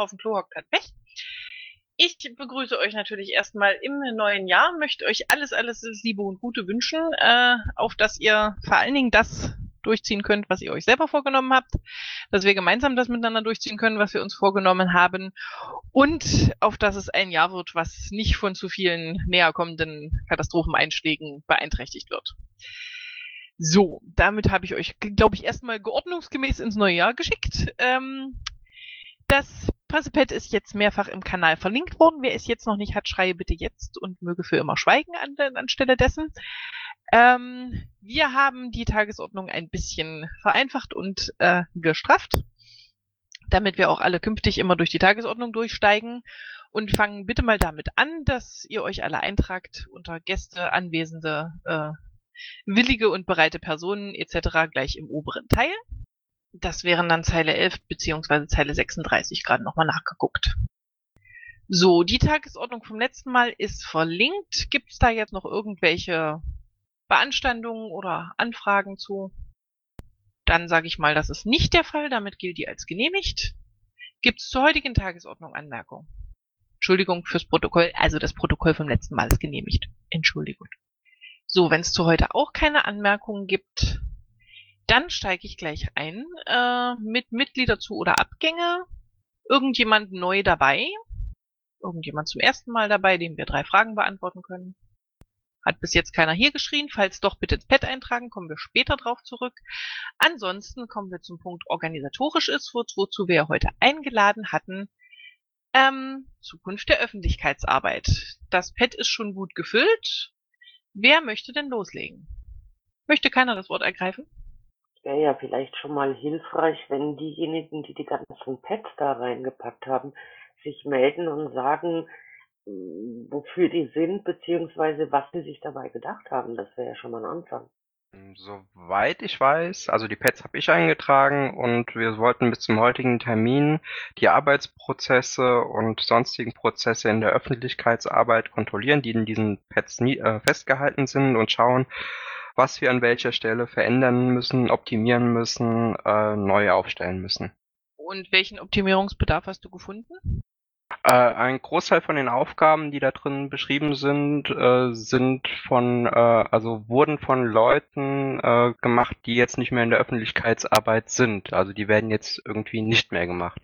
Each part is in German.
auf dem Klo hockt, hat Pech. Ich begrüße euch natürlich erstmal im neuen Jahr, möchte euch alles, alles Liebe und Gute wünschen, äh, auf dass ihr vor allen Dingen das durchziehen könnt, was ihr euch selber vorgenommen habt, dass wir gemeinsam das miteinander durchziehen können, was wir uns vorgenommen haben und auf dass es ein Jahr wird, was nicht von zu vielen näher kommenden Katastropheneinschlägen beeinträchtigt wird. So, damit habe ich euch, glaube ich, erstmal geordnungsgemäß ins neue Jahr geschickt. Ähm, das Pressepad ist jetzt mehrfach im Kanal verlinkt worden. Wer es jetzt noch nicht hat, schreie bitte jetzt und möge für immer schweigen an, anstelle dessen. Ähm, wir haben die Tagesordnung ein bisschen vereinfacht und äh, gestrafft, damit wir auch alle künftig immer durch die Tagesordnung durchsteigen und fangen bitte mal damit an, dass ihr euch alle eintragt unter Gäste, Anwesende, äh, willige und bereite Personen etc. gleich im oberen Teil. Das wären dann Zeile 11 beziehungsweise Zeile 36 gerade nochmal nachgeguckt. So, die Tagesordnung vom letzten Mal ist verlinkt. Gibt es da jetzt noch irgendwelche Beanstandungen oder Anfragen zu? Dann sage ich mal, das ist nicht der Fall. Damit gilt die als genehmigt. Gibt es zur heutigen Tagesordnung Anmerkungen? Entschuldigung fürs Protokoll. Also das Protokoll vom letzten Mal ist genehmigt. Entschuldigung. So, wenn es zu heute auch keine Anmerkungen gibt, dann steige ich gleich ein äh, mit Mitglieder zu oder Abgänge. Irgendjemand neu dabei? Irgendjemand zum ersten Mal dabei, dem wir drei Fragen beantworten können? Hat bis jetzt keiner hier geschrien. Falls doch, bitte ins Pad eintragen, kommen wir später drauf zurück. Ansonsten kommen wir zum Punkt organisatorisch ist, wozu wir heute eingeladen hatten. Ähm, Zukunft der Öffentlichkeitsarbeit. Das Pad ist schon gut gefüllt. Wer möchte denn loslegen? Möchte keiner das Wort ergreifen? Wäre ja vielleicht schon mal hilfreich, wenn diejenigen, die die ganzen Pads da reingepackt haben, sich melden und sagen, wofür die sind, beziehungsweise was sie sich dabei gedacht haben. Das wäre ja schon mal ein Anfang. Soweit ich weiß, also die Pads habe ich eingetragen und wir wollten bis zum heutigen Termin die Arbeitsprozesse und sonstigen Prozesse in der Öffentlichkeitsarbeit kontrollieren, die in diesen Pads nie, äh, festgehalten sind und schauen, was wir an welcher Stelle verändern müssen, optimieren müssen, äh, neu aufstellen müssen. Und welchen Optimierungsbedarf hast du gefunden? Äh, ein Großteil von den Aufgaben, die da drin beschrieben sind, äh, sind von, äh, also wurden von Leuten äh, gemacht, die jetzt nicht mehr in der Öffentlichkeitsarbeit sind. Also die werden jetzt irgendwie nicht mehr gemacht.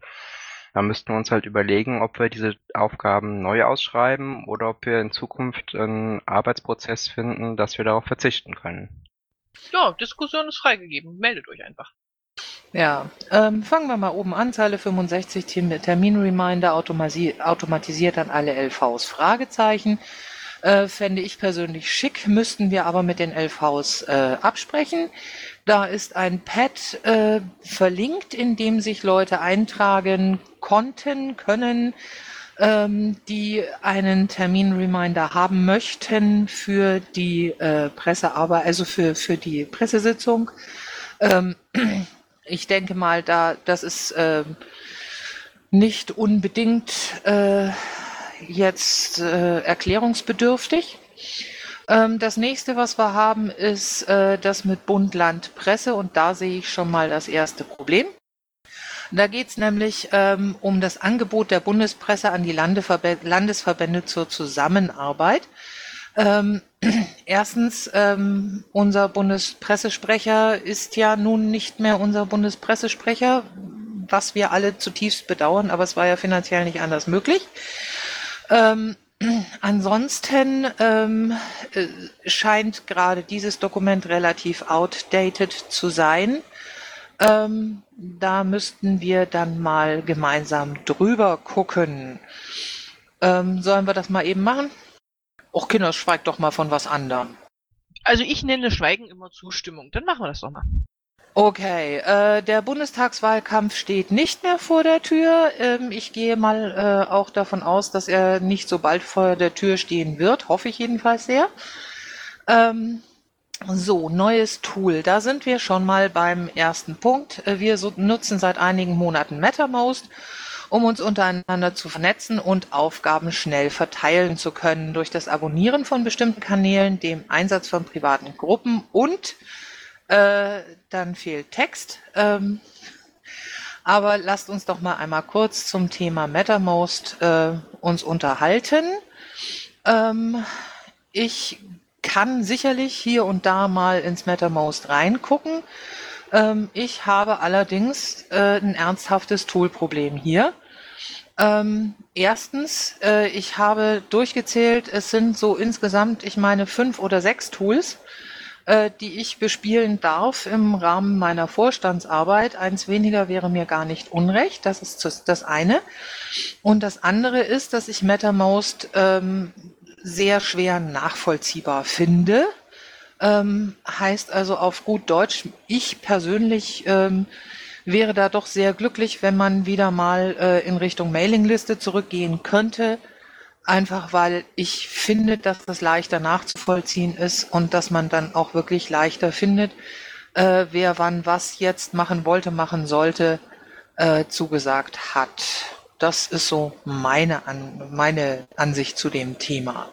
Da müssten wir uns halt überlegen, ob wir diese Aufgaben neu ausschreiben oder ob wir in Zukunft einen Arbeitsprozess finden, dass wir darauf verzichten können. Ja, Diskussion ist freigegeben. Meldet euch einfach. Ja, ähm, fangen wir mal oben an. Zeile 65, Terminreminder automatisiert an alle LVs. Fragezeichen. Äh, fände ich persönlich schick, müssten wir aber mit den LVs äh, absprechen. Da ist ein Pad äh, verlinkt, in dem sich Leute eintragen konnten, können, ähm, die einen Terminreminder haben möchten für die äh, Pressearbeit, also für, für die Pressesitzung. Ähm, ich denke mal, da das ist äh, nicht unbedingt äh, jetzt äh, erklärungsbedürftig. Ähm, das nächste, was wir haben, ist äh, das mit Bund, Land, Presse und da sehe ich schon mal das erste Problem. Da geht es nämlich ähm, um das Angebot der Bundespresse an die Landesverbände zur Zusammenarbeit. Ähm, erstens, ähm, unser Bundespressesprecher ist ja nun nicht mehr unser Bundespressesprecher, was wir alle zutiefst bedauern, aber es war ja finanziell nicht anders möglich. Ähm, ansonsten ähm, äh, scheint gerade dieses Dokument relativ outdated zu sein. Ähm, da müssten wir dann mal gemeinsam drüber gucken. Ähm, sollen wir das mal eben machen? Och, Kinder, schweigt doch mal von was anderem. Also ich nenne Schweigen immer Zustimmung. Dann machen wir das doch mal. Okay, äh, der Bundestagswahlkampf steht nicht mehr vor der Tür. Ähm, ich gehe mal äh, auch davon aus, dass er nicht so bald vor der Tür stehen wird. Hoffe ich jedenfalls sehr. Ähm, so, neues Tool. Da sind wir schon mal beim ersten Punkt. Äh, wir so, nutzen seit einigen Monaten MetaMost um uns untereinander zu vernetzen und Aufgaben schnell verteilen zu können durch das Abonnieren von bestimmten Kanälen, dem Einsatz von privaten Gruppen und äh, dann fehlt Text. Ähm, Aber lasst uns doch mal einmal kurz zum Thema MetaMost äh, uns unterhalten. Ähm, ich kann sicherlich hier und da mal ins MetaMost reingucken. Ähm, ich habe allerdings äh, ein ernsthaftes Toolproblem hier. Ähm, erstens, äh, ich habe durchgezählt, es sind so insgesamt, ich meine, fünf oder sechs Tools, die ich bespielen darf im Rahmen meiner Vorstandsarbeit. Eins weniger wäre mir gar nicht unrecht. Das ist das eine. Und das andere ist, dass ich MetaMost ähm, sehr schwer nachvollziehbar finde. Ähm, heißt also auf gut Deutsch, ich persönlich ähm, wäre da doch sehr glücklich, wenn man wieder mal äh, in Richtung Mailingliste zurückgehen könnte. Einfach weil ich finde, dass das leichter nachzuvollziehen ist und dass man dann auch wirklich leichter findet, äh, wer wann was jetzt machen wollte, machen sollte, äh, zugesagt hat. Das ist so meine, An meine Ansicht zu dem Thema.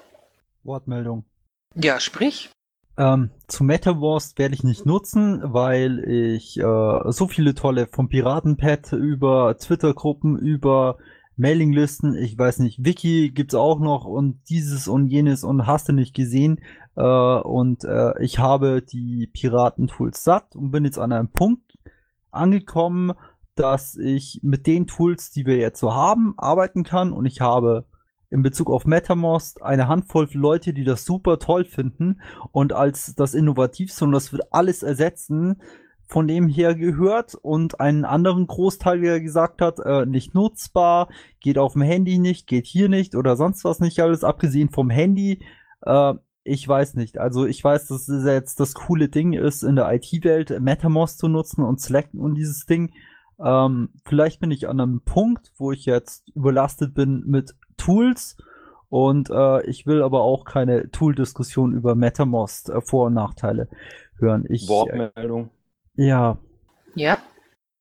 Wortmeldung. Ja, sprich. Ähm, zu MetaWurst werde ich nicht nutzen, weil ich äh, so viele tolle vom Piratenpad über Twitter-Gruppen, über Mailinglisten, ich weiß nicht, Wiki gibt's auch noch und dieses und jenes und hast du nicht gesehen. Äh, und äh, ich habe die Piratentools satt und bin jetzt an einem Punkt angekommen, dass ich mit den Tools, die wir jetzt so haben, arbeiten kann und ich habe in Bezug auf MetaMost eine Handvoll Leute, die das super toll finden und als das Innovativste und das wird alles ersetzen, von dem her gehört und einen anderen Großteil, wie er gesagt hat, äh, nicht nutzbar, geht auf dem Handy nicht, geht hier nicht oder sonst was nicht alles, abgesehen vom Handy. Äh, ich weiß nicht. Also ich weiß, dass es jetzt das coole Ding ist, in der IT-Welt MetaMost zu nutzen und Slack und dieses Ding. Ähm, vielleicht bin ich an einem Punkt, wo ich jetzt überlastet bin mit Tools. Und äh, ich will aber auch keine Tool-Diskussion über MetaMost äh, Vor- und Nachteile hören. Ich, Wortmeldung. Ja. Ja.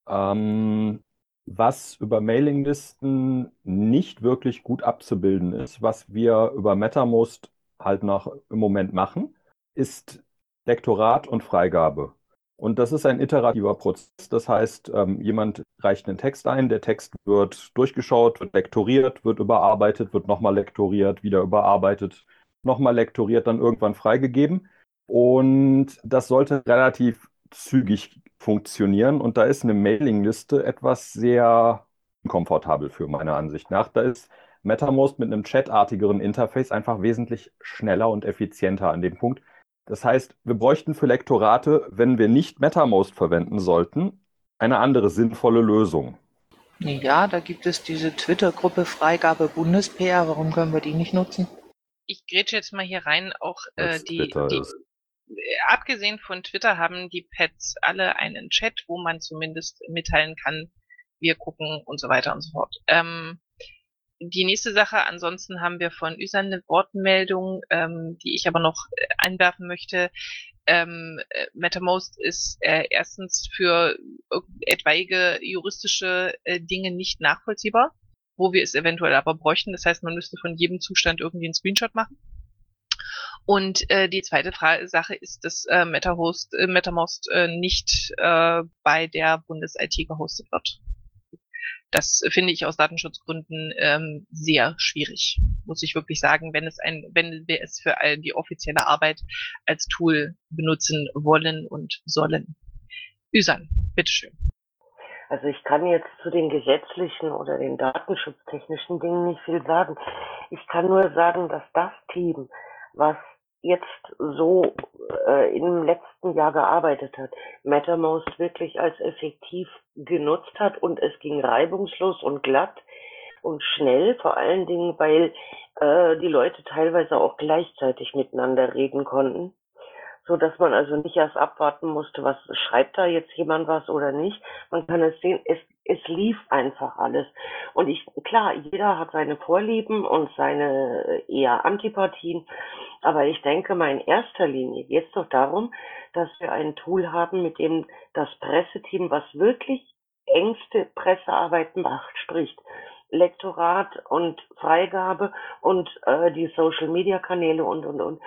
Ähm, was über Mailinglisten nicht wirklich gut abzubilden ist, was wir über MetaMost halt noch im Moment machen, ist Lektorat und Freigabe. Und das ist ein iterativer Prozess. Das heißt, ähm, jemand reicht einen Text ein, der Text wird durchgeschaut, wird lektoriert, wird überarbeitet, wird nochmal lektoriert, wieder überarbeitet, nochmal lektoriert, dann irgendwann freigegeben. Und das sollte relativ zügig funktionieren. Und da ist eine Mailingliste etwas sehr komfortabel für meiner Ansicht nach. Da ist MetaMost mit einem chatartigeren Interface einfach wesentlich schneller und effizienter an dem Punkt. Das heißt, wir bräuchten für Lektorate, wenn wir nicht MetaMost verwenden sollten, eine andere sinnvolle Lösung. Ja, da gibt es diese Twitter-Gruppe Freigabe BundesPR. Warum können wir die nicht nutzen? Ich grätsche jetzt mal hier rein. Auch äh, die, die abgesehen von Twitter haben die Pads alle einen Chat, wo man zumindest mitteilen kann, wir gucken und so weiter und so fort. Ähm, die nächste Sache, ansonsten haben wir von Üsan eine Wortmeldung, ähm, die ich aber noch äh, einwerfen möchte. Ähm, äh, MetaMost ist äh, erstens für etwaige juristische äh, Dinge nicht nachvollziehbar, wo wir es eventuell aber bräuchten. Das heißt, man müsste von jedem Zustand irgendwie einen Screenshot machen. Und äh, die zweite Frage, Sache ist, dass äh, MetaHost, äh, MetaMost äh, nicht äh, bei der Bundes-IT gehostet wird. Das finde ich aus Datenschutzgründen ähm, sehr schwierig, muss ich wirklich sagen, wenn es ein, wenn wir es für die offizielle Arbeit als Tool benutzen wollen und sollen. Üsan, bitteschön. Also ich kann jetzt zu den gesetzlichen oder den datenschutztechnischen Dingen nicht viel sagen. Ich kann nur sagen, dass das Team, was jetzt so äh, im letzten Jahr gearbeitet hat, MetaMost wirklich als effektiv genutzt hat und es ging reibungslos und glatt und schnell, vor allen Dingen, weil äh, die Leute teilweise auch gleichzeitig miteinander reden konnten so dass man also nicht erst abwarten musste, was schreibt da jetzt jemand was oder nicht. Man kann es sehen, es, es lief einfach alles. Und ich, klar, jeder hat seine Vorlieben und seine eher Antipathien, aber ich denke mal in erster Linie geht es doch darum, dass wir ein Tool haben, mit dem das Presseteam, was wirklich engste Pressearbeit macht, spricht. Lektorat und Freigabe und äh, die Social Media Kanäle und und und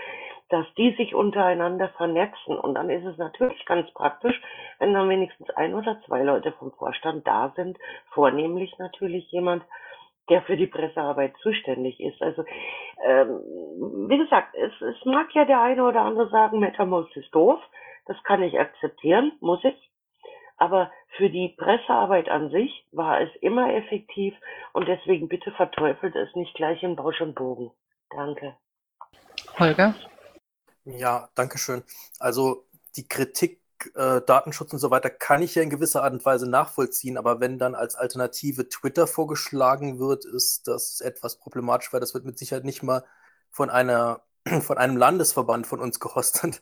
dass die sich untereinander vernetzen. Und dann ist es natürlich ganz praktisch, wenn dann wenigstens ein oder zwei Leute vom Vorstand da sind, vornehmlich natürlich jemand, der für die Pressearbeit zuständig ist. Also ähm, wie gesagt, es, es mag ja der eine oder andere sagen, MetaMost ist doof. Das kann ich akzeptieren, muss ich. Aber für die Pressearbeit an sich war es immer effektiv und deswegen bitte verteufelt es nicht gleich in Bausch und Bogen. Danke. Holger? Ja, danke schön. Also die Kritik äh, Datenschutz und so weiter kann ich ja in gewisser Art und Weise nachvollziehen, aber wenn dann als Alternative Twitter vorgeschlagen wird, ist das etwas problematisch, weil das wird mit Sicherheit nicht mal von einer von einem Landesverband von uns gehostet.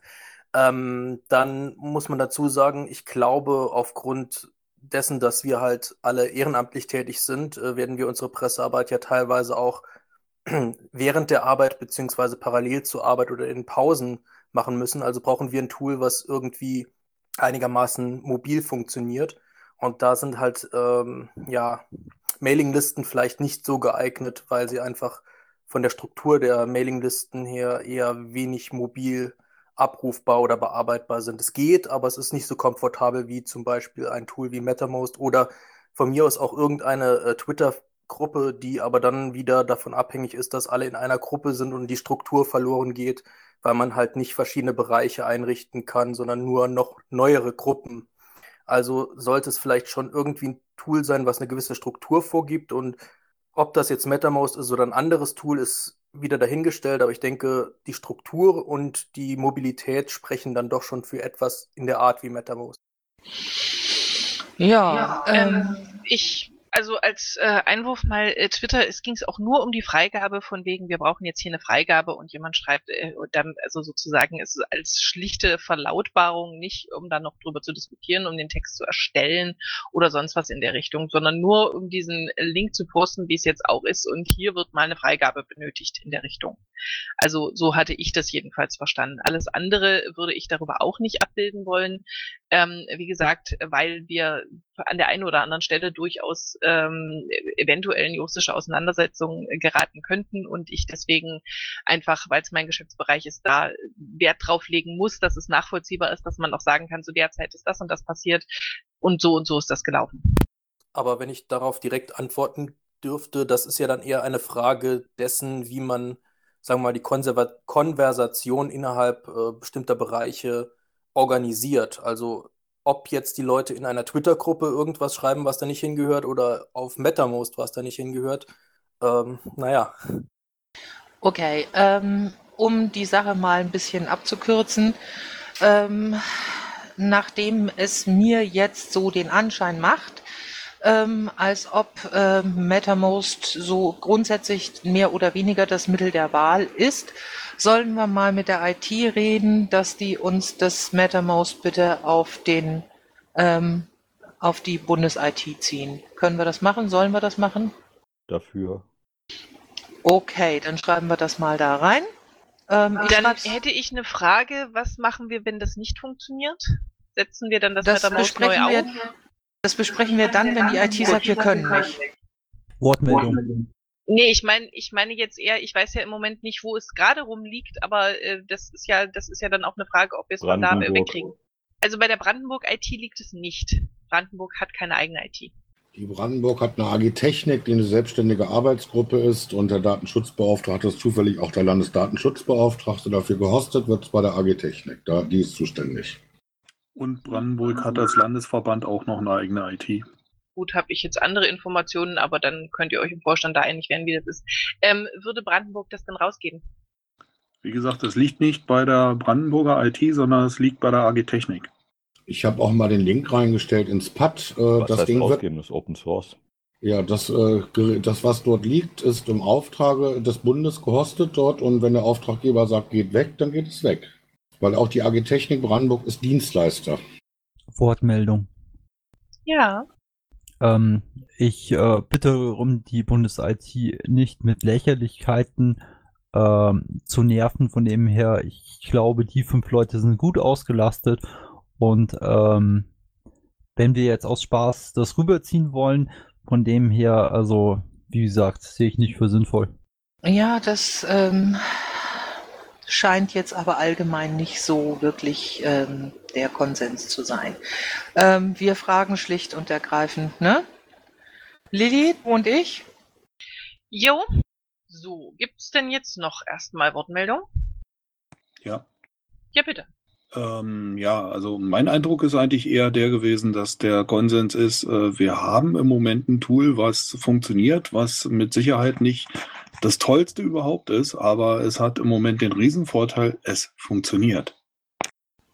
Ähm, dann muss man dazu sagen, ich glaube, aufgrund dessen, dass wir halt alle ehrenamtlich tätig sind, äh, werden wir unsere Pressearbeit ja teilweise auch während der Arbeit beziehungsweise parallel zur Arbeit oder in Pausen machen müssen. Also brauchen wir ein Tool, was irgendwie einigermaßen mobil funktioniert. Und da sind halt ähm, ja Mailinglisten vielleicht nicht so geeignet, weil sie einfach von der Struktur der Mailinglisten her eher wenig mobil abrufbar oder bearbeitbar sind. Es geht, aber es ist nicht so komfortabel wie zum Beispiel ein Tool wie MetaMost oder von mir aus auch irgendeine äh, Twitter-Gruppe, die aber dann wieder davon abhängig ist, dass alle in einer Gruppe sind und die Struktur verloren geht weil man halt nicht verschiedene Bereiche einrichten kann, sondern nur noch neuere Gruppen. Also sollte es vielleicht schon irgendwie ein Tool sein, was eine gewisse Struktur vorgibt und ob das jetzt MetaMost ist oder ein anderes Tool, ist wieder dahingestellt, aber ich denke, die Struktur und die Mobilität sprechen dann doch schon für etwas in der Art wie MetaMost. Ja, ja ähm, ich also als äh, Einwurf mal äh, Twitter, es ging es auch nur um die Freigabe von wegen, wir brauchen jetzt hier eine Freigabe und jemand schreibt, äh, dann, also sozusagen ist es als schlichte Verlautbarung, nicht um dann noch drüber zu diskutieren, um den Text zu erstellen oder sonst was in der Richtung, sondern nur um diesen Link zu posten, wie es jetzt auch ist und hier wird mal eine Freigabe benötigt in der Richtung. Also so hatte ich das jedenfalls verstanden. Alles andere würde ich darüber auch nicht abbilden wollen. Ähm, wie gesagt, weil wir an der einen oder anderen Stelle durchaus ähm, eventuell in juristische Auseinandersetzungen geraten könnten und ich deswegen einfach, weil es mein Geschäftsbereich ist, da Wert drauf legen muss, dass es nachvollziehbar ist, dass man auch sagen kann, zu der Zeit ist das und das passiert und so und so ist das gelaufen. Aber wenn ich darauf direkt antworten dürfte, das ist ja dann eher eine Frage dessen, wie man, sagen wir mal, die Konserva Konversation innerhalb äh, bestimmter Bereiche organisiert. Also ob jetzt die Leute in einer Twitter-Gruppe irgendwas schreiben, was da nicht hingehört, oder auf MetaMost, was da nicht hingehört. Ähm, naja. Okay, ähm, um die Sache mal ein bisschen abzukürzen, ähm, nachdem es mir jetzt so den Anschein macht, ähm, als ob ähm, MetaMost so grundsätzlich mehr oder weniger das Mittel der Wahl ist, sollen wir mal mit der IT reden, dass die uns das MetaMost bitte auf den ähm, auf die Bundes-IT ziehen. Können wir das machen? Sollen wir das machen? Dafür. Okay, dann schreiben wir das mal da rein. Ähm, dann hätte ich eine Frage, was machen wir, wenn das nicht funktioniert? Setzen wir dann das, das MetaMost neu wir, auf? Das besprechen wir dann, wenn die IT sagt, wir können nicht. Wortmeldung. Nee, ich meine, ich meine jetzt eher, ich weiß ja im Moment nicht, wo es gerade rumliegt, aber äh, das ist ja, das ist ja dann auch eine Frage, ob wir es von da wegkriegen. Also bei der Brandenburg IT liegt es nicht. Brandenburg hat keine eigene IT. Die Brandenburg hat eine AG Technik, die eine selbstständige Arbeitsgruppe ist und der Datenschutzbeauftragte ist zufällig auch der Landesdatenschutzbeauftragte. Dafür gehostet wird es bei der AG Technik. Da, die ist zuständig. Und Brandenburg hat als Landesverband auch noch eine eigene IT. Gut, habe ich jetzt andere Informationen, aber dann könnt ihr euch im Vorstand da einig werden, wie das ist. Ähm, würde Brandenburg das dann rausgeben? Wie gesagt, das liegt nicht bei der Brandenburger IT, sondern es liegt bei der AG Technik. Ich habe auch mal den Link reingestellt ins PAD. Äh, was das heißt Ding rausgeben, wird, das Open Source. Ja, das, äh, das, was dort liegt, ist im Auftrage des Bundes gehostet dort und wenn der Auftraggeber sagt, geht weg, dann geht es weg. Weil auch die AG Technik Brandenburg ist Dienstleister. Wortmeldung. Ja. Ähm, ich äh, bitte um die Bundes-IT nicht mit Lächerlichkeiten ähm, zu nerven. Von dem her, ich glaube, die fünf Leute sind gut ausgelastet und ähm, wenn wir jetzt aus Spaß das rüberziehen wollen, von dem her, also wie gesagt, sehe ich nicht für sinnvoll. Ja, das ähm, scheint jetzt aber allgemein nicht so wirklich ähm, der Konsens zu sein. Ähm, wir fragen schlicht und ergreifend, ne? Lilly und ich? Jo. So, gibt's denn jetzt noch erstmal Wortmeldung? Ja. Ja, bitte. Ähm, ja, also mein Eindruck ist eigentlich eher der gewesen, dass der Konsens ist, äh, wir haben im Moment ein Tool, was funktioniert, was mit Sicherheit nicht das Tollste überhaupt ist, aber es hat im Moment den Riesenvorteil, es funktioniert.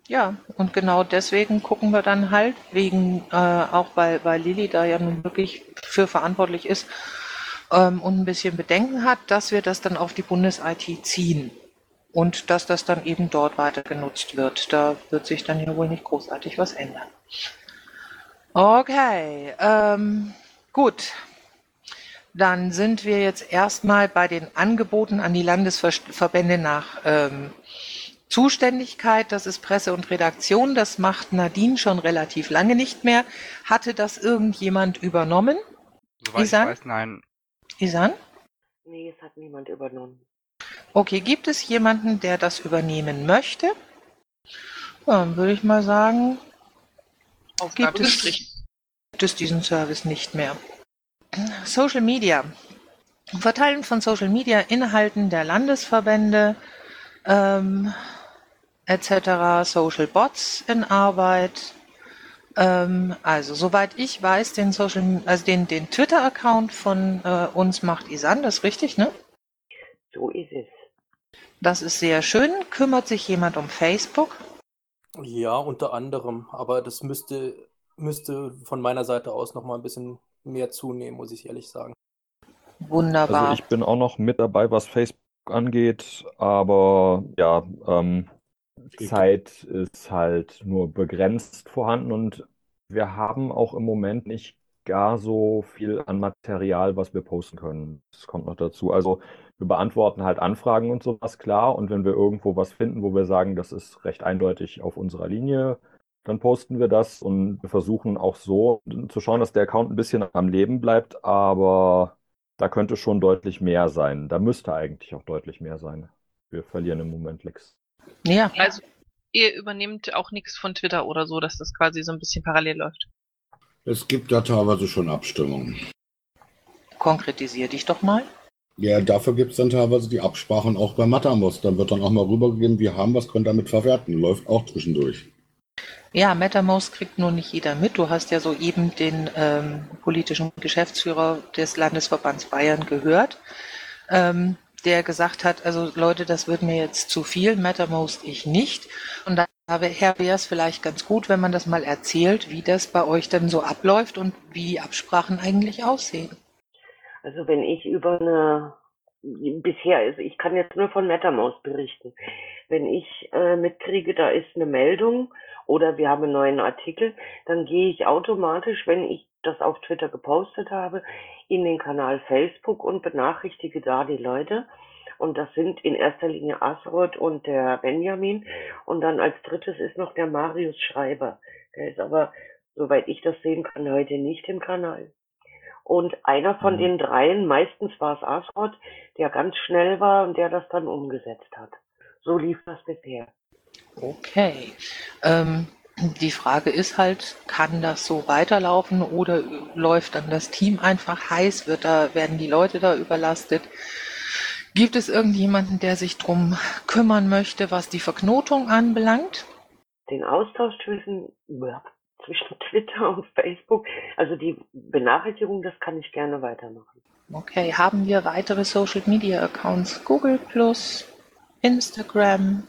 Ja, und genau deswegen gucken wir dann halt, wegen, äh, auch weil, weil Lilly da ja nun wirklich für verantwortlich ist ähm, und ein bisschen Bedenken hat, dass wir das dann auf die Bundes-IT ziehen und dass das dann eben dort weiter genutzt wird. Da wird sich dann ja wohl nicht großartig was ändern. Okay, ähm, gut. Dann sind wir jetzt erstmal bei den Angeboten an die Landesverbände nach ähm, Zuständigkeit. Das ist Presse und Redaktion. Das macht Nadine schon relativ lange nicht mehr. Hatte das irgendjemand übernommen? Soweit Isan? ich weiß, nein. Isan? Nee, es hat niemand übernommen. Okay, gibt es jemanden, der das übernehmen möchte? Dann würde ich mal sagen, Aufgabe Gibt es- gibt es diesen Service nicht mehr. Social Media. Verteilen von Social Media Inhalten der Landesverbände ähm, etc. Social Bots in Arbeit. Ähm, also soweit ich weiß, den Social, also den, den Twitter-Account von äh, uns macht Isan, das ist richtig, ne? So ist es. Das ist sehr schön. Kümmert sich jemand um Facebook? Ja, unter anderem. Aber das müsste, müsste von meiner Seite aus noch mal ein bisschen mehr zunehmen, muss ich ehrlich sagen. Wunderbar. Also ich bin auch noch mit dabei, was Facebook angeht, aber ja, ähm, Zeit ist halt nur begrenzt vorhanden und wir haben auch im Moment nicht gar so viel an Material, was wir posten können. Das kommt noch dazu. Also wir beantworten halt Anfragen und sowas, klar. Und wenn wir irgendwo was finden, wo wir sagen, das ist recht eindeutig auf unserer Linie, dann posten wir das und wir versuchen auch so zu schauen, dass der Account ein bisschen am Leben bleibt, aber da könnte schon deutlich mehr sein. Da müsste eigentlich auch deutlich mehr sein. Wir verlieren im Moment Licks. ja, Also, ihr übernehmt auch nichts von Twitter oder so, dass das quasi so ein bisschen parallel läuft. Es gibt da teilweise schon Abstimmungen. konkretisier dich doch mal. Ja, dafür gibt es dann teilweise die Absprachen auch bei Mattermost. Dann wird dann auch mal rübergegeben, wir haben was, könnt damit verwerten. Läuft auch zwischendurch. Ja, MetaMost kriegt nur nicht jeder mit. Du hast ja soeben den ähm, politischen Geschäftsführer des Landesverbands Bayern gehört, ähm, der gesagt hat, also Leute, das wird mir jetzt zu viel, MetaMost ich nicht. Und daher wäre es vielleicht ganz gut, wenn man das mal erzählt, wie das bei euch denn so abläuft und wie die Absprachen eigentlich aussehen. Also wenn ich über eine bisher, also ich kann jetzt nur von MetaMouse berichten. Wenn ich äh, mitkriege, da ist eine Meldung oder wir haben einen neuen Artikel, dann gehe ich automatisch, wenn ich das auf Twitter gepostet habe, in den Kanal Facebook und benachrichtige da die Leute. Und das sind in erster Linie Asrod und der Benjamin. Und dann als drittes ist noch der Marius Schreiber. Der ist aber, soweit ich das sehen kann, heute nicht im Kanal. Und einer von Mhm. den dreien, meistens war es Asrod, der ganz schnell war und der das dann umgesetzt hat. So lief das bisher. Okay. Ähm, die Frage ist halt, kann das so weiterlaufen oder läuft dann das Team einfach heiß? Wird da, werden die Leute da überlastet? Gibt es irgendjemanden, der sich drum kümmern möchte, was die Verknotung anbelangt? Den Austausch zwischen, ja, zwischen Twitter und Facebook, also die Benachrichtigung, das kann ich gerne weitermachen. Okay, haben wir weitere Social Media Accounts? Google Plus, Instagram,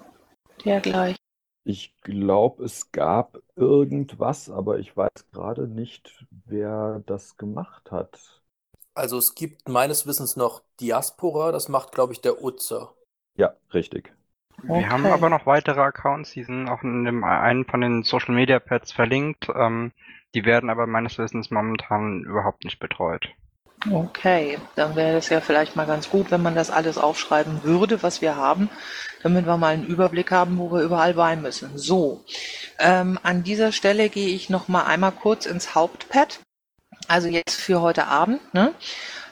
dergleichen. Ich glaube, es gab irgendwas, aber ich weiß gerade nicht, wer das gemacht hat. Also es gibt meines Wissens noch Diaspora, das macht, glaube ich, der Utzer. Ja, richtig. Wir haben Okay. aber noch weitere Accounts, die sind auch in dem einen von den Social Media Pads verlinkt. Ähm, die werden aber meines Wissens momentan überhaupt nicht betreut. Okay, dann wäre es ja vielleicht mal ganz gut, wenn man das alles aufschreiben würde, was wir haben, damit wir mal einen Überblick haben, wo wir überall bei müssen. So, ähm, an dieser Stelle gehe ich noch mal einmal kurz ins Hauptpad. Also jetzt für heute Abend. Ne?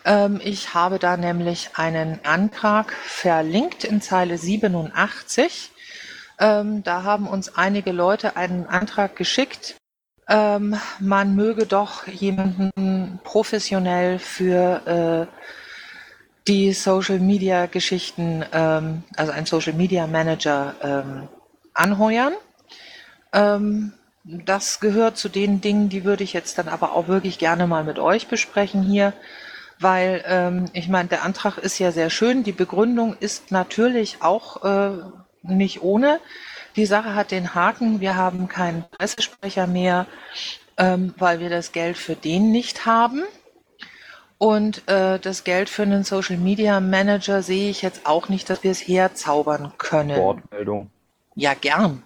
Ähm, ich habe da nämlich einen Antrag verlinkt in Zeile 87. Ähm, da haben uns einige Leute einen Antrag geschickt. Ähm, man möge doch jemanden professionell für äh, die Social Media Geschichten, ähm, also ein Social Media Manager ähm, anheuern. Ähm, das gehört zu den Dingen, die würde ich jetzt dann aber auch wirklich gerne mal mit euch besprechen hier, weil ähm, ich meine, der Antrag ist ja sehr schön, die Begründung ist natürlich auch äh, nicht ohne. Die Sache hat den Haken, wir haben keinen Pressesprecher mehr, ähm, weil wir das Geld für den nicht haben. Und äh, das Geld für einen Social Media Manager sehe ich jetzt auch nicht, dass wir es herzaubern können. Wortmeldung. Ja, gern.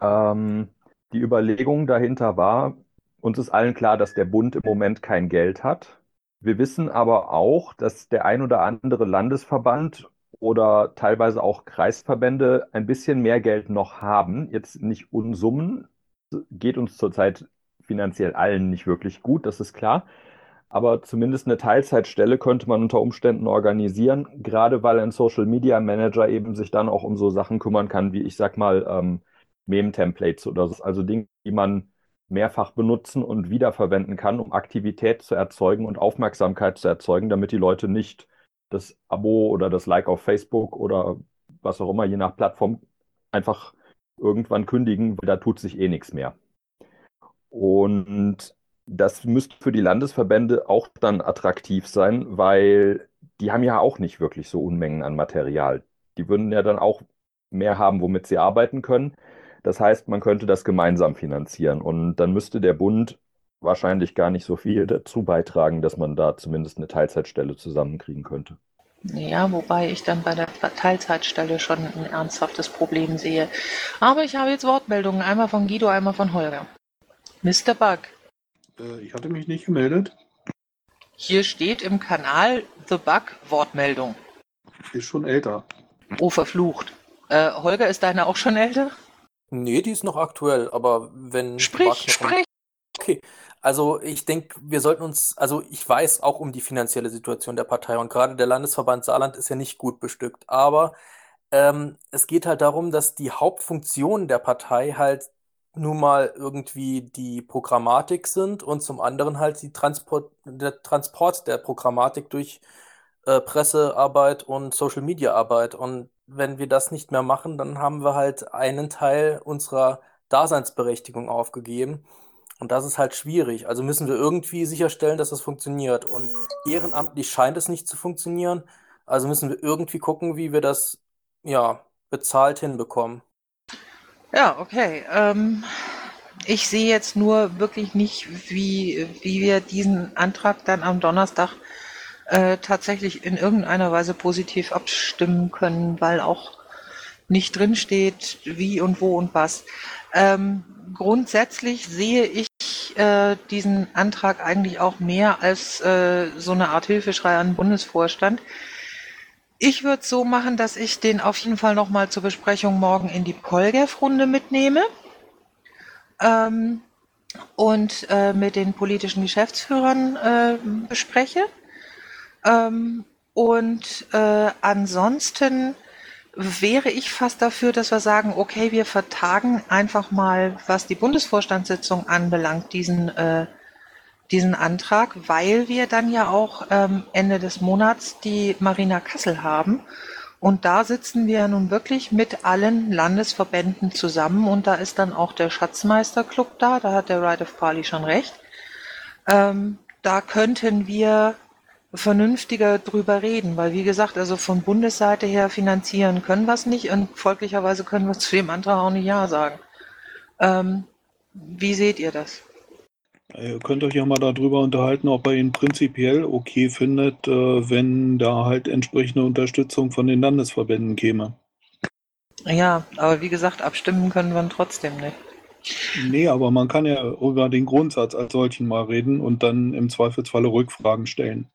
Ähm, die Überlegung dahinter war, uns ist allen klar, dass der Bund im Moment kein Geld hat. Wir wissen aber auch, dass der ein oder andere Landesverband oder teilweise auch Kreisverbände ein bisschen mehr Geld noch haben. Jetzt nicht Unsummen, geht uns zurzeit finanziell allen nicht wirklich gut, das ist klar. Aber zumindest eine Teilzeitstelle könnte man unter Umständen organisieren, gerade weil ein Social Media Manager eben sich dann auch um so Sachen kümmern kann, wie ich sag mal, ähm, Meme-Templates oder so. Also Dinge, die man mehrfach benutzen und wiederverwenden kann, um Aktivität zu erzeugen und Aufmerksamkeit zu erzeugen, damit die Leute nicht das Abo oder das Like auf Facebook oder was auch immer, je nach Plattform, einfach irgendwann kündigen, weil da tut sich eh nichts mehr. Und das müsste für die Landesverbände auch dann attraktiv sein, weil die haben ja auch nicht wirklich so Unmengen an Material. Die würden ja dann auch mehr haben, womit sie arbeiten können. Das heißt, man könnte das gemeinsam finanzieren und dann müsste der Bund wahrscheinlich gar nicht so viel dazu beitragen, dass man da zumindest eine Teilzeitstelle zusammenkriegen könnte. Ja, wobei ich dann bei der Teilzeitstelle schon ein ernsthaftes Problem sehe. Aber ich habe jetzt Wortmeldungen, einmal von Guido, einmal von Holger. Mr. Bug. Äh, ich hatte mich nicht gemeldet. Hier steht im Kanal The Bug Wortmeldung. Ist schon älter. Oh, verflucht. Äh, Holger, ist deine auch schon älter? Nee, die ist noch aktuell, aber wenn Sprich, sprich! Okay, also ich denke, wir sollten uns, also ich weiß auch um die finanzielle Situation der Partei und gerade der Landesverband Saarland ist ja nicht gut bestückt, aber ähm, es geht halt darum, dass die Hauptfunktionen der Partei halt nun mal irgendwie die Programmatik sind und zum anderen halt die Transport, der Transport der Programmatik durch äh, Pressearbeit und Social Media Arbeit. Und wenn wir das nicht mehr machen, dann haben wir halt einen Teil unserer Daseinsberechtigung aufgegeben. Und das ist halt schwierig. Also müssen wir irgendwie sicherstellen, dass das funktioniert. Und ehrenamtlich scheint es nicht zu funktionieren. Also müssen wir irgendwie gucken, wie wir das, ja, bezahlt hinbekommen. Ja, okay. Ähm, ich sehe jetzt nur wirklich nicht, wie, wie wir diesen Antrag dann am Donnerstag äh, tatsächlich in irgendeiner Weise positiv abstimmen können, weil auch nicht drin steht, wie und wo und was. Ähm, grundsätzlich sehe ich äh, diesen Antrag eigentlich auch mehr als äh, so eine Art Hilfeschrei an den Bundesvorstand. Ich würde es so machen, dass ich den auf jeden Fall nochmal zur Besprechung morgen in die Polgef-Runde mitnehme ähm, und äh, mit den politischen Geschäftsführern äh, bespreche. Ähm, und äh, ansonsten wäre ich fast dafür, dass wir sagen, okay, wir vertagen einfach mal, was die Bundesvorstandssitzung anbelangt, diesen, äh, diesen Antrag, weil wir dann ja auch ähm, Ende des Monats die Marina Kassel haben. Und da sitzen wir nun wirklich mit allen Landesverbänden zusammen und da ist dann auch der Schatzmeisterclub da, da hat der Right of Parley schon recht. Ähm, da könnten wir vernünftiger drüber reden, weil wie gesagt, also von Bundesseite her finanzieren können wir es nicht und folglicherweise können wir zu dem Antrag auch nicht Ja sagen. Ähm, wie seht ihr das? Ihr könnt euch ja mal darüber unterhalten, ob ihr ihn prinzipiell okay findet, äh, wenn da halt entsprechende Unterstützung von den Landesverbänden käme. Ja, aber wie gesagt, abstimmen können wir trotzdem nicht. Nee, aber man kann ja über den Grundsatz als solchen mal reden und dann im Zweifelsfalle Rückfragen stellen.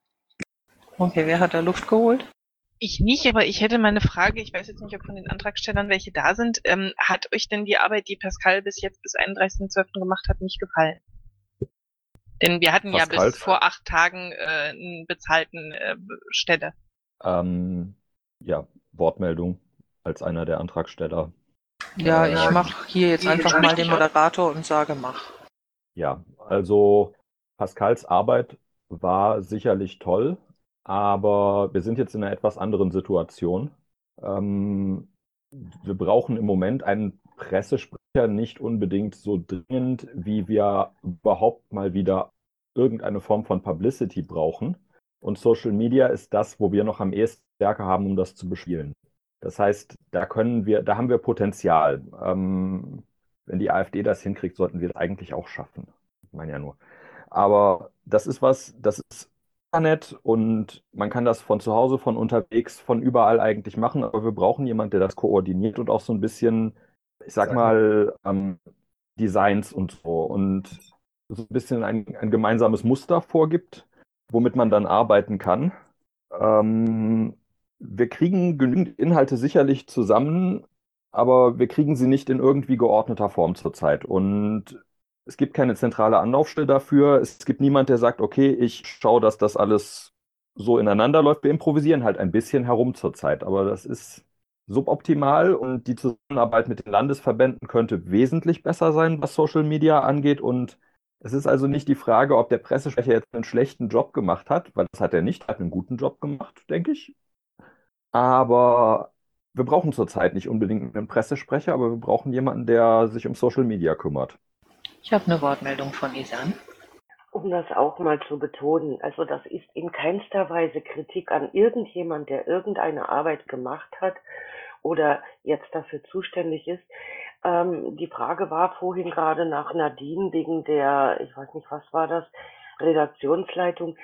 Okay, wer hat da Luft geholt? Ich nicht, aber ich hätte mal eine Frage. Ich weiß jetzt nicht, ob von den Antragstellern welche da sind. Ähm, hat euch denn die Arbeit, die Pascal bis jetzt bis 31.12. gemacht hat, nicht gefallen? Denn wir hatten ja Pascal? bis vor acht Tagen äh, einen bezahlten äh, Stelle. Ähm, ja, Wortmeldung als einer der Antragsteller. Ja, Äh, ich mache hier jetzt einfach mal den Moderator und sage mach. Ja, also Pascals Arbeit war sicherlich toll, aber wir sind jetzt in einer etwas anderen Situation. Ähm, wir brauchen im Moment einen Pressesprecher nicht unbedingt so dringend, wie wir überhaupt mal wieder irgendeine Form von Publicity brauchen. Und Social Media ist das, wo wir noch am ehesten Stärke haben, um das zu bespielen. Das heißt, da können wir, da haben wir Potenzial. Ähm, wenn die AfD das hinkriegt, sollten wir das eigentlich auch schaffen. Ich meine ja nur. Aber das ist was, das ist Internet und man kann das von zu Hause, von unterwegs, von überall eigentlich machen, aber wir brauchen jemanden, der das koordiniert und auch so ein bisschen, ich sag mal, ähm, Designs und so und so ein bisschen ein, ein gemeinsames Muster vorgibt, womit man dann arbeiten kann. Ähm, wir kriegen genügend Inhalte sicherlich zusammen, aber wir kriegen sie nicht in irgendwie geordneter Form zurzeit. Und es gibt keine zentrale Anlaufstelle dafür. Es gibt niemand, der sagt, okay, ich schaue, dass das alles so ineinander läuft. Wir improvisieren halt ein bisschen herum zurzeit, aber das ist suboptimal und die Zusammenarbeit mit den Landesverbänden könnte wesentlich besser sein, was Social Media angeht. Und es ist also nicht die Frage, ob der Pressesprecher jetzt einen schlechten Job gemacht hat, weil das hat er nicht, hat einen guten Job gemacht, denke ich. Aber wir brauchen zurzeit nicht unbedingt einen Pressesprecher, aber wir brauchen jemanden, der sich um Social Media kümmert. Ich habe eine Wortmeldung von Isan. Um das auch mal zu betonen, also das ist in keinster Weise Kritik an irgendjemand, der irgendeine Arbeit gemacht hat oder jetzt dafür zuständig ist. Ähm, die Frage war vorhin gerade nach Nadine wegen der, ich weiß nicht, was war das, Redaktionsleitung.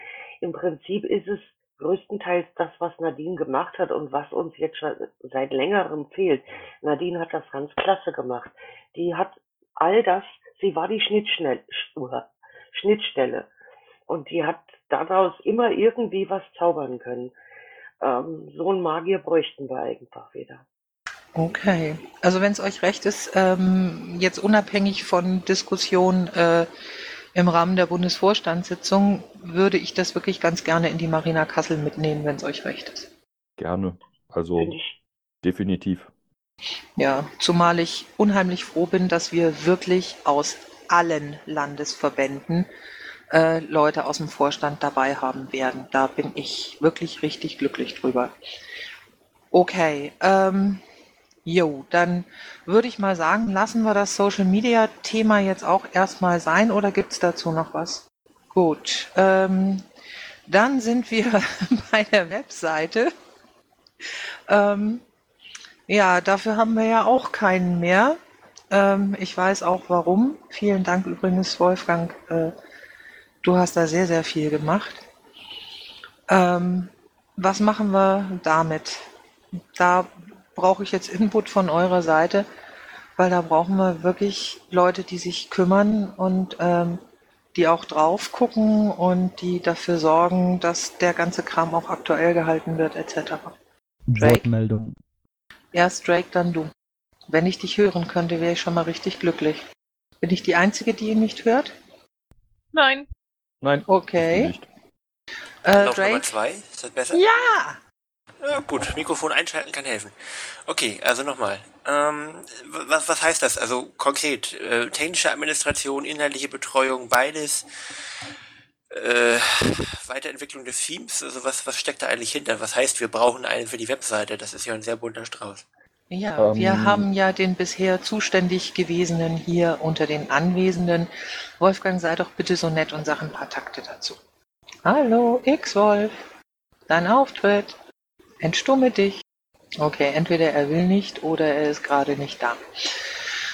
Im Prinzip ist es größtenteils das, was Nadine gemacht hat und was uns jetzt schon seit längerem fehlt. Nadine hat das ganz klasse gemacht. Die hat all das, sie war die Schnittschnell, Schnittstelle und die hat daraus immer irgendwie was zaubern können. Ähm, so einen Magier bräuchten wir einfach wieder. Okay. Also wenn es euch recht ist, ähm, jetzt unabhängig von Diskussionen äh, im Rahmen der Bundesvorstandssitzung, würde ich das wirklich ganz gerne in die Marina Kassel mitnehmen, wenn es euch recht ist. Gerne. Also definitiv. Ja, zumal ich unheimlich froh bin, dass wir wirklich aus allen Landesverbänden äh, Leute aus dem Vorstand dabei haben werden. Da bin ich wirklich richtig glücklich drüber. Okay, ähm, jo, dann würde ich mal sagen, lassen wir das Social Media Thema jetzt auch erstmal sein oder gibt's dazu noch was? Gut, ähm, dann sind wir bei der Webseite. Ähm, ja, dafür haben wir ja auch keinen mehr. Ähm, ich weiß auch warum. Vielen Dank übrigens, Wolfgang. Äh, du hast da sehr, sehr viel gemacht. Ähm, was machen wir damit? Da brauche ich jetzt Input von eurer Seite, weil da brauchen wir wirklich Leute, die sich kümmern und ähm, die auch drauf gucken und die dafür sorgen, dass der ganze Kram auch aktuell gehalten wird, etc. Wortmeldung. Erst Drake, dann du. Wenn ich dich hören könnte, wäre ich schon mal richtig glücklich. Bin ich die Einzige, die ihn nicht hört? Nein. Nein, Okay. nicht. Äh, Lauf Nummer Drake? zwei, ist das besser? Ja! Ja, gut, Mikrofon einschalten kann helfen. Okay, also nochmal. Ähm, was, was heißt das? Also konkret, äh, technische Administration, inhaltliche Betreuung, beides. Äh, Weiterentwicklung des Themes, also was, was steckt da eigentlich hinter? Was heißt, wir brauchen einen für die Webseite? Das ist ja ein sehr bunter Strauß. Ja, wir Ähm. haben ja den bisher zuständig gewesenen hier unter den Anwesenden. Wolfgang, sei doch bitte so nett und sag ein paar Takte dazu. Hallo, X-Wolf. Dein Auftritt. Entstumme dich. Okay, entweder er will nicht oder er ist gerade nicht da.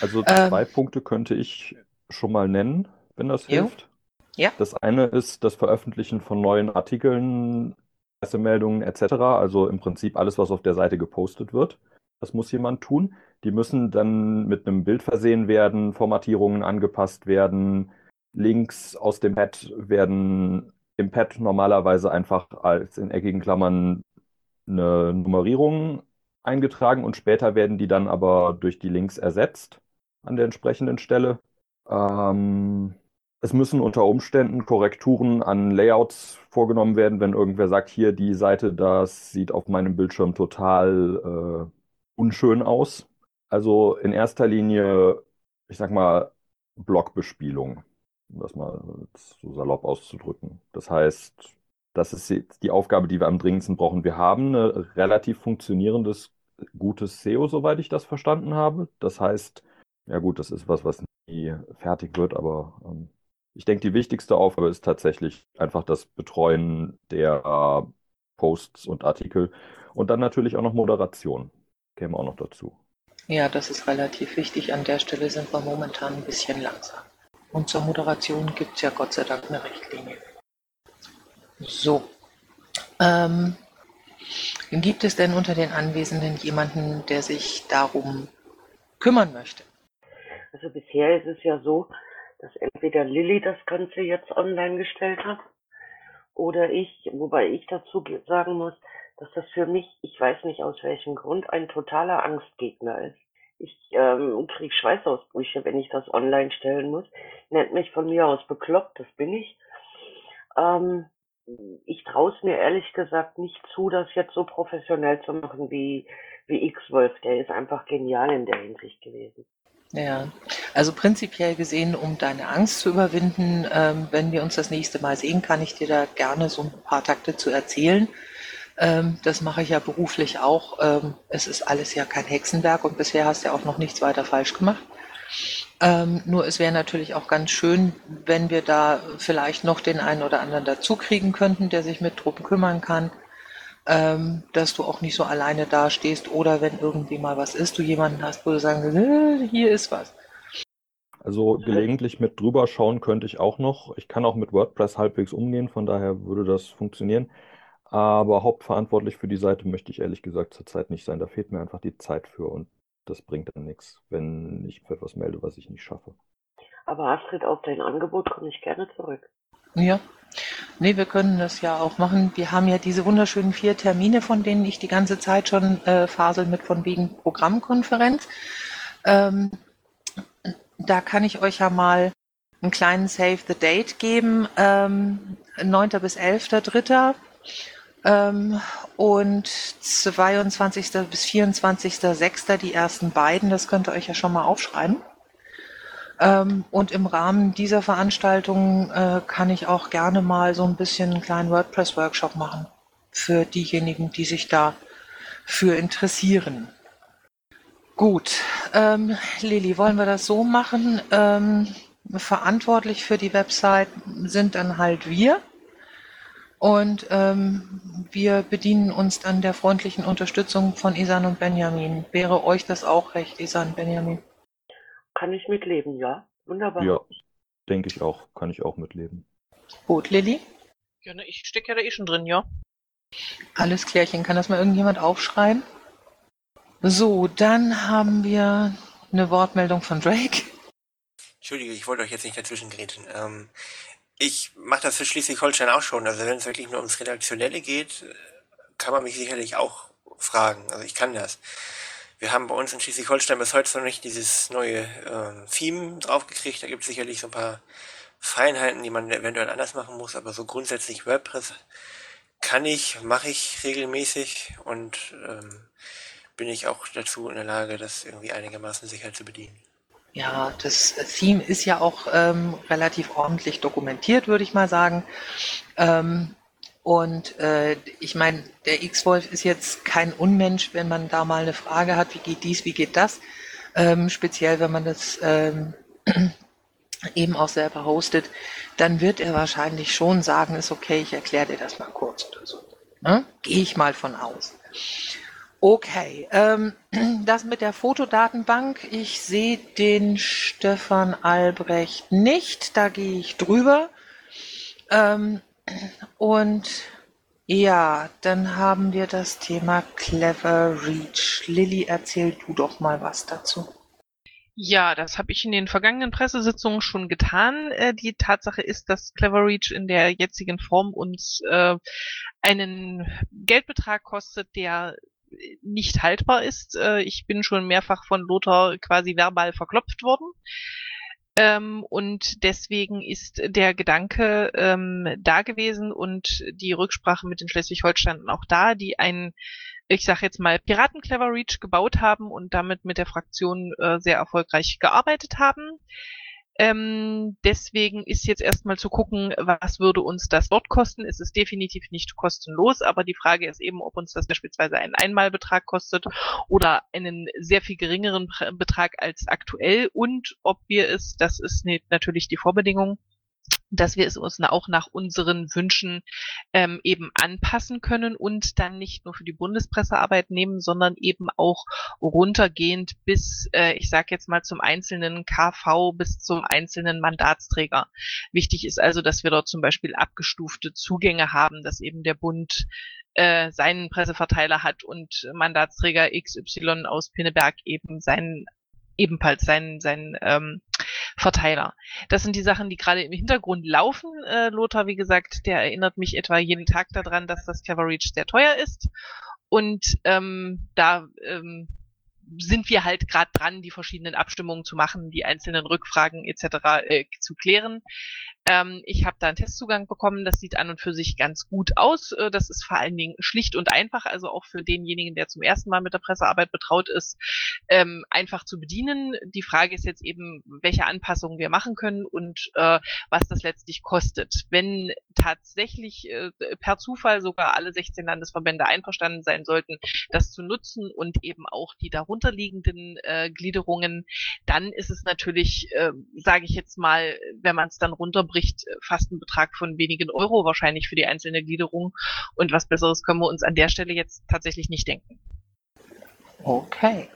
Also Ähm. zwei Punkte könnte ich schon mal nennen, wenn das Jo. hilft. Ja. Das eine ist das Veröffentlichen von neuen Artikeln, Pressemeldungen etc. Also im Prinzip alles, was auf der Seite gepostet wird. Das muss jemand tun. Die müssen dann mit einem Bild versehen werden, Formatierungen angepasst werden, Links aus dem Pad werden im Pad normalerweise einfach als in eckigen Klammern eine Nummerierung eingetragen und später werden die dann aber durch die Links ersetzt an der entsprechenden Stelle. Ähm, Es müssen unter Umständen Korrekturen an Layouts vorgenommen werden, wenn irgendwer sagt, hier die Seite, das sieht auf meinem Bildschirm total äh, unschön aus. Also in erster Linie, ich sag mal, Blockbespielung, um das mal so salopp auszudrücken. Das heißt, das ist die Aufgabe, die wir am dringendsten brauchen. Wir haben ein relativ funktionierendes, gutes SEO, soweit ich das verstanden habe. Das heißt, ja gut, das ist was, was nie fertig wird, aber ähm, ich denke, die wichtigste Aufgabe ist tatsächlich einfach das Betreuen der äh, Posts und Artikel und dann natürlich auch noch Moderation. Käme auch noch dazu. Ja, das ist relativ wichtig. An der Stelle sind wir momentan ein bisschen langsam. Und zur Moderation gibt es ja Gott sei Dank eine Richtlinie. So. Ähm, gibt es denn unter den Anwesenden jemanden, der sich darum kümmern möchte? Also bisher ist es ja so, dass entweder Lilly das Ganze jetzt online gestellt hat oder ich, wobei ich dazu sagen muss, dass das für mich, ich weiß nicht aus welchem Grund, ein totaler Angstgegner ist. Ich ähm, kriege Schweißausbrüche, wenn ich das online stellen muss. Nennt mich von mir aus bekloppt, das bin ich. Ähm, ich traue es mir ehrlich gesagt nicht zu, das jetzt so professionell zu machen wie, wie X-Wolf. Der ist einfach genial in der Hinsicht gewesen. Ja, also prinzipiell gesehen, um deine Angst zu überwinden, ähm, wenn wir uns das nächste Mal sehen, kann ich dir da gerne so ein paar Takte zu erzählen. Ähm, das mache ich ja beruflich auch. Ähm, es ist alles ja kein Hexenwerk und bisher hast du ja auch noch nichts weiter falsch gemacht. Ähm, nur es wäre natürlich auch ganz schön, wenn wir da vielleicht noch den einen oder anderen dazu kriegen könnten, der sich mit Truppen kümmern kann ähm, dass du auch nicht so alleine dastehst oder wenn irgendwie mal was ist, du jemanden hast, wo du sagen äh, hier ist was. Also gelegentlich mit drüber schauen könnte ich auch noch. Ich kann auch mit WordPress halbwegs umgehen, von daher würde das funktionieren. Aber hauptverantwortlich für die Seite möchte ich ehrlich gesagt zurzeit nicht sein. Da fehlt mir einfach die Zeit für und das bringt dann nichts, wenn ich für etwas melde, was ich nicht schaffe. Aber Astrid, auf dein Angebot komme ich gerne zurück. Ja, Nee, wir können das ja auch machen. Wir haben ja diese wunderschönen vier Termine, von denen ich die ganze Zeit schon äh, fasel mit von wegen Programmkonferenz. Ähm, da kann ich euch ja mal einen kleinen Save the Date geben. Ähm, 9. bis 11.3. Ähm, und 22. bis 24.6. die ersten beiden. Das könnt ihr euch ja schon mal aufschreiben. Ähm, und im Rahmen dieser Veranstaltung äh, kann ich auch gerne mal so ein bisschen einen kleinen WordPress-Workshop machen für diejenigen, die sich da für interessieren. Gut, ähm, Lili, wollen wir das so machen? Ähm, verantwortlich für die Website sind dann halt wir. Und ähm, wir bedienen uns dann der freundlichen Unterstützung von Isan und Benjamin. Wäre euch das auch recht, Isan, Benjamin? Kann ich mitleben, ja. Wunderbar. Ja, denke ich auch. Kann ich auch mitleben. Gut, Lilly? Ja, ne, ich stecke ja da eh schon drin, ja. Alles klärchen. Kann das mal irgendjemand aufschreiben? So, dann haben wir eine Wortmeldung von Drake. Entschuldige, ich wollte euch jetzt nicht dazwischen grätschen. Ähm, ich mache das für Schleswig-Holstein auch schon. Also wenn es wirklich nur ums Redaktionelle geht, kann man mich sicherlich auch fragen. Also ich kann das. Wir haben bei uns in Schleswig-Holstein bis heute noch nicht dieses neue äh, Theme draufgekriegt. Da gibt es sicherlich so ein paar Feinheiten, die man eventuell anders machen muss, aber so grundsätzlich WordPress kann ich, mache ich regelmäßig und ähm, bin ich auch dazu in der Lage, das irgendwie einigermaßen sicher zu bedienen. Ja, das Theme ist ja auch ähm, relativ ordentlich dokumentiert, würde ich mal sagen. Ähm, und äh, ich meine, der X-Wolf ist jetzt kein Unmensch, wenn man da mal eine Frage hat, wie geht dies, wie geht das. Ähm, speziell, wenn man das ähm, eben auch selber hostet, dann wird er wahrscheinlich schon sagen, ist okay, ich erkläre dir das mal kurz oder so. Ne? Gehe ich mal von aus. Okay, ähm, das mit der Fotodatenbank. Ich sehe den Stefan Albrecht nicht, da gehe ich drüber. Ähm, und ja, dann haben wir das Thema Clever Reach. Lilly, erzähl du doch mal was dazu. Ja, das habe ich in den vergangenen Pressesitzungen schon getan. Äh, die Tatsache ist, dass Clever Reach in der jetzigen Form uns äh, einen Geldbetrag kostet, der nicht haltbar ist. Äh, ich bin schon mehrfach von Lothar quasi verbal verklopft worden. Ähm, und deswegen ist der Gedanke ähm, da gewesen und die Rücksprache mit den Schleswig-Holstein auch da, die einen, ich sage jetzt mal, Piraten Clever Reach gebaut haben und damit mit der Fraktion äh, sehr erfolgreich gearbeitet haben. Ähm, deswegen ist jetzt erstmal zu gucken, was würde uns das dort kosten. Es ist definitiv nicht kostenlos, aber die Frage ist eben, ob uns das beispielsweise einen Einmalbetrag kostet oder einen sehr viel geringeren Betrag als aktuell und ob wir es, das ist natürlich die Vorbedingung, dass wir es uns auch nach unseren Wünschen ähm, eben anpassen können und dann nicht nur für die Bundespressearbeit nehmen, sondern eben auch runtergehend bis, äh, ich sage jetzt mal zum einzelnen KV bis zum einzelnen Mandatsträger. Wichtig ist also, dass wir dort zum Beispiel abgestufte Zugänge haben, dass eben der Bund äh, seinen Presseverteiler hat und Mandatsträger XY aus Pinneberg eben seinen ebenfalls seinen, seinen ähm, Verteiler. Das sind die Sachen, die gerade im Hintergrund laufen. Äh, Lothar, wie gesagt, der erinnert mich etwa jeden Tag daran, dass das Coverage sehr teuer ist. Und ähm, da ähm, sind wir halt gerade dran, die verschiedenen Abstimmungen zu machen, die einzelnen Rückfragen etc. Äh, zu klären. Ähm, ich habe da einen Testzugang bekommen, das sieht an und für sich ganz gut aus. Äh, das ist vor allen Dingen schlicht und einfach, also auch für denjenigen, der zum ersten Mal mit der Pressearbeit betraut ist, ähm, einfach zu bedienen. Die Frage ist jetzt eben, welche Anpassungen wir machen können und äh, was das letztlich kostet. Wenn tatsächlich äh, per Zufall sogar alle 16 Landesverbände einverstanden sein sollten, das zu nutzen und eben auch die darunterliegenden äh, Gliederungen, dann ist es natürlich, äh, sage ich jetzt mal, wenn man es dann runter bricht äh, fast ein Betrag von wenigen Euro wahrscheinlich für die einzelne Gliederung. Und was Besseres können wir uns an der Stelle jetzt tatsächlich nicht denken. Okay.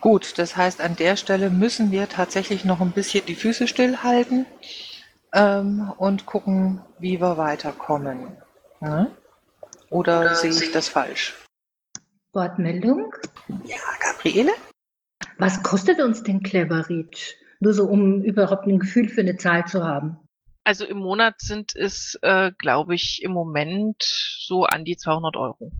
Gut, das heißt, an der Stelle müssen wir tatsächlich noch ein bisschen die Füße stillhalten ähm, und gucken, wie wir weiterkommen. Ne? Oder, Oder sehe ich das falsch? Wortmeldung? Ja, Gabriele? Was kostet uns denn Clever Reach? Nur so, um überhaupt ein Gefühl für eine Zahl zu haben. Also im Monat sind es, äh, glaube ich, im Moment so an die 200 Euro.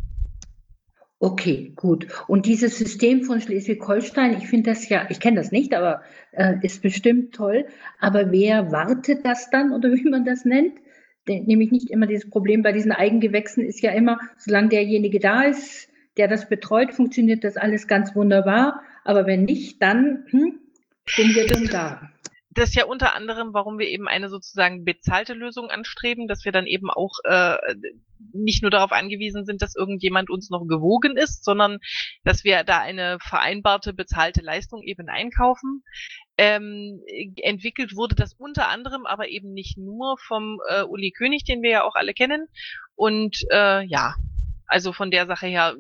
Okay, gut. Und dieses System von Schleswig-Holstein, ich finde das ja, ich kenne das nicht, aber äh, ist bestimmt toll. Aber wer wartet das dann oder wie man das nennt? Nämlich nicht immer dieses Problem bei diesen Eigengewächsen ist ja immer, solange derjenige da ist, der das betreut, funktioniert das alles ganz wunderbar. Aber wenn nicht, dann hm, sind wir denn da? Das ist ja unter anderem, warum wir eben eine sozusagen bezahlte Lösung anstreben, dass wir dann eben auch äh, nicht nur darauf angewiesen sind, dass irgendjemand uns noch gewogen ist, sondern dass wir da eine vereinbarte bezahlte Leistung eben einkaufen. Ähm, entwickelt wurde das unter anderem, aber eben nicht nur vom äh, Uli König, den wir ja auch alle kennen. Und äh, ja, also von der Sache her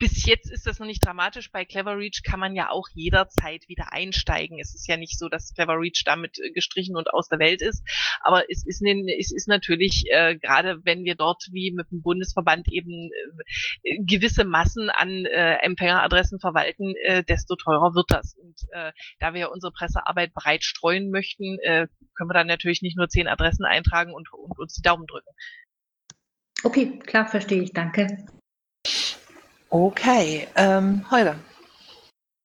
bis jetzt ist das noch nicht dramatisch. Bei Clever Reach kann man ja auch jederzeit wieder einsteigen. Es ist ja nicht so, dass Clever Reach damit äh, gestrichen und aus der Welt ist. Aber es ist, es ist natürlich, äh, gerade wenn wir dort wie mit dem Bundesverband eben äh, gewisse Massen an äh, Empfängeradressen verwalten, äh, desto teurer wird das. Und äh, da wir unsere Pressearbeit breit streuen möchten, äh, können wir dann natürlich nicht nur zehn Adressen eintragen und, und uns die Daumen drücken. Okay, klar, verstehe ich. Danke. Okay, ähm, Holger.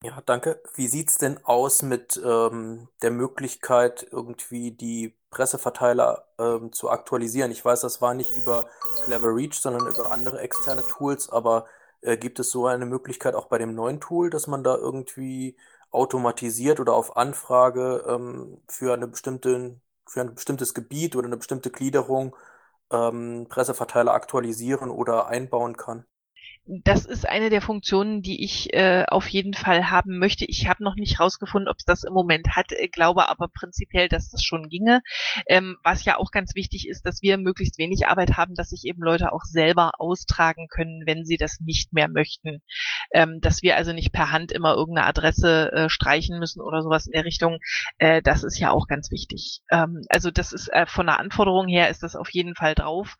Ja, danke. Wie sieht's denn aus mit ähm, der Möglichkeit, irgendwie die Presseverteiler ähm, zu aktualisieren? Ich weiß, das war nicht über Clever Reach, sondern über andere externe Tools, aber äh, gibt es so eine Möglichkeit auch bei dem neuen Tool, dass man da irgendwie automatisiert oder auf Anfrage ähm, für eine bestimmte, für ein bestimmtes Gebiet oder eine bestimmte Gliederung ähm, Presseverteiler aktualisieren oder einbauen kann? Das ist eine der Funktionen, die ich äh, auf jeden Fall haben möchte. Ich habe noch nicht rausgefunden, ob es das im Moment hat, äh, glaube aber prinzipiell, dass das schon ginge. Ähm, was ja auch ganz wichtig ist, dass wir möglichst wenig Arbeit haben, dass sich eben Leute auch selber austragen können, wenn sie das nicht mehr möchten. Ähm, dass wir also nicht per Hand immer irgendeine Adresse äh, streichen müssen oder sowas in der Richtung. Äh, das ist ja auch ganz wichtig. Ähm, also das ist äh, von der Anforderung her ist das auf jeden Fall drauf.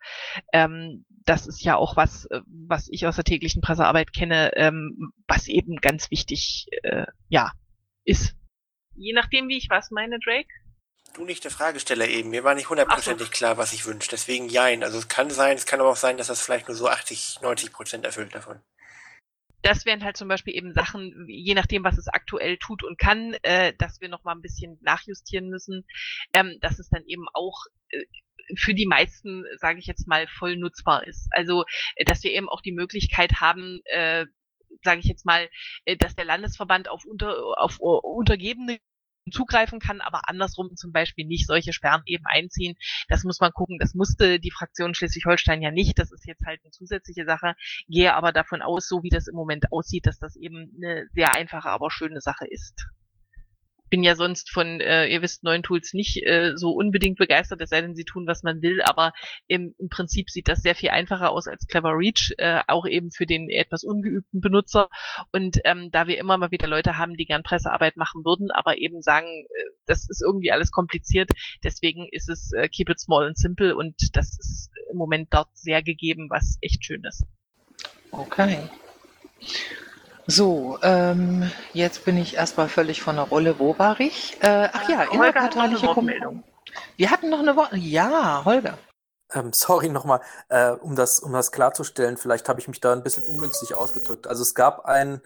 Ähm, das ist ja auch was, äh, was ich aus der täglichen Pressearbeit kenne, ähm, was eben ganz wichtig äh, ja ist. Je nachdem, wie ich was meine, Drake. Du nicht der Fragesteller eben. Mir war nicht hundertprozentig so. klar, was ich wünsche. Deswegen jein. Also es kann sein, es kann aber auch sein, dass das vielleicht nur so 80, 90 Prozent erfüllt davon. das wären halt zum Beispiel eben Sachen, je nachdem, was es aktuell tut und kann, äh, dass wir noch mal ein bisschen nachjustieren müssen, ähm, dass es dann eben auch äh, für die meisten, sage ich jetzt mal, voll nutzbar ist. Also, äh, dass wir eben auch die Möglichkeit haben, äh, sage ich jetzt mal, äh, dass der Landesverband auf, unter, auf Untergebene zugreifen kann, aber andersrum zum Beispiel nicht solche Sperren eben einziehen. Das muss man gucken. Das musste die Fraktion Schleswig-Holstein ja nicht. Das ist jetzt halt eine zusätzliche Sache. Gehe aber davon aus, so wie das im Moment aussieht, dass das eben eine sehr einfache, aber schöne Sache ist bin ja sonst von, äh, ihr wisst, neuen Tools nicht äh, so unbedingt begeistert, es sei denn, sie tun, was man will, aber im, im Prinzip sieht das sehr viel einfacher aus als Clever Reach, äh, auch eben für den etwas ungeübten Benutzer. Und ähm, da wir immer mal wieder Leute haben, die gern Pressearbeit machen würden, aber eben sagen, äh, das ist irgendwie alles kompliziert, deswegen ist es äh, Keep it small and simple und das ist im Moment dort sehr gegeben, was echt schön ist. Okay. So, ähm, jetzt bin ich erstmal völlig von der Rolle. Wo war ich? Äh, ach ja, innerparteiliche Meldung. Wir hatten noch eine Wortmeldung. Ja, Holger. Ähm, sorry nochmal, äh, um, das, um das klarzustellen, vielleicht habe ich mich da ein bisschen ungünstig ausgedrückt. Also es gab ein,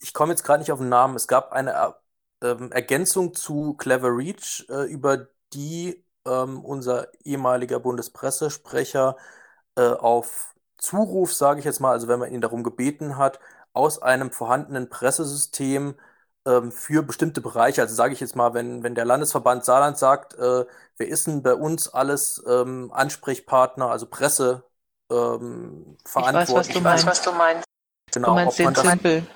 ich komme jetzt gerade nicht auf den Namen, es gab eine äh, Ergänzung zu Clever Reach, äh, über die ähm, unser ehemaliger Bundespressesprecher äh, auf Zuruf, sage ich jetzt mal, also wenn man ihn darum gebeten hat, aus einem vorhandenen Pressesystem ähm, für bestimmte Bereiche. Also sage ich jetzt mal, wenn, wenn der Landesverband Saarland sagt, äh, wer ist denn bei uns alles ähm, Ansprechpartner, also Presse ähm, verantwortlich. Ich weiß, was du meinst. Genau, du meinst den Simple.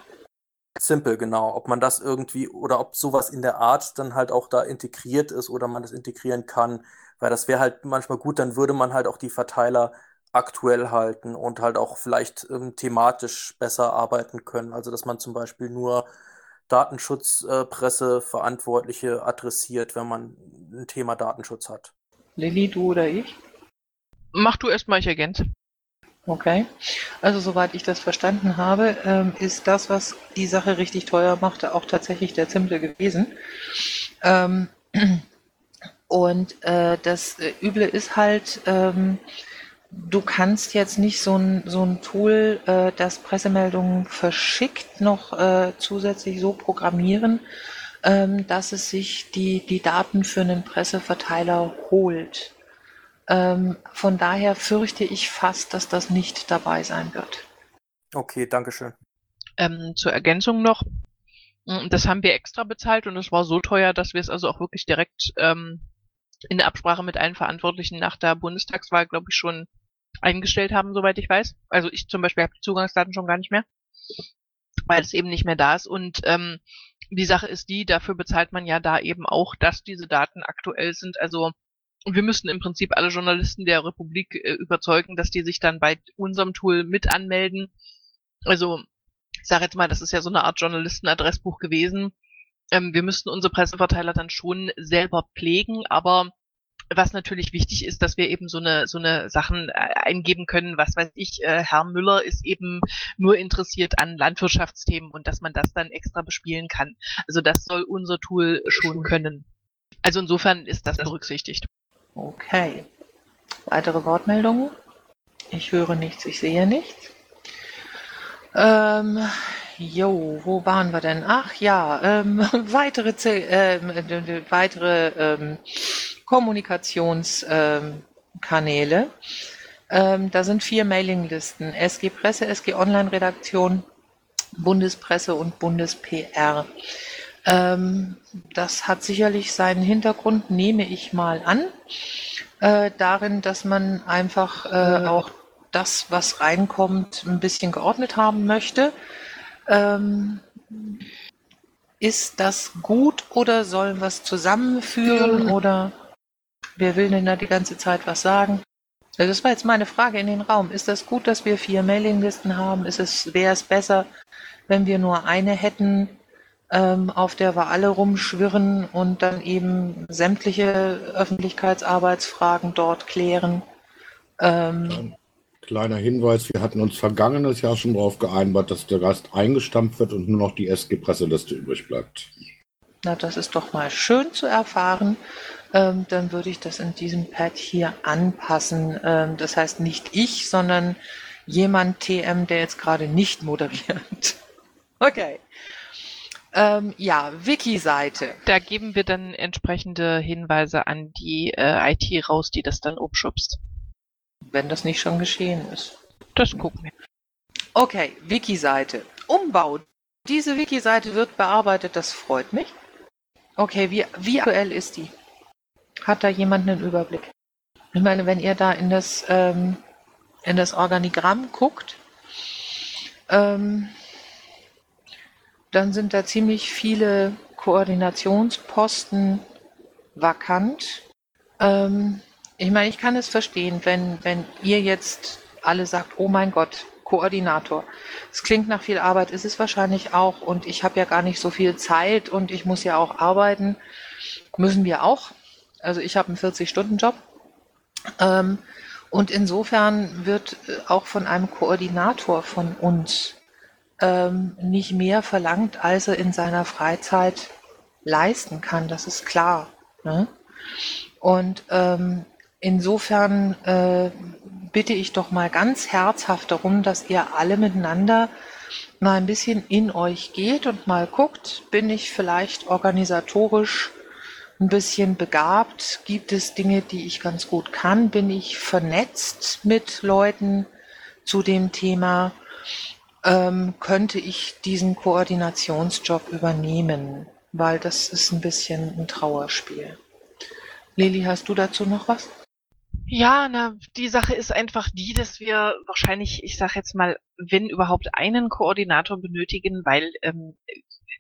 Simple, genau. Ob man das irgendwie oder ob sowas in der Art dann halt auch da integriert ist oder man das integrieren kann. Weil das wäre halt manchmal gut, dann würde man halt auch die Verteiler aktuell halten und halt auch vielleicht ähm, thematisch besser arbeiten können. Also dass man zum Beispiel nur Datenschutzpresseverantwortliche äh, adressiert, wenn man ein Thema Datenschutz hat. Lilly, du oder ich? Mach du erstmal, ich ergänze. Okay. Also soweit ich das verstanden habe, ähm, ist das, was die Sache richtig teuer machte, auch tatsächlich der Simple gewesen. Ähm, und äh, das äh, Üble ist halt, ähm, du kannst jetzt nicht so ein, so ein Tool, äh, das Pressemeldungen verschickt, noch äh, zusätzlich so programmieren, ähm, dass es sich die, die Daten für einen Presseverteiler holt. Ähm, von daher fürchte ich fast, dass das nicht dabei sein wird. Okay, Dankeschön. Ähm, zur Ergänzung noch, mm, das haben wir extra bezahlt und es war so teuer, dass wir es also auch wirklich direkt ähm, in der Absprache mit allen Verantwortlichen nach der Bundestagswahl, glaube ich, schon eingestellt haben, soweit ich weiß. Also ich zum Beispiel habe die Zugangsdaten schon gar nicht mehr, weil es eben nicht mehr da ist. Und ähm, die Sache ist die, dafür bezahlt man ja da eben auch, dass diese Daten aktuell sind. Also wir müssten im Prinzip alle Journalisten der Republik äh, überzeugen, dass die sich dann bei unserem Tool mit anmelden. Also ich sage jetzt mal, das ist ja so eine Art Journalistenadressbuch gewesen. Ähm, wir müssten unsere Presseverteiler dann schon selber pflegen, aber was natürlich wichtig ist, dass wir eben so eine so eine Sachen äh, eingeben können, was weiß ich, äh, Herr Müller ist eben nur interessiert an Landwirtschaftsthemen und dass man das dann extra bespielen kann. Also das soll unser Tool schon können. Also insofern ist das berücksichtigt. Okay. Weitere Wortmeldungen? Ich höre nichts, ich sehe nichts. Ähm, jo, wo waren wir denn? Ach ja, ähm, weitere, äh, weitere ähm, Kommunikationskanäle. Ähm, da sind vier Mailinglisten. SG Presse, SG Online Redaktion, Bundespresse und BundesPR. Ähm, das hat sicherlich seinen Hintergrund, nehme ich mal an, äh, darin, dass man einfach äh, auch das, was reinkommt, ein bisschen geordnet haben möchte. Ähm, ist das gut oder sollen wir es zusammenführen oder wer will denn da die ganze Zeit was sagen? Also das war jetzt meine Frage in den Raum. Ist das gut, dass wir vier Mailinglisten haben? Ist es, wäre es besser, wenn wir nur eine hätten, ähm, auf der wir alle rumschwirren und dann eben sämtliche Öffentlichkeitsarbeitsfragen dort klären? Ähm, Kleiner Hinweis, wir hatten uns vergangenes Jahr schon darauf geeinbart, dass der Rest eingestampft wird und nur noch die SG-Presseliste übrig bleibt. Na, das ist doch mal schön zu erfahren. Ähm, dann würde ich das in diesem Pad hier anpassen. Ähm, das heißt nicht ich, sondern jemand TM, der jetzt gerade nicht moderiert. Okay. Ähm, ja, Wiki-Seite. Da geben wir dann entsprechende Hinweise an die äh, IT raus, die das dann umschubst. Wenn das nicht schon geschehen ist. Das gucken wir. Okay, Wiki-Seite. Umbau. Diese Wiki-Seite wird bearbeitet, das freut mich. Okay, wie, wie aktuell ist die? Hat da jemand einen Überblick? Ich meine, wenn ihr da in das, ähm, in das Organigramm guckt, ähm, dann sind da ziemlich viele Koordinationsposten vakant. Ähm, ich meine, ich kann es verstehen, wenn, wenn ihr jetzt alle sagt, oh mein Gott, Koordinator. Es klingt nach viel Arbeit, ist es wahrscheinlich auch. Und ich habe ja gar nicht so viel Zeit und ich muss ja auch arbeiten. Müssen wir auch. Also ich habe einen 40-Stunden-Job. Ähm, und insofern wird äh, auch von einem Koordinator von uns ähm, nicht mehr verlangt, als er in seiner Freizeit leisten kann. Das ist klar. Ne? Und ähm, insofern äh, bitte ich doch mal ganz herzhaft darum, dass ihr alle miteinander mal ein bisschen in euch geht und mal guckt, bin ich vielleicht organisatorisch ein bisschen begabt? Gibt es Dinge, die ich ganz gut kann? Bin ich vernetzt mit Leuten zu dem Thema? ähm, könnte ich diesen Koordinationsjob übernehmen, weil das ist ein bisschen ein Trauerspiel. Lili, hast du dazu noch was? Ja, na, die Sache ist einfach die, dass wir wahrscheinlich, ich sag jetzt mal, wenn überhaupt einen Koordinator benötigen, weil, ähm,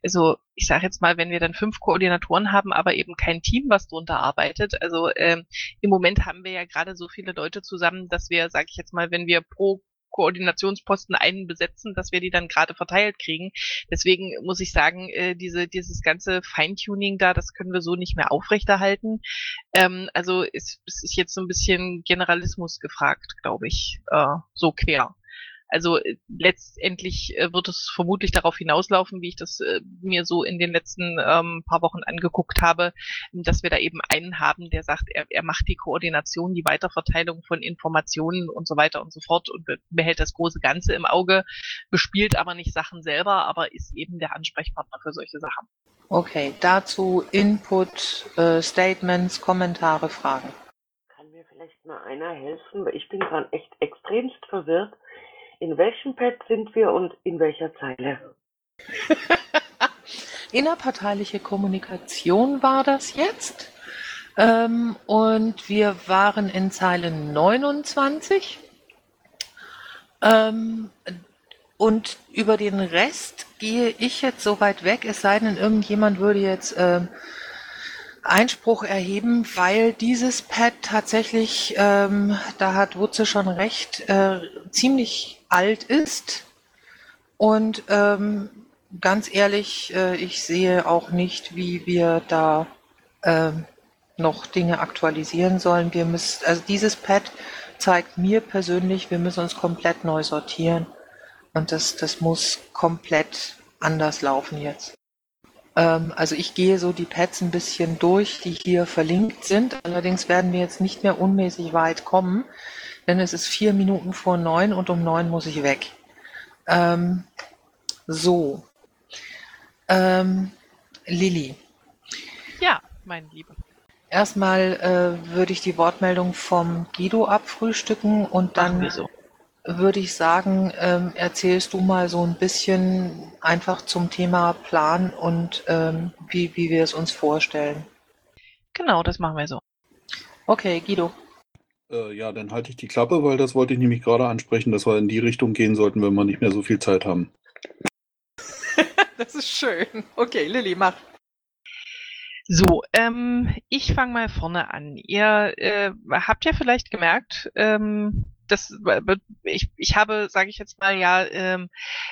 also ich sage jetzt mal, wenn wir dann fünf Koordinatoren haben, aber eben kein Team, was drunter arbeitet. Also ähm, im Moment haben wir ja gerade so viele Leute zusammen, dass wir, sage ich jetzt mal, wenn wir pro Koordinationsposten einen besetzen, dass wir die dann gerade verteilt kriegen. Deswegen muss ich sagen, äh, diese, dieses ganze Feintuning da, das können wir so nicht mehr aufrechterhalten. Ähm, also es, es ist jetzt so ein bisschen Generalismus gefragt, glaube ich, äh, so quer. Also äh, letztendlich äh, wird es vermutlich darauf hinauslaufen, wie ich das äh, mir so in den letzten ähm, paar Wochen angeguckt habe, dass wir da eben einen haben, der sagt, er, er macht die Koordination, die Weiterverteilung von Informationen und so weiter und so fort und behält das große Ganze im Auge, bespielt aber nicht Sachen selber, aber ist eben der Ansprechpartner für solche Sachen. Okay, dazu Input, äh, Statements, Kommentare, Fragen. Kann mir vielleicht mal einer helfen? Ich bin gerade echt extremst verwirrt in welchem Pad sind wir und in welcher Zeile? Innerparteiliche Kommunikation war das jetzt. Ähm, und wir waren in Zeile 29. Ähm, und über den Rest gehe ich jetzt so weit weg, es sei denn, irgendjemand würde jetzt ähm, Einspruch erheben, weil dieses Pad tatsächlich, ähm, da hat Wutze schon recht, äh, ziemlich alt ist. Und ähm, ganz ehrlich, äh, ich sehe auch nicht, wie wir da äh, noch Dinge aktualisieren sollen. Wir müssen, also dieses Pad zeigt mir persönlich, wir müssen uns komplett neu sortieren. Und das, das muss komplett anders laufen jetzt. Ähm, also ich gehe so die Pads ein bisschen durch, die hier verlinkt sind. Allerdings werden wir jetzt nicht mehr unmäßig weit kommen, denn es ist vier Minuten vor neun und um neun muss ich weg. Ähm, so. Ähm, Lilly. Ja, mein Lieber. Erstmal äh, würde ich die Wortmeldung vom Guido abfrühstücken und dann so. würde ich sagen, ähm, erzählst du mal so ein bisschen einfach zum Thema Plan und ähm, wie, wie wir es uns vorstellen. Genau, das machen wir so. Okay, Guido. Äh, ja, dann halte ich die Klappe, weil das wollte ich nämlich gerade ansprechen, dass wir in die Richtung gehen sollten, wenn wir nicht mehr so viel Zeit haben. das ist schön. Okay, Lilly, mach. So, ähm, ich fange mal vorne an. Ihr äh, habt ja vielleicht gemerkt, ähm, dass ich, ich habe, sage ich jetzt mal, ja, ähm,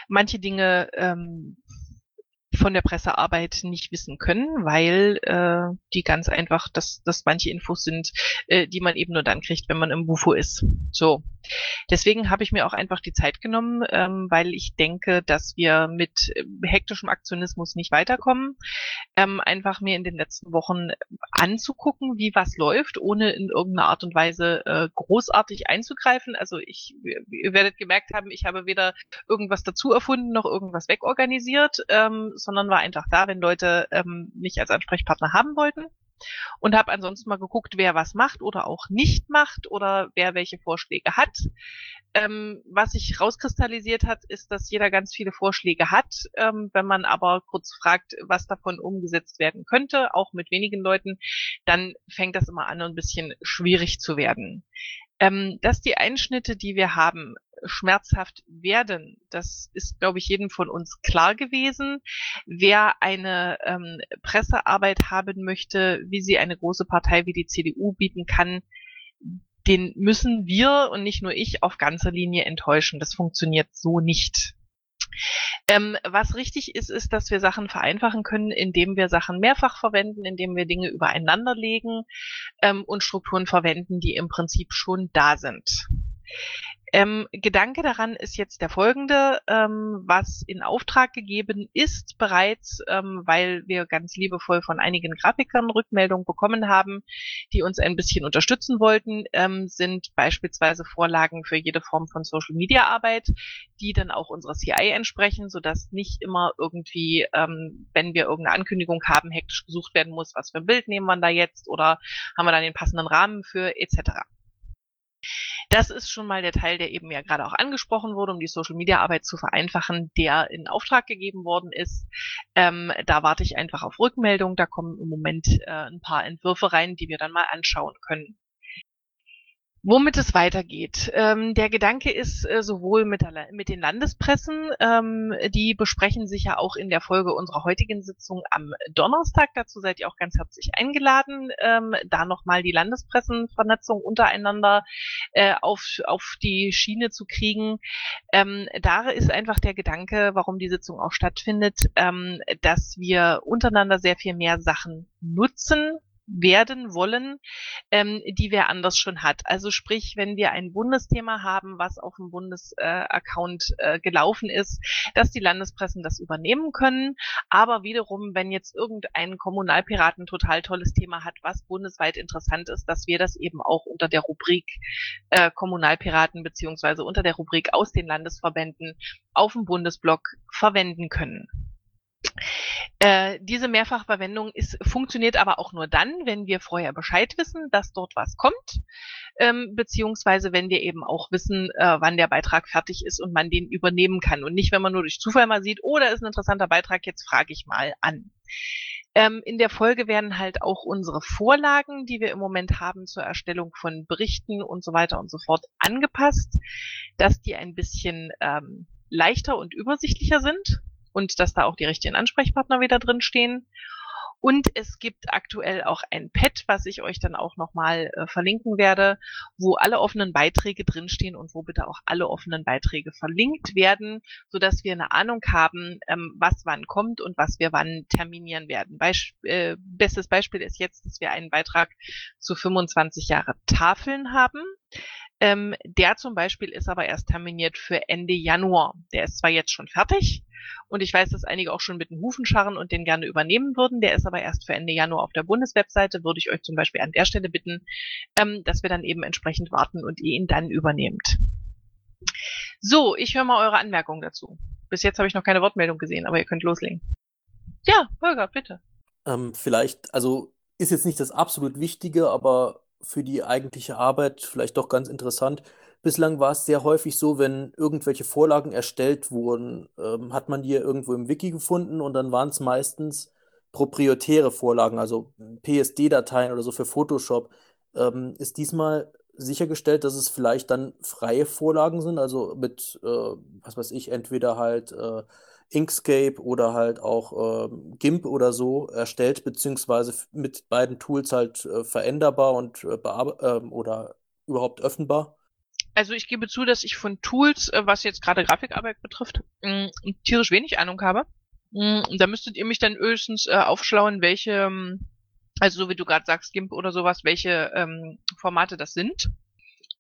manche Dinge ähm, von der Pressearbeit nicht wissen können, weil äh, die ganz einfach, dass, dass manche Infos sind, äh, die man eben nur dann kriegt, wenn man im Bufo ist. So. Deswegen habe ich mir auch einfach die Zeit genommen, ähm, weil ich denke, dass wir mit äh, hektischem Aktionismus nicht weiterkommen. Ähm, einfach mir in den letzten Wochen anzugucken, wie was läuft, ohne in irgendeiner Art und Weise äh, großartig einzugreifen. Also ich, ihr werdet gemerkt haben, ich habe weder irgendwas dazu erfunden noch irgendwas wegorganisiert, ähm, sondern war einfach da, wenn Leute ähm, mich als Ansprechpartner haben wollten und habe ansonsten mal geguckt, wer was macht oder auch nicht macht oder wer welche Vorschläge hat. Ähm, was sich rauskristallisiert hat, ist, dass jeder ganz viele Vorschläge hat. Ähm, wenn man aber kurz fragt, was davon umgesetzt werden könnte, auch mit wenigen Leuten, dann fängt das immer an, ein bisschen schwierig zu werden. Ähm, dass die Einschnitte, die wir haben, schmerzhaft werden. Das ist, glaube ich, jedem von uns klar gewesen. Wer eine ähm, Pressearbeit haben möchte, wie sie eine große Partei wie die CDU bieten kann, den müssen wir und nicht nur ich auf ganzer Linie enttäuschen. Das funktioniert so nicht. Ähm, was richtig ist, ist, dass wir Sachen vereinfachen können, indem wir Sachen mehrfach verwenden, indem wir Dinge übereinander legen ähm, und Strukturen verwenden, die im Prinzip schon da sind. Ähm, Gedanke daran ist jetzt der folgende, ähm, was in Auftrag gegeben ist bereits, ähm, weil wir ganz liebevoll von einigen Grafikern Rückmeldungen bekommen haben, die uns ein bisschen unterstützen wollten, ähm, sind beispielsweise Vorlagen für jede Form von Social Media Arbeit, die dann auch unserer CI entsprechen, sodass nicht immer irgendwie, ähm, wenn wir irgendeine Ankündigung haben, hektisch gesucht werden muss, was für ein Bild nehmen wir da jetzt oder haben wir dann den passenden Rahmen für etc. Das ist schon mal der Teil, der eben ja gerade auch angesprochen wurde, um die Social-Media-Arbeit zu vereinfachen, der in Auftrag gegeben worden ist. Ähm, da warte ich einfach auf Rückmeldung. Da kommen im Moment äh, ein paar Entwürfe rein, die wir dann mal anschauen können. Womit es weitergeht. Ähm, der Gedanke ist äh, sowohl mit, der, mit, den Landespressen, ähm, die besprechen sich ja auch in der Folge unserer heutigen Sitzung am Donnerstag. Dazu seid ihr auch ganz herzlich eingeladen, ähm, da nochmal die Landespressenvernetzung untereinander äh, auf, auf die Schiene zu kriegen. Ähm, da ist einfach der Gedanke, warum die Sitzung auch stattfindet, ähm, dass wir untereinander sehr viel mehr Sachen nutzen, werden wollen, ähm, die wer anders schon hat. Also sprich, wenn wir ein Bundesthema haben, was auf dem Bundesaccount äh, äh, gelaufen ist, dass die Landespressen das übernehmen können. Aber wiederum, wenn jetzt irgendein Kommunalpiraten total tolles Thema hat, was bundesweit interessant ist, dass wir das eben auch unter der Rubrik äh, Kommunalpiraten beziehungsweise unter der Rubrik aus den Landesverbänden auf dem Bundesblock verwenden können. Äh, diese Mehrfachverwendung ist, funktioniert aber auch nur dann, wenn wir vorher Bescheid wissen, dass dort was kommt, ähm, beziehungsweise wenn wir eben auch wissen, äh, wann der Beitrag fertig ist und man den übernehmen kann. Und nicht, wenn man nur durch Zufall mal sieht, oh, da ist ein interessanter Beitrag, jetzt frage ich mal an. Ähm, in der Folge werden halt auch unsere Vorlagen, die wir im Moment haben zur Erstellung von Berichten und so weiter und so fort, angepasst, dass die ein bisschen ähm, leichter und übersichtlicher sind und dass da auch die richtigen Ansprechpartner wieder drin stehen. Und es gibt aktuell auch ein Pad, was ich euch dann auch nochmal äh, verlinken werde, wo alle offenen Beiträge drinstehen und wo bitte auch alle offenen Beiträge verlinkt werden, so dass wir eine Ahnung haben, ähm, was wann kommt und was wir wann terminieren werden. Beisp äh, bestes Beispiel ist jetzt, dass wir einen Beitrag zu 25 Jahre Tafeln haben. Ähm, der zum Beispiel ist aber erst terminiert für Ende Januar. Der ist zwar jetzt schon fertig, und ich weiß, dass einige auch schon mit den Hufen scharren und den gerne übernehmen würden. Der ist aber erst für Ende Januar auf der Bundeswebseite. Würde ich euch zum Beispiel an der Stelle bitten, ähm, dass wir dann eben entsprechend warten und ihr ihn dann übernehmt. So, ich höre mal eure Anmerkungen dazu. Bis jetzt habe ich noch keine Wortmeldung gesehen, aber ihr könnt loslegen. Ja, Holger, bitte. Ähm, vielleicht, also ist jetzt nicht das absolut Wichtige, aber für die eigentliche Arbeit vielleicht doch ganz interessant. Bislang war es sehr häufig so, wenn irgendwelche Vorlagen erstellt wurden, ähm, hat man die ja irgendwo im Wiki gefunden und dann waren es meistens proprietäre Vorlagen, also PSD-Dateien oder so für Photoshop. Ähm, ist diesmal sichergestellt, dass es vielleicht dann freie Vorlagen sind, also mit, äh, was weiß ich, entweder halt äh, Inkscape oder halt auch äh, GIMP oder so erstellt, beziehungsweise mit beiden Tools halt äh, veränderbar und äh, ähm, oder überhaupt öffnbar? Also ich gebe zu, dass ich von Tools, äh, was jetzt gerade Grafikarbeit betrifft, mh, tierisch wenig Ahnung habe. Mm, Da müsstet ihr mich dann höchstens äh, aufschlauen, welche, ähm, also so wie du gerade sagst, GIMP oder sowas, welche ähm, Formate das sind.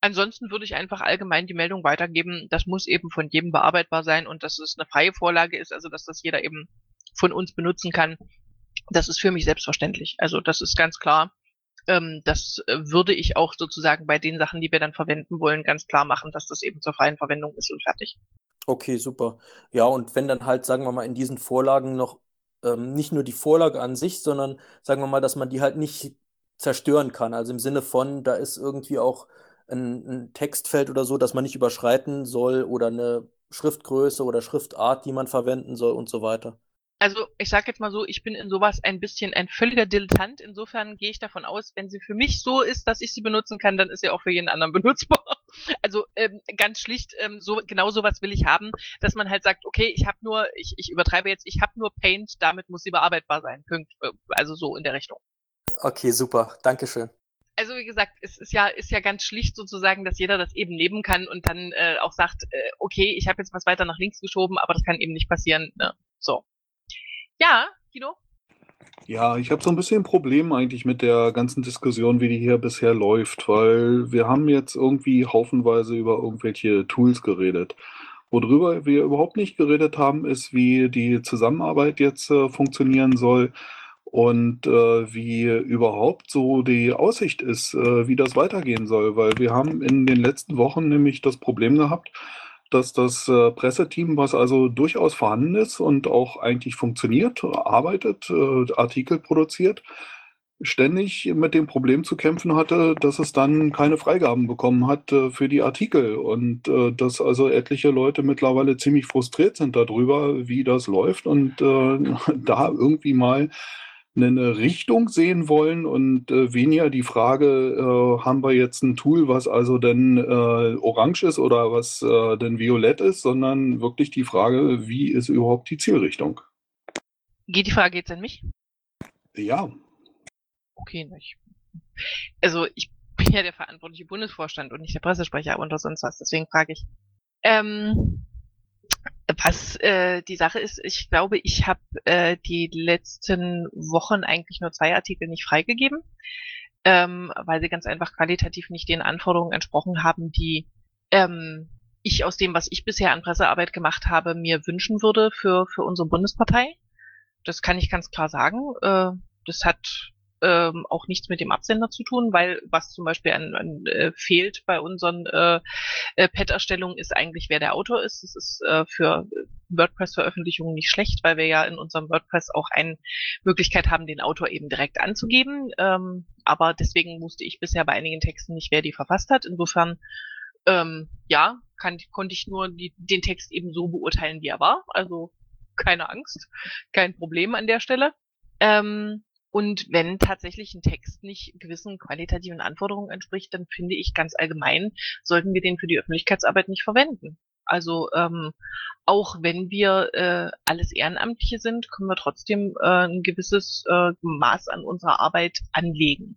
Ansonsten würde ich einfach allgemein die Meldung weitergeben, das muss eben von jedem bearbeitbar sein und dass es eine freie Vorlage ist, also dass das jeder eben von uns benutzen kann. Das ist für mich selbstverständlich. Also das ist ganz klar. Ähm, das äh, würde ich auch sozusagen bei den Sachen, die wir dann verwenden wollen, ganz klar machen, dass das eben zur freien Verwendung ist und fertig. Okay, super. Ja, und wenn dann halt, sagen wir mal, in diesen Vorlagen noch ähm, nicht nur die Vorlage an sich, sondern sagen wir mal, dass man die halt nicht zerstören kann. Also im Sinne von, da ist irgendwie auch ein, ein Textfeld oder so, das man nicht überschreiten soll oder eine Schriftgröße oder Schriftart, die man verwenden soll und so weiter. Also ich sage jetzt mal so, ich bin in sowas ein bisschen ein völliger Dilettant. Insofern gehe ich davon aus, wenn sie für mich so ist, dass ich sie benutzen kann, dann ist sie auch für jeden anderen benutzbar. Also ähm, ganz schlicht, ähm, so genau sowas will ich haben, dass man halt sagt, okay, ich habe nur, ich, ich übertreibe jetzt, ich habe nur Paint, damit muss sie bearbeitbar sein. Äh, Also so in der Richtung. Okay, super. Dankeschön. Also wie gesagt, es ist ja ist ja ganz schlicht sozusagen, dass jeder das eben nehmen kann und dann äh, auch sagt, äh, okay, ich habe jetzt was weiter nach links geschoben, aber das kann eben nicht passieren. Ne? So. Ja, Guido? Ja, ich habe so ein bisschen ein Problem eigentlich mit der ganzen Diskussion, wie die hier bisher läuft, weil wir haben jetzt irgendwie haufenweise über irgendwelche Tools geredet. Worüber wir überhaupt nicht geredet haben, ist, wie die Zusammenarbeit jetzt äh, funktionieren soll und äh, wie überhaupt so die Aussicht ist, äh, wie das weitergehen soll, weil wir haben in den letzten Wochen nämlich das Problem gehabt, dass das äh, Presseteam, was also durchaus vorhanden ist und auch eigentlich funktioniert, arbeitet, äh, Artikel produziert, ständig mit dem Problem zu kämpfen hatte, dass es dann keine Freigaben bekommen hat äh, für die Artikel. Und äh, dass also etliche Leute mittlerweile ziemlich frustriert sind darüber, wie das läuft. Und äh, da irgendwie mal eine Richtung sehen wollen und äh, weniger die Frage, äh, haben wir jetzt ein Tool, was also denn äh, orange ist oder was äh, denn violett ist, sondern wirklich die Frage, wie ist überhaupt die Zielrichtung? Geht die Frage jetzt an mich? Ja, Okay, nicht. Also ich bin ja der verantwortliche Bundesvorstand und nicht der Pressesprecher oder sonst was, deswegen frage ich. Ähm, was äh, die Sache ist, ich glaube, ich habe äh, die letzten Wochen eigentlich nur zwei Artikel nicht freigegeben, ähm, weil sie ganz einfach qualitativ nicht den Anforderungen entsprochen haben, die ähm, ich aus dem, was ich bisher an Pressearbeit gemacht habe, mir wünschen würde für, für unsere Bundespartei. Das kann ich ganz klar sagen. Äh, das hat ähm, auch nichts mit dem Absender zu tun, weil was zum Beispiel an, an, äh, fehlt bei unseren äh, äh, Pad-Erstellungen ist eigentlich, wer der Autor ist. Das ist äh, für WordPress-Veröffentlichungen nicht schlecht, weil wir ja in unserem WordPress auch eine Möglichkeit haben, den Autor eben direkt anzugeben. Ähm, aber deswegen wusste ich bisher bei einigen Texten nicht, wer die verfasst hat. Insofern ähm, ja, kann, konnte ich nur die, den Text eben so beurteilen, wie er war. Also keine Angst, kein Problem an der Stelle. Ähm, und wenn tatsächlich ein Text nicht gewissen qualitativen Anforderungen entspricht, dann finde ich ganz allgemein, sollten wir den für die Öffentlichkeitsarbeit nicht verwenden. Also ähm, auch wenn wir äh, alles Ehrenamtliche sind, können wir trotzdem äh, ein gewisses äh, Maß an unserer Arbeit anlegen.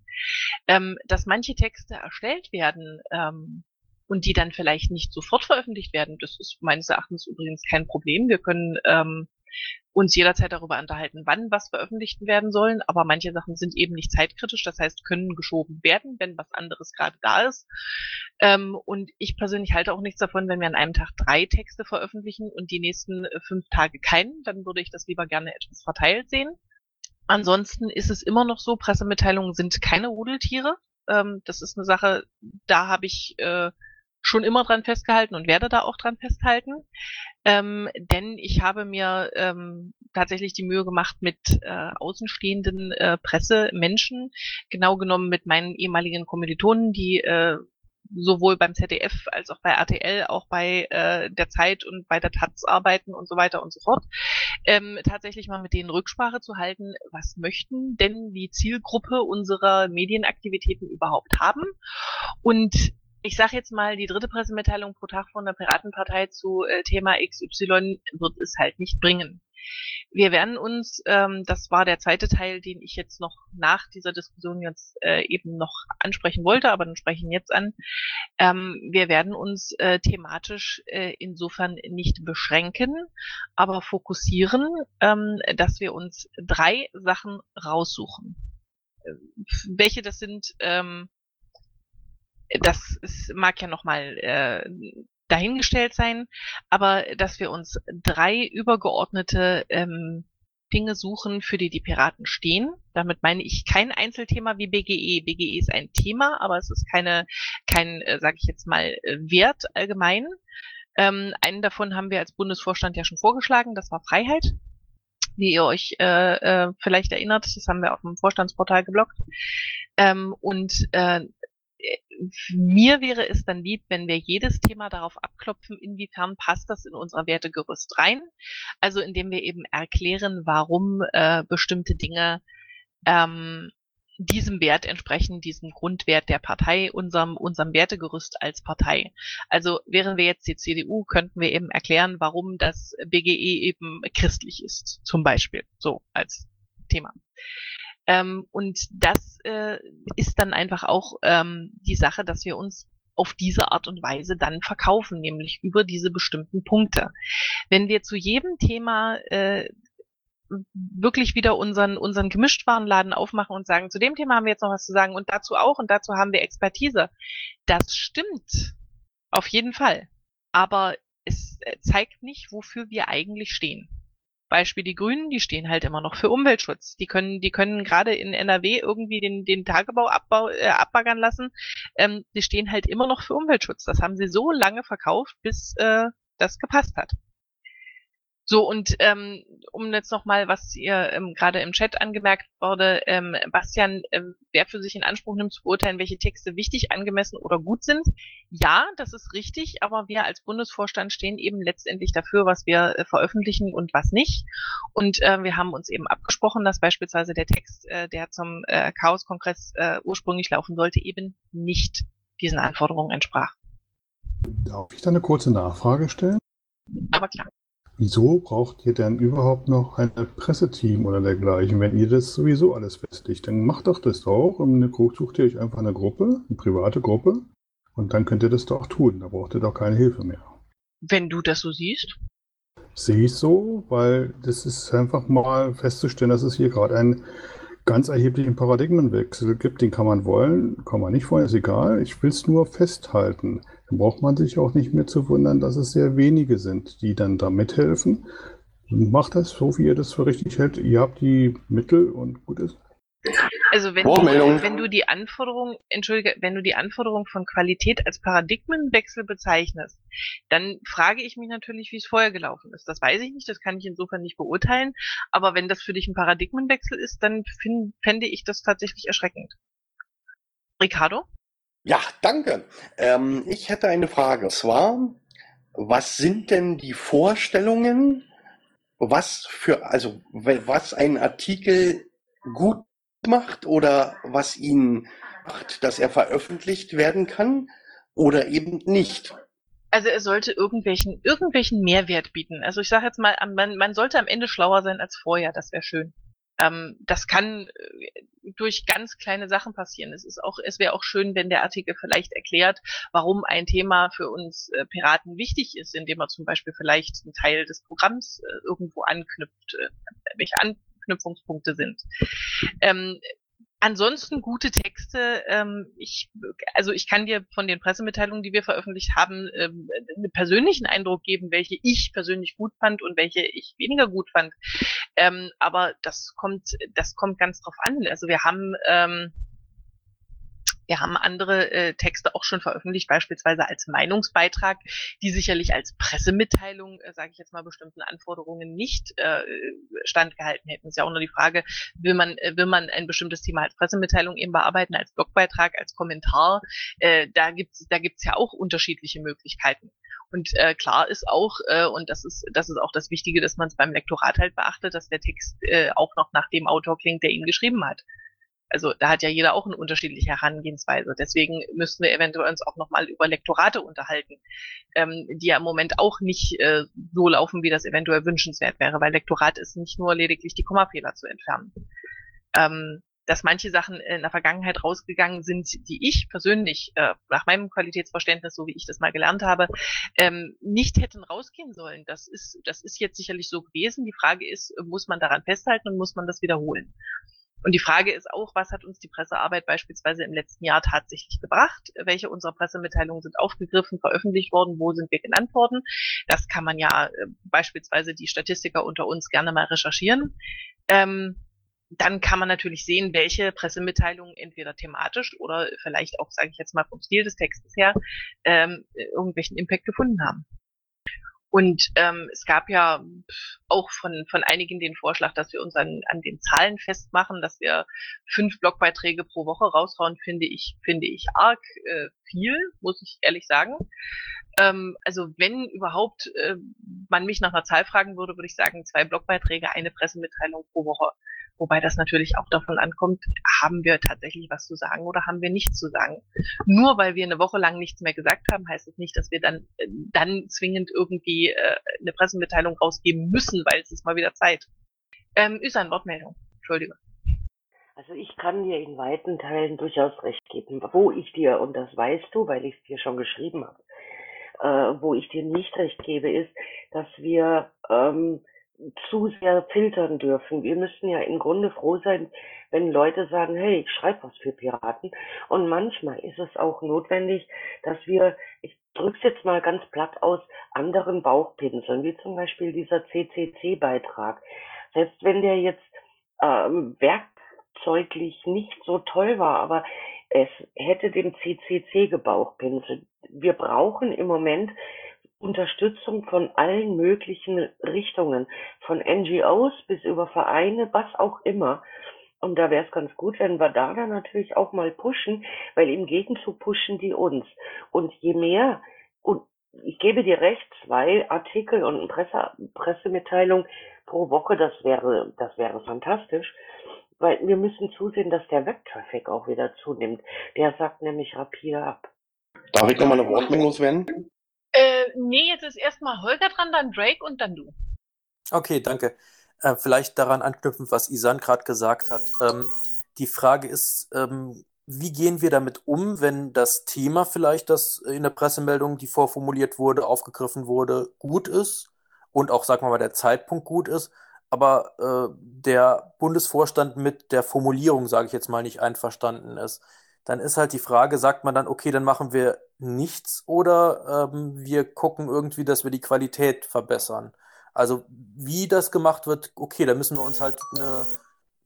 Ähm, dass manche Texte erstellt werden ähm, und die dann vielleicht nicht sofort veröffentlicht werden, das ist meines Erachtens übrigens kein Problem. Wir können ähm, uns jederzeit darüber unterhalten, wann was veröffentlicht werden sollen, aber manche Sachen sind eben nicht zeitkritisch, das heißt, können geschoben werden, wenn was anderes gerade da ist. Ähm, und ich persönlich halte auch nichts davon, wenn wir an einem Tag drei Texte veröffentlichen und die nächsten äh, fünf Tage keinen, dann würde ich das lieber gerne etwas verteilt sehen. Ansonsten ist es immer noch so, Pressemitteilungen sind keine Rudeltiere. Ähm, das ist eine Sache, da habe ich äh, schon immer dran festgehalten und werde da auch dran festhalten. Ähm, denn ich habe mir ähm, tatsächlich die Mühe gemacht, mit äh, außenstehenden äh, Pressemenschen, genau genommen mit meinen ehemaligen Kommilitonen, die äh, sowohl beim ZDF als auch bei RTL, auch bei äh, der Zeit und bei der Taz arbeiten und so weiter und so fort, ähm, tatsächlich mal mit denen Rücksprache zu halten, was möchten denn die Zielgruppe unserer Medienaktivitäten überhaupt haben und ich sage jetzt mal, die dritte Pressemitteilung pro Tag von der Piratenpartei zu äh, Thema XY wird es halt nicht bringen. Wir werden uns, ähm, das war der zweite Teil, den ich jetzt noch nach dieser Diskussion jetzt äh, eben noch ansprechen wollte, aber dann spreche ich ihn jetzt an. Ähm, wir werden uns äh, thematisch äh, insofern nicht beschränken, aber fokussieren, ähm, dass wir uns drei Sachen raussuchen. Äh, welche das sind, ähm, das ist, mag ja nochmal äh, dahingestellt sein, aber dass wir uns drei übergeordnete ähm, Dinge suchen, für die die Piraten stehen. Damit meine ich kein Einzelthema wie BGE. BGE ist ein Thema, aber es ist keine, kein, äh, sage ich jetzt mal, äh, Wert allgemein. Ähm, einen davon haben wir als Bundesvorstand ja schon vorgeschlagen, das war Freiheit. Wie ihr euch äh, äh, vielleicht erinnert, das haben wir auf dem Vorstandsportal geblockt. Ähm, und äh, mir wäre es dann lieb, wenn wir jedes Thema darauf abklopfen, inwiefern passt das in unser Wertegerüst rein. Also indem wir eben erklären, warum äh, bestimmte Dinge ähm, diesem Wert entsprechen, diesem Grundwert der Partei, unserem, unserem Wertegerüst als Partei. Also wären wir jetzt die CDU, könnten wir eben erklären, warum das BGE eben christlich ist, zum Beispiel, so als Thema. Ähm, und das äh, ist dann einfach auch ähm, die Sache, dass wir uns auf diese Art und Weise dann verkaufen, nämlich über diese bestimmten Punkte. Wenn wir zu jedem Thema äh, wirklich wieder unseren, unseren Gemischtwarenladen aufmachen und sagen, zu dem Thema haben wir jetzt noch was zu sagen und dazu auch und dazu haben wir Expertise. Das stimmt. Auf jeden Fall. Aber es äh, zeigt nicht, wofür wir eigentlich stehen. Beispiel die Grünen, die stehen halt immer noch für Umweltschutz. Die können, die können gerade in NRW irgendwie den, den Tagebau abbau, äh, abbaggern lassen. Ähm, die stehen halt immer noch für Umweltschutz. Das haben sie so lange verkauft, bis äh, das gepasst hat. So, und ähm, um jetzt nochmal, was ihr ähm, gerade im Chat angemerkt wurde, ähm, Bastian, äh, wer für sich in Anspruch nimmt zu beurteilen, welche Texte wichtig, angemessen oder gut sind. Ja, das ist richtig, aber wir als Bundesvorstand stehen eben letztendlich dafür, was wir äh, veröffentlichen und was nicht. Und äh, wir haben uns eben abgesprochen, dass beispielsweise der Text, äh, der zum äh, Chaos-Kongress äh, ursprünglich laufen sollte, eben nicht diesen Anforderungen entsprach. Darf ich da eine kurze Nachfrage stellen? Aber klar. Wieso braucht ihr denn überhaupt noch ein Presseteam oder dergleichen, wenn ihr das sowieso alles festlegt? Dann macht doch das auch und sucht ihr euch einfach eine Gruppe, eine private Gruppe und dann könnt ihr das doch tun. Da braucht ihr doch keine Hilfe mehr. Wenn du das so siehst? Sehe ich so, weil das ist einfach mal festzustellen, dass es hier gerade einen ganz erheblichen Paradigmenwechsel gibt. Den kann man wollen, kann man nicht wollen, ist egal. Ich will es nur festhalten. Dann braucht man sich auch nicht mehr zu wundern, dass es sehr wenige sind, die dann da mithelfen. Macht das so, wie ihr das für richtig hält. Ihr habt die Mittel und gut ist. Also wenn du, wenn du die Anforderung, entschuldige, wenn du die Anforderung von Qualität als Paradigmenwechsel bezeichnest, dann frage ich mich natürlich, wie es vorher gelaufen ist. Das weiß ich nicht, das kann ich insofern nicht beurteilen. Aber wenn das für dich ein Paradigmenwechsel ist, dann find, fände ich das tatsächlich erschreckend. Ricardo? Ja, danke. Ähm, ich hätte eine Frage. Zwar, was sind denn die Vorstellungen, was für, also was ein Artikel gut macht oder was ihn macht, dass er veröffentlicht werden kann oder eben nicht? Also er sollte irgendwelchen, irgendwelchen Mehrwert bieten. Also ich sage jetzt mal, man, man sollte am Ende schlauer sein als vorher, das wäre schön. Ähm, das kann äh, durch ganz kleine Sachen passieren. Es ist auch, es wäre auch schön, wenn der Artikel vielleicht erklärt, warum ein Thema für uns äh, Piraten wichtig ist, indem er zum Beispiel vielleicht einen Teil des Programms äh, irgendwo anknüpft, äh, welche Anknüpfungspunkte sind. Ähm, Ansonsten gute Texte. Ähm, ich, also ich kann dir von den Pressemitteilungen, die wir veröffentlicht haben, ähm, einen persönlichen Eindruck geben, welche ich persönlich gut fand und welche ich weniger gut fand. Ähm, aber das kommt, das kommt ganz drauf an. Also wir haben ähm, wir haben andere äh, Texte auch schon veröffentlicht, beispielsweise als Meinungsbeitrag, die sicherlich als Pressemitteilung, äh, sage ich jetzt mal, bestimmten Anforderungen nicht äh, standgehalten hätten. Es ist ja auch nur die Frage, will man, äh, will man ein bestimmtes Thema als Pressemitteilung eben bearbeiten, als Blogbeitrag, als Kommentar? Äh, da gibt's da gibt's ja auch unterschiedliche Möglichkeiten. Und äh, klar ist auch, äh, und das ist, das ist auch das Wichtige, dass man es beim Lektorat halt beachtet, dass der Text äh, auch noch nach dem Autor klingt, der ihn geschrieben hat. Also da hat ja jeder auch eine unterschiedliche Herangehensweise. Deswegen müssten wir eventuell uns auch nochmal über Lektorate unterhalten, ähm, die ja im Moment auch nicht äh, so laufen, wie das eventuell wünschenswert wäre, weil Lektorat ist nicht nur lediglich die Kommafehler zu entfernen. Ähm, dass manche Sachen in der Vergangenheit rausgegangen sind, die ich persönlich äh, nach meinem Qualitätsverständnis, so wie ich das mal gelernt habe, ähm, nicht hätten rausgehen sollen. Das ist, das ist jetzt sicherlich so gewesen. Die Frage ist, muss man daran festhalten und muss man das wiederholen? Und die Frage ist auch, was hat uns die Pressearbeit beispielsweise im letzten Jahr tatsächlich gebracht? Welche unserer Pressemitteilungen sind aufgegriffen, veröffentlicht worden? Wo sind wir genannt worden? Das kann man ja äh, beispielsweise die Statistiker unter uns gerne mal recherchieren. Ähm, dann kann man natürlich sehen, welche Pressemitteilungen entweder thematisch oder vielleicht auch, sage ich jetzt mal, vom Stil des Textes her, ähm, irgendwelchen Impact gefunden haben. Und ähm, es gab ja auch von, von einigen den Vorschlag, dass wir uns an, an den Zahlen festmachen, dass wir fünf Blogbeiträge pro Woche raushauen, finde ich, finde ich arg äh, viel, muss ich ehrlich sagen. Ähm, also wenn überhaupt äh, man mich nach einer Zahl fragen würde, würde ich sagen, zwei Blogbeiträge, eine Pressemitteilung pro Woche. Wobei das natürlich auch davon ankommt, haben wir tatsächlich was zu sagen oder haben wir nichts zu sagen. Nur weil wir eine Woche lang nichts mehr gesagt haben, heißt es das nicht, dass wir dann, äh, dann zwingend irgendwie äh, eine Pressemitteilung rausgeben müssen, weil es ist mal wieder Zeit. Ähm, ist eine Wortmeldung. Entschuldige. Also ich kann dir in weiten Teilen durchaus recht geben. Wo ich dir, und das weißt du, weil ich es dir schon geschrieben habe, äh, wo ich dir nicht recht gebe, ist, dass wir ähm, zu sehr filtern dürfen. Wir müssen ja im Grunde froh sein, wenn Leute sagen, hey, ich schreibe was für Piraten. Und manchmal ist es auch notwendig, dass wir, ich drück's jetzt mal ganz platt aus, anderen Bauchpinseln, wie zum Beispiel dieser CCC-Beitrag. Selbst wenn der jetzt ähm, werkzeuglich nicht so toll war, aber es hätte dem CCC gebauchpinselt. Wir brauchen im Moment Unterstützung von allen möglichen Richtungen, von NGOs bis über Vereine, was auch immer. Und da wäre es ganz gut, wenn wir da dann natürlich auch mal pushen, weil im Gegenzug pushen die uns. Und je mehr, und ich gebe dir recht, zwei Artikel und eine Presse, Pressemitteilung pro Woche, das wäre, das wäre fantastisch. Weil wir müssen zusehen, dass der Webtraffic auch wieder zunimmt. Der sagt nämlich rapide ab. Darf ich nochmal eine Wortmeldung loswerden? Äh, nee, jetzt ist erstmal Holger dran, dann Drake und dann du. Okay, danke. Äh, vielleicht daran anknüpfend, was Isan gerade gesagt hat. Ähm, die Frage ist, ähm, wie gehen wir damit um, wenn das Thema vielleicht, das in der Pressemeldung, die vorformuliert wurde, aufgegriffen wurde, gut ist und auch, sagen wir mal, der Zeitpunkt gut ist, aber äh, der Bundesvorstand mit der Formulierung, sage ich jetzt mal, nicht einverstanden ist dann ist halt die Frage, sagt man dann, okay, dann machen wir nichts oder ähm, wir gucken irgendwie, dass wir die Qualität verbessern. Also wie das gemacht wird, okay, da müssen wir uns halt eine,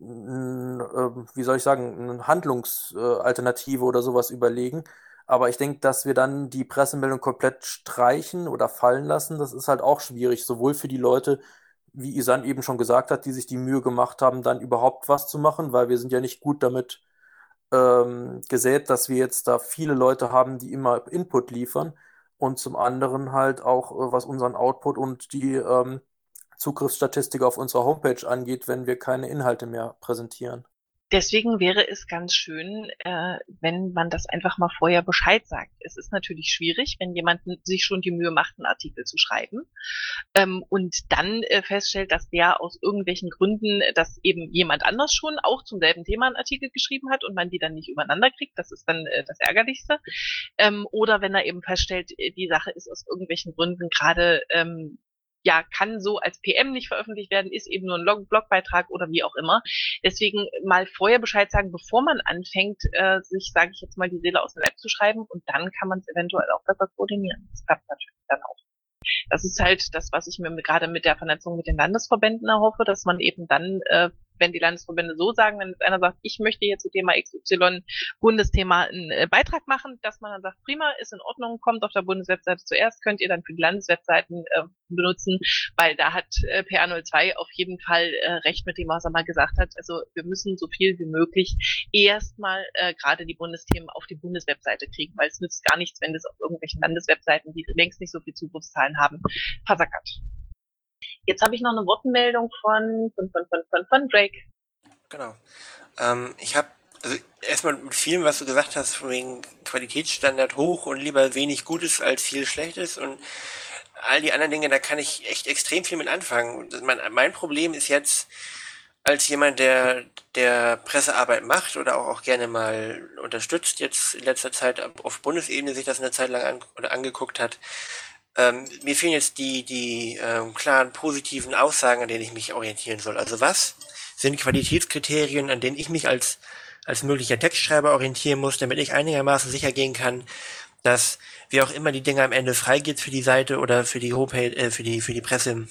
eine ähm, wie soll ich sagen, eine Handlungsalternative oder sowas überlegen. Aber ich denke, dass wir dann die Pressemeldung komplett streichen oder fallen lassen, das ist halt auch schwierig, sowohl für die Leute, wie Isan eben schon gesagt hat, die sich die Mühe gemacht haben, dann überhaupt was zu machen, weil wir sind ja nicht gut damit ähm, gesät, dass wir jetzt da viele Leute haben, die immer Input liefern und zum anderen halt auch, äh, was unseren Output und die ähm, Zugriffsstatistik auf unserer Homepage angeht, wenn wir keine Inhalte mehr präsentieren. Deswegen wäre es ganz schön, äh, wenn man das einfach mal vorher Bescheid sagt. Es ist natürlich schwierig, wenn jemand sich schon die Mühe macht, einen Artikel zu schreiben ähm, und dann äh, feststellt, dass der aus irgendwelchen Gründen, dass eben jemand anders schon auch zum selben Thema einen Artikel geschrieben hat und man die dann nicht übereinander kriegt. Das ist dann äh, das Ärgerlichste. Ähm, oder wenn er eben feststellt, äh, die Sache ist aus irgendwelchen Gründen gerade ähm, ja, kann so als PM nicht veröffentlicht werden, ist eben nur ein Blogbeitrag oder wie auch immer. Deswegen mal vorher Bescheid sagen, bevor man anfängt, äh, sich, sage ich jetzt mal, die Seele aus dem Leib zu schreiben und dann kann man es eventuell auch besser koordinieren. Das klappt natürlich dann auch. Das ist halt das, was ich mir gerade mit der Vernetzung mit den Landesverbänden erhoffe, dass man eben dann äh, wenn die Landesverbände so sagen, wenn jetzt einer sagt, ich möchte hier zu Thema XY Bundesthema einen äh, Beitrag machen, dass man dann sagt, prima, ist in Ordnung, kommt auf der Bundeswebseite zuerst, könnt ihr dann für die Landeswebseiten äh, benutzen, weil da hat äh, PA02 auf jeden Fall äh, recht mit dem, was er mal gesagt hat. Also wir müssen so viel wie möglich erstmal äh, gerade die Bundesthemen auf die Bundeswebseite kriegen, weil es nützt gar nichts, wenn das auf irgendwelchen Landeswebseiten, die längst nicht so viel Zugriffszahlen haben, versackert. Jetzt habe ich noch eine Wortmeldung von, von, von, von, von, von Drake. Genau. Ähm, ich habe also erstmal mit vielem, was du gesagt hast, von wegen Qualitätsstandard hoch und lieber wenig Gutes als viel Schlechtes und all die anderen Dinge, da kann ich echt extrem viel mit anfangen. Mein, mein Problem ist jetzt, als jemand, der, der Pressearbeit macht oder auch, auch gerne mal unterstützt, jetzt in letzter Zeit auf Bundesebene sich das eine Zeit lang an, oder angeguckt hat, ähm, mir fehlen jetzt die, die ähm, klaren positiven Aussagen, an denen ich mich orientieren soll. Also was sind Qualitätskriterien, an denen ich mich als, als möglicher Textschreiber orientieren muss, damit ich einigermaßen sicher gehen kann, dass wie auch immer die Dinge am Ende freigeht für die Seite oder für die Homepage, äh, für die, für die Presse,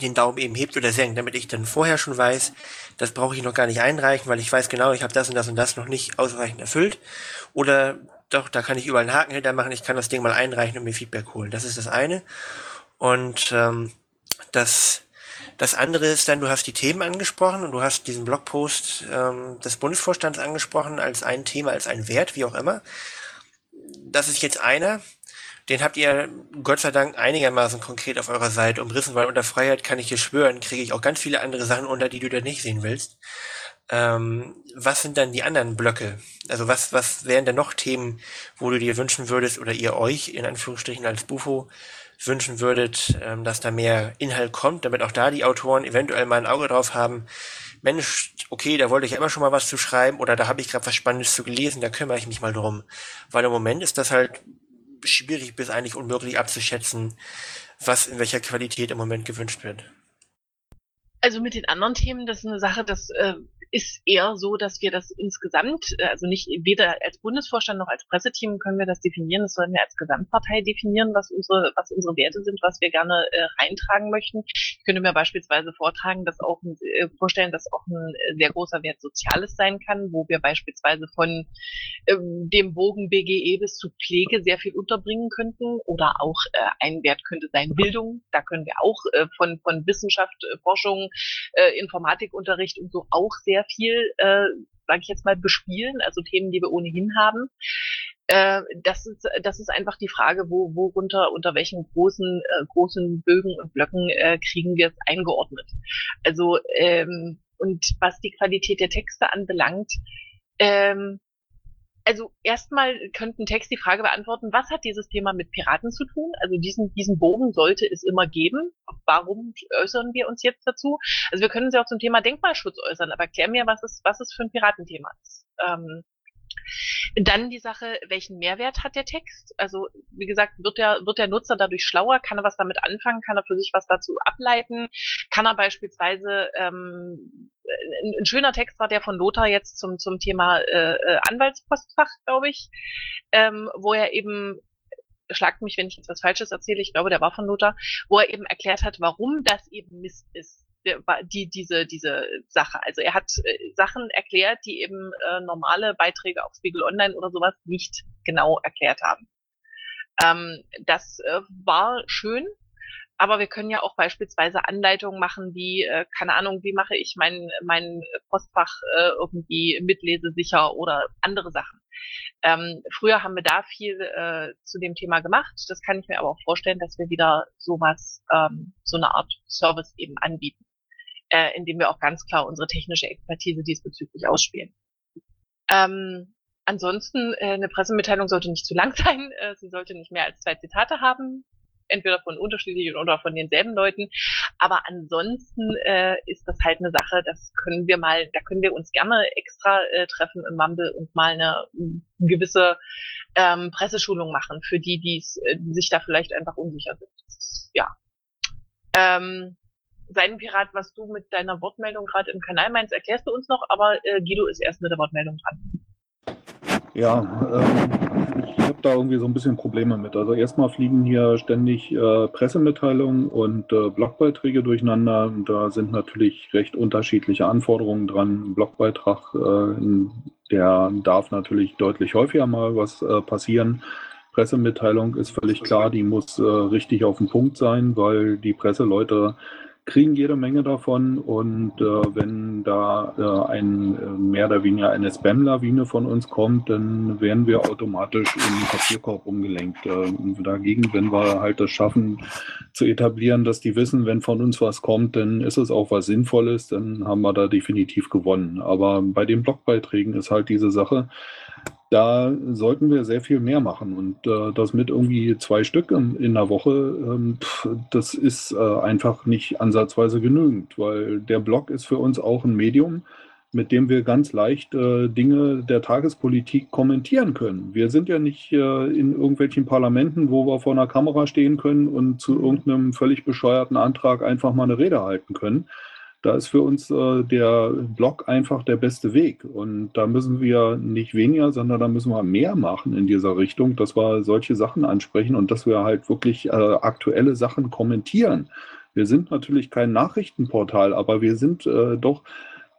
den Daumen eben hebt oder senkt, damit ich dann vorher schon weiß, das brauche ich noch gar nicht einreichen, weil ich weiß genau, ich habe das und das und das noch nicht ausreichend erfüllt. Oder doch, da kann ich überall einen Haken hinter machen, ich kann das Ding mal einreichen und mir Feedback holen. Das ist das eine. Und ähm, das, das andere ist dann, du hast die Themen angesprochen und du hast diesen Blogpost ähm, des Bundesvorstands angesprochen als ein Thema, als ein Wert, wie auch immer. Das ist jetzt einer, den habt ihr Gott sei Dank einigermaßen konkret auf eurer Seite umrissen, weil unter Freiheit kann ich dir schwören, kriege ich auch ganz viele andere Sachen unter, die du da nicht sehen willst. Ähm, was sind dann die anderen Blöcke? Also was, was wären denn noch Themen, wo du dir wünschen würdest oder ihr euch in Anführungsstrichen als Bufo wünschen würdet, ähm, dass da mehr Inhalt kommt, damit auch da die Autoren eventuell mal ein Auge drauf haben. Mensch, okay, da wollte ich ja immer schon mal was zu schreiben oder da habe ich gerade was Spannendes zu gelesen, da kümmere ich mich mal drum. Weil im Moment ist das halt schwierig bis eigentlich unmöglich abzuschätzen, was in welcher Qualität im Moment gewünscht wird. Also mit den anderen Themen, das ist eine Sache, das äh, ist eher so, dass wir das insgesamt, äh, also nicht weder als Bundesvorstand noch als Presseteam können wir das definieren, das sollen wir als Gesamtpartei definieren, was unsere, was unsere Werte sind, was wir gerne äh, reintragen möchten. Ich könnte mir beispielsweise vortragen, dass auch äh, vorstellen, dass auch ein äh, sehr großer Wert Soziales sein kann, wo wir beispielsweise von ähm, dem Bogen BGE bis zu Pflege sehr viel unterbringen könnten. Oder auch äh, ein Wert könnte sein Bildung. Da können wir auch äh, von, von Wissenschaft, äh, Forschung, äh, Informatikunterricht und so auch sehr sehr viel, äh, sage ich jetzt mal, bespielen, also Themen, die wir ohnehin haben. Äh, das ist das ist einfach die Frage, wo worunter unter welchen großen äh, großen Bögen und Blöcken äh, kriegen wir es eingeordnet. Also ähm, und was die Qualität der Texte anbelangt, ähm, also erstmal könnten Text die Frage beantworten, was hat dieses Thema mit Piraten zu tun? Also diesen, diesen Bogen sollte es immer geben. Warum äußern wir uns jetzt dazu? Also wir können uns ja auch zum Thema Denkmalschutz äußern, aber erklär mir, was es, was es für ein Piratenthema ist. Ähm, dann die Sache, welchen Mehrwert hat der Text? Also, wie gesagt, wird der, wird der Nutzer dadurch schlauer? Kann er was damit anfangen? Kann er für sich was dazu ableiten? Kann er beispielsweise, ähm, ein, ein schöner Text war der von Lothar jetzt zum, zum Thema äh, äh Anwaltspostfach, glaube ich, ähm, wo er eben schlagt mich, wenn ich jetzt was Falsches erzähle, ich glaube, der war von Lothar, wo er eben erklärt hat, warum das eben Mist ist die diese diese Sache. Also er hat äh, Sachen erklärt, die eben äh, normale Beiträge auf Spiegel Online oder sowas nicht genau erklärt haben. Ähm, das äh, war schön, aber wir können ja auch beispielsweise Anleitungen machen, wie äh, keine Ahnung, wie mache ich mein mein Postfach äh, irgendwie mitlesesicher oder andere Sachen. Ähm, früher haben wir da viel äh, zu dem Thema gemacht. Das kann ich mir aber auch vorstellen, dass wir wieder sowas, ähm, so eine Art Service eben anbieten äh, indem wir auch ganz klar unsere technische Expertise diesbezüglich ausspielen. Ähm, ansonsten, äh, eine Pressemitteilung sollte nicht zu lang sein. Äh, sie sollte nicht mehr als zwei Zitate haben, entweder von unterschiedlichen oder von denselben Leuten. Aber ansonsten äh, ist das halt eine Sache, das können wir mal, da können wir uns gerne extra äh, treffen im Mumble und mal eine, eine gewisse ähm, Presseschulung machen für die, die's, äh, die sich da vielleicht einfach unsicher sind. Ja. Ähm, Seidenpirat, was du mit deiner Wortmeldung gerade im Kanal meinst, erklärst du uns noch, aber äh, Guido ist erst mit der Wortmeldung dran. Ja, ähm, ich habe da irgendwie so ein bisschen Probleme mit. Also erstmal fliegen hier ständig äh, Pressemitteilungen und äh, Blogbeiträge durcheinander. Da sind natürlich recht unterschiedliche Anforderungen dran. Ein Blogbeitrag, äh, der darf natürlich deutlich häufiger mal was äh, passieren. Pressemitteilung ist völlig klar, die muss äh, richtig auf den Punkt sein, weil die Presseleute kriegen jede Menge davon und äh, wenn da äh, ein äh, mehr oder weniger eine Spam-Lawine von uns kommt, dann werden wir automatisch in den Papierkorb umgelenkt. Äh, dagegen, wenn wir halt das schaffen zu etablieren, dass die wissen, wenn von uns was kommt, dann ist es auch was Sinnvolles, dann haben wir da definitiv gewonnen. Aber bei den Blogbeiträgen ist halt diese Sache, da sollten wir sehr viel mehr machen. Und äh, das mit irgendwie zwei Stück in, in der Woche, ähm, pff, das ist äh, einfach nicht ansatzweise genügend, weil der Blog ist für uns auch ein Medium, mit dem wir ganz leicht äh, Dinge der Tagespolitik kommentieren können. Wir sind ja nicht äh, in irgendwelchen Parlamenten, wo wir vor einer Kamera stehen können und zu irgendeinem völlig bescheuerten Antrag einfach mal eine Rede halten können da ist für uns äh, der Blog einfach der beste Weg. Und da müssen wir nicht weniger, sondern da müssen wir mehr machen in dieser Richtung, dass wir solche Sachen ansprechen und dass wir halt wirklich äh, aktuelle Sachen kommentieren. Wir sind natürlich kein Nachrichtenportal, aber wir sind äh, doch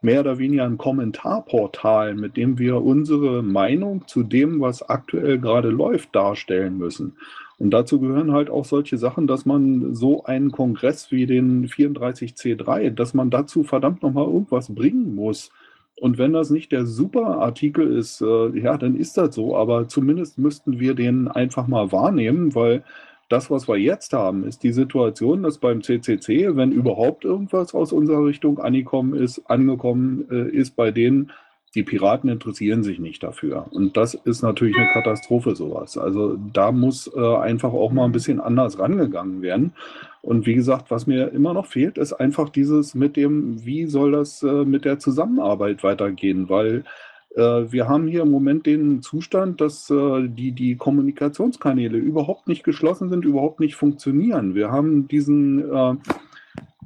mehr oder weniger ein Kommentarportal, mit dem wir unsere Meinung zu dem, was aktuell gerade läuft, darstellen müssen. Und dazu gehören halt auch solche Sachen, dass man so einen Kongress wie den 34C3, dass man dazu verdammt nochmal irgendwas bringen muss. Und wenn das nicht der super Artikel ist, äh, ja, dann ist das so. Aber zumindest müssten wir den einfach mal wahrnehmen, weil das, was wir jetzt haben, ist die Situation, dass beim CCC, wenn überhaupt irgendwas aus unserer Richtung angekommen ist, angekommen äh, ist bei denen, die Piraten interessieren sich nicht dafür. Und das ist natürlich eine Katastrophe, sowas. Also da muss äh, einfach auch mal ein bisschen anders rangegangen werden. Und wie gesagt, was mir immer noch fehlt, ist einfach dieses mit dem, wie soll das äh, mit der Zusammenarbeit weitergehen? Weil äh, wir haben hier im Moment den Zustand, dass äh, die, die Kommunikationskanäle überhaupt nicht geschlossen sind, überhaupt nicht funktionieren. Wir haben diesen äh,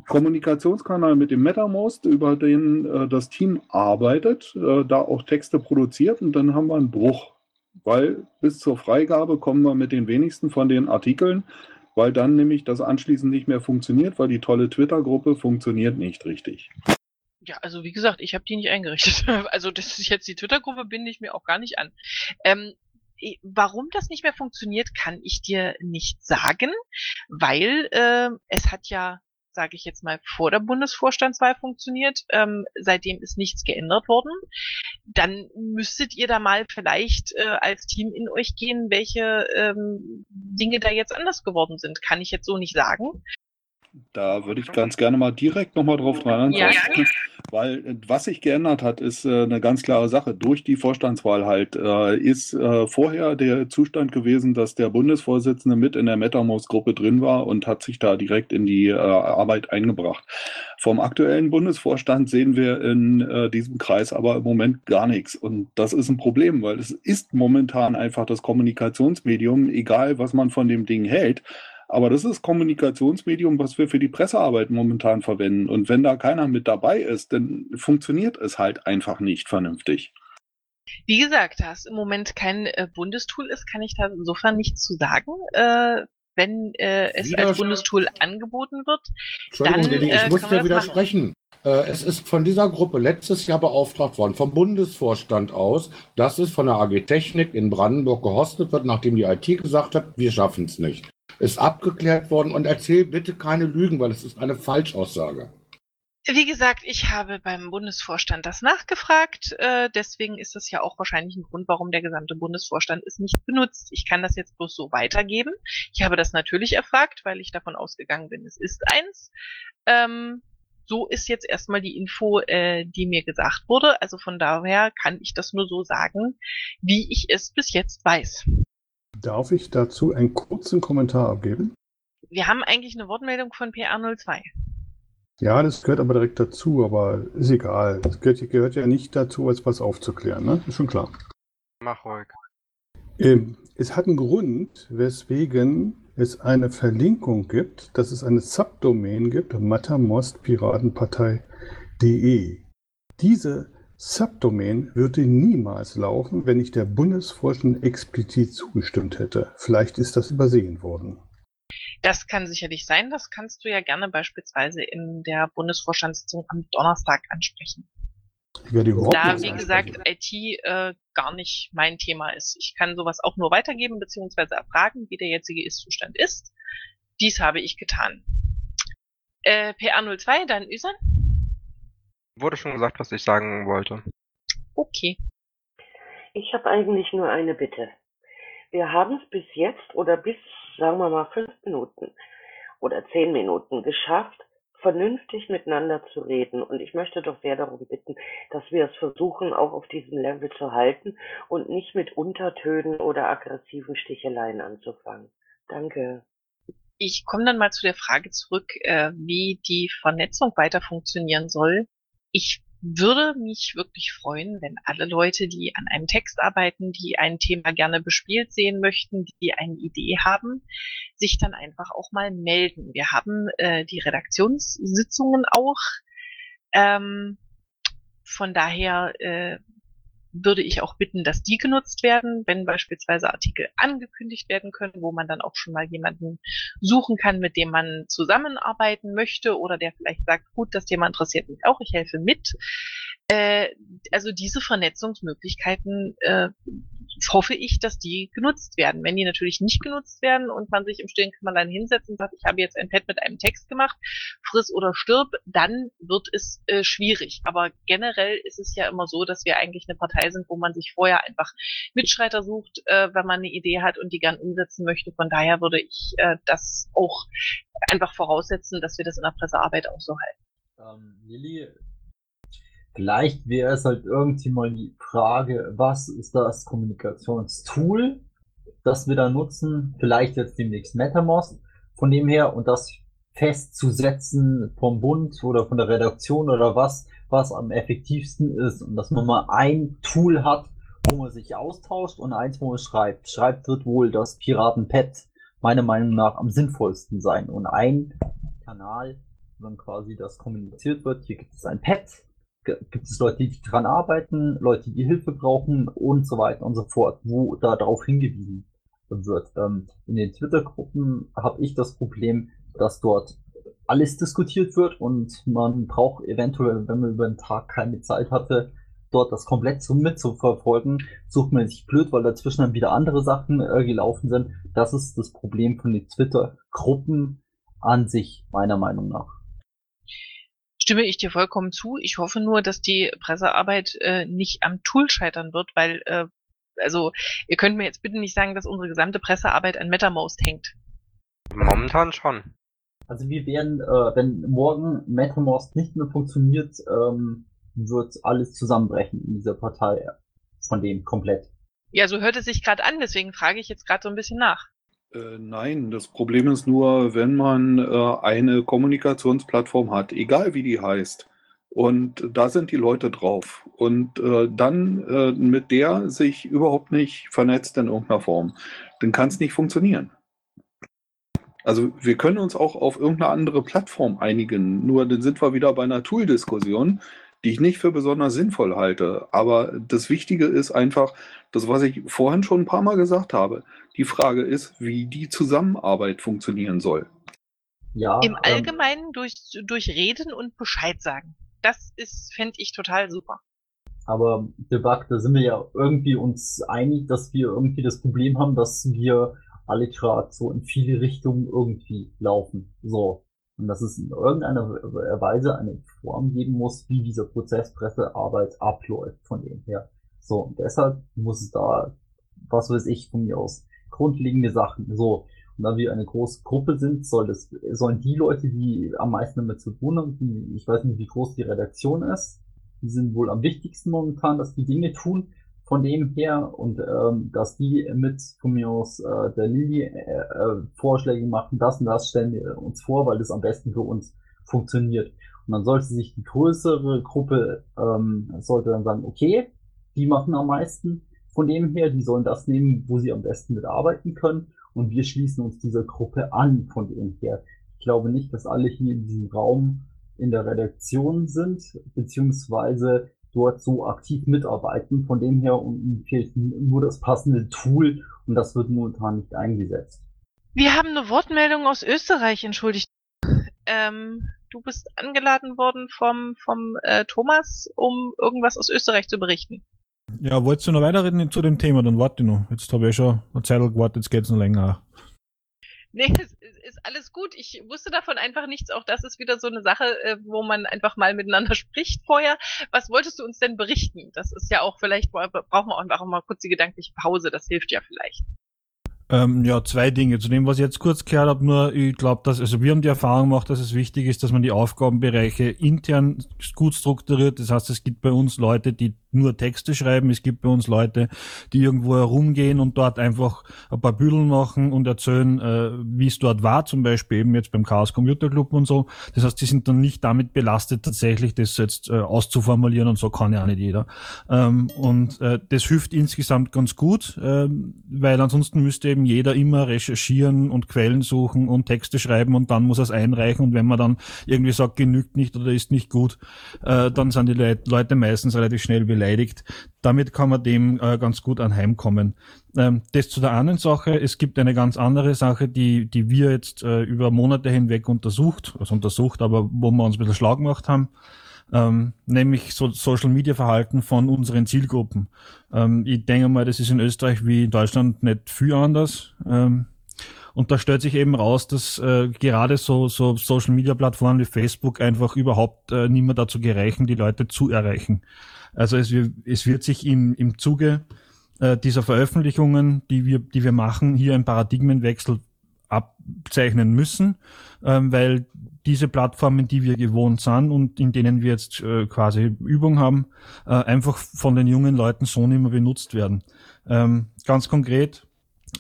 Kommunikationskanal mit dem MetaMost, über den äh, das Team arbeitet, äh, da auch Texte produziert und dann haben wir einen Bruch, weil bis zur Freigabe kommen wir mit den wenigsten von den Artikeln, weil dann nämlich das anschließend nicht mehr funktioniert, weil die tolle Twitter-Gruppe funktioniert nicht richtig. Ja, also wie gesagt, ich habe die nicht eingerichtet. Also das ist jetzt die Twitter-Gruppe, binde ich mir auch gar nicht an. Ähm, warum das nicht mehr funktioniert, kann ich dir nicht sagen, weil äh, es hat ja sage ich jetzt mal, vor der Bundesvorstandswahl funktioniert. Ähm, seitdem ist nichts geändert worden. Dann müsstet ihr da mal vielleicht äh, als Team in euch gehen, welche ähm, Dinge da jetzt anders geworden sind. Kann ich jetzt so nicht sagen. Da würde ich ganz gerne mal direkt nochmal drauf dran ja, weil äh, was sich geändert hat, ist äh, eine ganz klare Sache. Durch die Vorstandswahl halt äh, ist vorher der Zustand gewesen, dass der Bundesvorsitzende mit in der MetaMost-Gruppe drin war und hat sich da direkt in die Arbeit eingebracht. Vom aktuellen Bundesvorstand sehen wir in diesem Kreis aber im Moment gar nichts. Und das ist ein Problem, weil es ist momentan einfach das Kommunikationsmedium, egal was man von dem Ding hält aber das ist Kommunikationsmedium, was wir für die Pressearbeit momentan verwenden. Und wenn da keiner mit dabei ist, dann funktioniert es halt einfach nicht vernünftig. Wie gesagt, da es im Moment kein äh, Bundestool ist, kann ich da insofern nichts zu sagen. Äh, wenn äh, es als Bundestool angeboten wird, Entschuldigung, dann Lili, ich äh, muss dir widersprechen. Äh, Es ist von dieser Gruppe letztes Jahr beauftragt worden, vom Bundesvorstand aus, dass es von der AG Technik in Brandenburg gehostet wird, nachdem die IT gesagt hat, wir schaffen es nicht. Ist abgeklärt worden und erzähl bitte keine Lügen, weil es ist eine Falschaussage. Wie gesagt, ich habe beim Bundesvorstand das nachgefragt. Äh, deswegen ist das ja auch wahrscheinlich ein Grund, warum der gesamte Bundesvorstand es nicht benutzt. Ich kann das jetzt bloß so weitergeben. Ich habe das natürlich erfragt, weil ich davon ausgegangen bin, es ist eins. Ähm, so ist jetzt erstmal die Info, äh, die mir gesagt wurde. Also von daher kann ich das nur so sagen, wie ich es bis jetzt weiß. Darf ich dazu einen kurzen Kommentar abgeben? Wir haben eigentlich eine Wortmeldung von PR02. Ja, das gehört aber direkt dazu, aber ist egal. Das gehört, gehört ja nicht dazu, als was aufzuklären, ne? Ist schon klar. Mach ruhig. Ähm, es hat einen Grund, weswegen es eine Verlinkung gibt, dass es eine Subdomain gibt, matamostpiratenpartei.de. Diese Subdomain würde niemals laufen, wenn nicht der Bundesvorstand explizit zugestimmt hätte. Vielleicht ist das übersehen worden. Das kann sicherlich sein. Das kannst du ja gerne beispielsweise in der Bundesvorstandssitzung am Donnerstag ansprechen. Ich werde überhaupt Da, wie gesagt, IT äh, gar nicht mein Thema ist. Ich kann sowas auch nur weitergeben bzw. erfragen, wie der jetzige Ist-Zustand ist. Dies habe ich getan. Äh, PR02, dann Üsan. Wurde schon gesagt, was ich sagen wollte. Okay. Ich habe eigentlich nur eine Bitte. Wir haben es bis jetzt oder bis, sagen wir mal, fünf Minuten oder zehn Minuten geschafft, vernünftig miteinander zu reden. Und ich möchte doch sehr darum bitten, dass wir es versuchen, auch auf diesem Level zu halten und nicht mit Untertönen oder aggressiven Sticheleien anzufangen. Danke. Ich komme dann mal zu der Frage zurück, äh, wie die Vernetzung weiter funktionieren soll. Ich würde mich wirklich freuen, wenn alle Leute, die an einem Text arbeiten, die ein Thema gerne bespielt sehen möchten, die eine Idee haben, sich dann einfach auch mal melden. Wir haben äh, die Redaktionssitzungen auch. Ähm, von daher äh, würde ich auch bitten, dass die genutzt werden, wenn beispielsweise Artikel angekündigt werden können, wo man dann auch schon mal jemanden suchen kann, mit dem man zusammenarbeiten möchte oder der vielleicht sagt, gut, das Thema interessiert mich auch, ich helfe mit. Äh, also diese Vernetzungsmöglichkeiten äh, hoffe ich, dass die genutzt werden. Wenn die natürlich nicht genutzt werden und man sich im stillen Kämmerlein hinsetzt und sagt, ich habe jetzt ein Pad mit einem Text gemacht, friss oder stirb, dann wird es äh, schwierig. Aber generell ist es ja immer so, dass wir eigentlich eine Partei sind, wo man sich vorher einfach Mitschreiter sucht, äh, wenn man eine Idee hat und die gern umsetzen möchte. Von daher würde ich äh, das auch einfach voraussetzen, dass wir das in der Pressearbeit auch so halten. Ähm, Lilly, Vielleicht wäre es halt irgendwie mal die Frage, was ist das Kommunikationstool, das wir da nutzen? Vielleicht jetzt demnächst MetaMost. Von dem her und das festzusetzen vom Bund oder von der Redaktion oder was, was am effektivsten ist und dass man mal ein Tool hat, wo man sich austauscht und eins, wo man schreibt. Schreibt wird wohl das Piratenpad meiner Meinung nach am sinnvollsten sein und ein Kanal, wo dann quasi das kommuniziert wird. Hier gibt es ein Pad, gibt es Leute, die dran arbeiten, Leute, die Hilfe brauchen und so weiter und so fort, wo da darauf hingewiesen wird. Ähm, in den Twitter-Gruppen habe ich das Problem, dass dort alles diskutiert wird und man braucht eventuell, wenn man über den Tag keine Zeit hatte, dort das komplett so mitzuverfolgen, sucht man sich blöd, weil dazwischen dann wieder andere Sachen äh, gelaufen sind. Das ist das Problem von den Twitter-Gruppen an sich, meiner Meinung nach stimme ich dir vollkommen zu. Ich hoffe nur, dass die Pressearbeit äh, nicht am Tool scheitern wird, weil, äh, also, ihr könnt mir jetzt bitte nicht sagen, dass unsere gesamte Pressearbeit an MetaMost hängt. Momentan schon. Also wir werden, äh, wenn morgen MetaMost nicht mehr funktioniert, ähm, wird alles zusammenbrechen in dieser Partei von dem komplett. Ja, so hört es sich gerade an, deswegen frage ich jetzt gerade so ein bisschen nach. Äh, nein, das Problem ist nur, wenn man äh, eine Kommunikationsplattform hat, egal wie die heißt, und da sind die Leute drauf und äh, dann mit der sich überhaupt nicht vernetzt in irgendeiner Form, dann kann es nicht funktionieren. Also wir können uns auch auf irgendeine andere Plattform einigen, nur dann sind wir wieder bei einer Tool-Diskussion, die ich nicht für besonders sinnvoll halte. Aber das Wichtige ist einfach, das, was ich vorhin schon ein paar Mal gesagt habe. Die Frage ist, wie die Zusammenarbeit funktionieren soll. Ja, Im ähm, Allgemeinen durch, durch Reden und Bescheid sagen. Das ist, fände ich total super. Aber Debug, da sind wir ja irgendwie uns einig, dass wir irgendwie das Problem haben, dass wir alle gerade so in viele Richtungen irgendwie laufen. So. Und dass es in irgendeiner Weise eine Form geben muss, wie dieser Prozess Pressearbeit abläuft von dem her. So, und deshalb muss es da, was weiß ich, von mir aus, grundlegende Sachen. So, und da wir eine große Gruppe sind, soll das, sollen die Leute, die am meisten damit zu tun haben, die, ich weiß nicht, wie groß die Redaktion ist, die sind wohl am wichtigsten momentan, dass die Dinge tun, von dem her und ähm, dass die mit von mir aus äh, der Linie äh, äh, Vorschläge machen, das und das stellen wir uns vor, weil das am besten für uns funktioniert. Und dann sollte sich die größere Gruppe ähm, sollte dann sagen, okay, die machen am meisten von dem her, die sollen das nehmen, wo sie am besten mitarbeiten können und wir schließen uns dieser Gruppe an von dem her. Ich glaube nicht, dass alle hier in diesem Raum in der Redaktion sind, beziehungsweise dort so aktiv mitarbeiten. Von dem her fehlt nur das passende Tool und das wird momentan nicht eingesetzt. Wir haben eine Wortmeldung aus Österreich, entschuldigt. Ähm, du bist angeladen worden vom, vom äh, Thomas, um irgendwas aus Österreich zu berichten. Ja, wolltest du noch weiterreden zu dem Thema? Dann warte ich noch. Jetzt habe ich schon eine Zeit gewartet, jetzt geht es noch länger. Nee, es ist, alles gut. Ich wusste davon einfach nichts. Auch das ist wieder so eine Sache, äh, wo man einfach mal miteinander spricht vorher. Was wolltest du uns denn berichten? Das ist ja auch vielleicht, brauchen wir auch einfach mal kurz die gedankliche Pause. Das hilft ja vielleicht. Ähm, ja, zwei Dinge. Zu dem, was ich jetzt kurz gehört habe, nur ich glaube, dass, also wir haben die Erfahrung gemacht, dass es wichtig ist, dass man die Aufgabenbereiche intern gut strukturiert. Das heißt, es gibt bei uns Leute, die nur Texte schreiben. Es gibt bei uns Leute, die irgendwo herumgehen und dort einfach ein paar Büdeln machen und erzählen, äh, wie es dort war, zum Beispiel eben jetzt beim Chaos Computer Club und so. Das heißt, die sind dann nicht damit belastet, tatsächlich das jetzt äh, auszuformulieren und so kann ja auch nicht jeder. Ähm, und äh, das hilft insgesamt ganz gut, äh, weil ansonsten müsste eben jeder immer recherchieren und Quellen suchen und Texte schreiben und dann muss er es einreichen und wenn man dann irgendwie sagt, genügt nicht oder ist nicht gut, äh, dann sind die Le Leute meistens relativ schnell beleidigt beleidigt. Damit kann man dem äh, ganz gut anheimkommen. Ähm, das zu der anderen Sache. Es gibt eine ganz andere Sache, die, die wir jetzt äh, über Monate hinweg untersucht, also untersucht, aber wo wir uns ein bisschen schlau gemacht haben. Ähm, nämlich so Social Media Verhalten von unseren Zielgruppen. Ähm, ich denke mal, das ist in Österreich wie in Deutschland nicht viel anders. Ähm, und da stellt sich eben raus, dass äh, gerade so, so Social Media Plattformen wie Facebook einfach überhaupt äh, nicht mehr dazu gereichen, die Leute zu erreichen. Also es, es wird sich im, im Zuge äh, dieser Veröffentlichungen, die wir, die wir machen, hier ein Paradigmenwechsel abzeichnen müssen, ähm, weil diese Plattformen, die wir gewohnt sind und in denen wir jetzt äh, quasi Übung haben, äh, einfach von den jungen Leuten so nicht mehr benutzt werden. Ähm, ganz konkret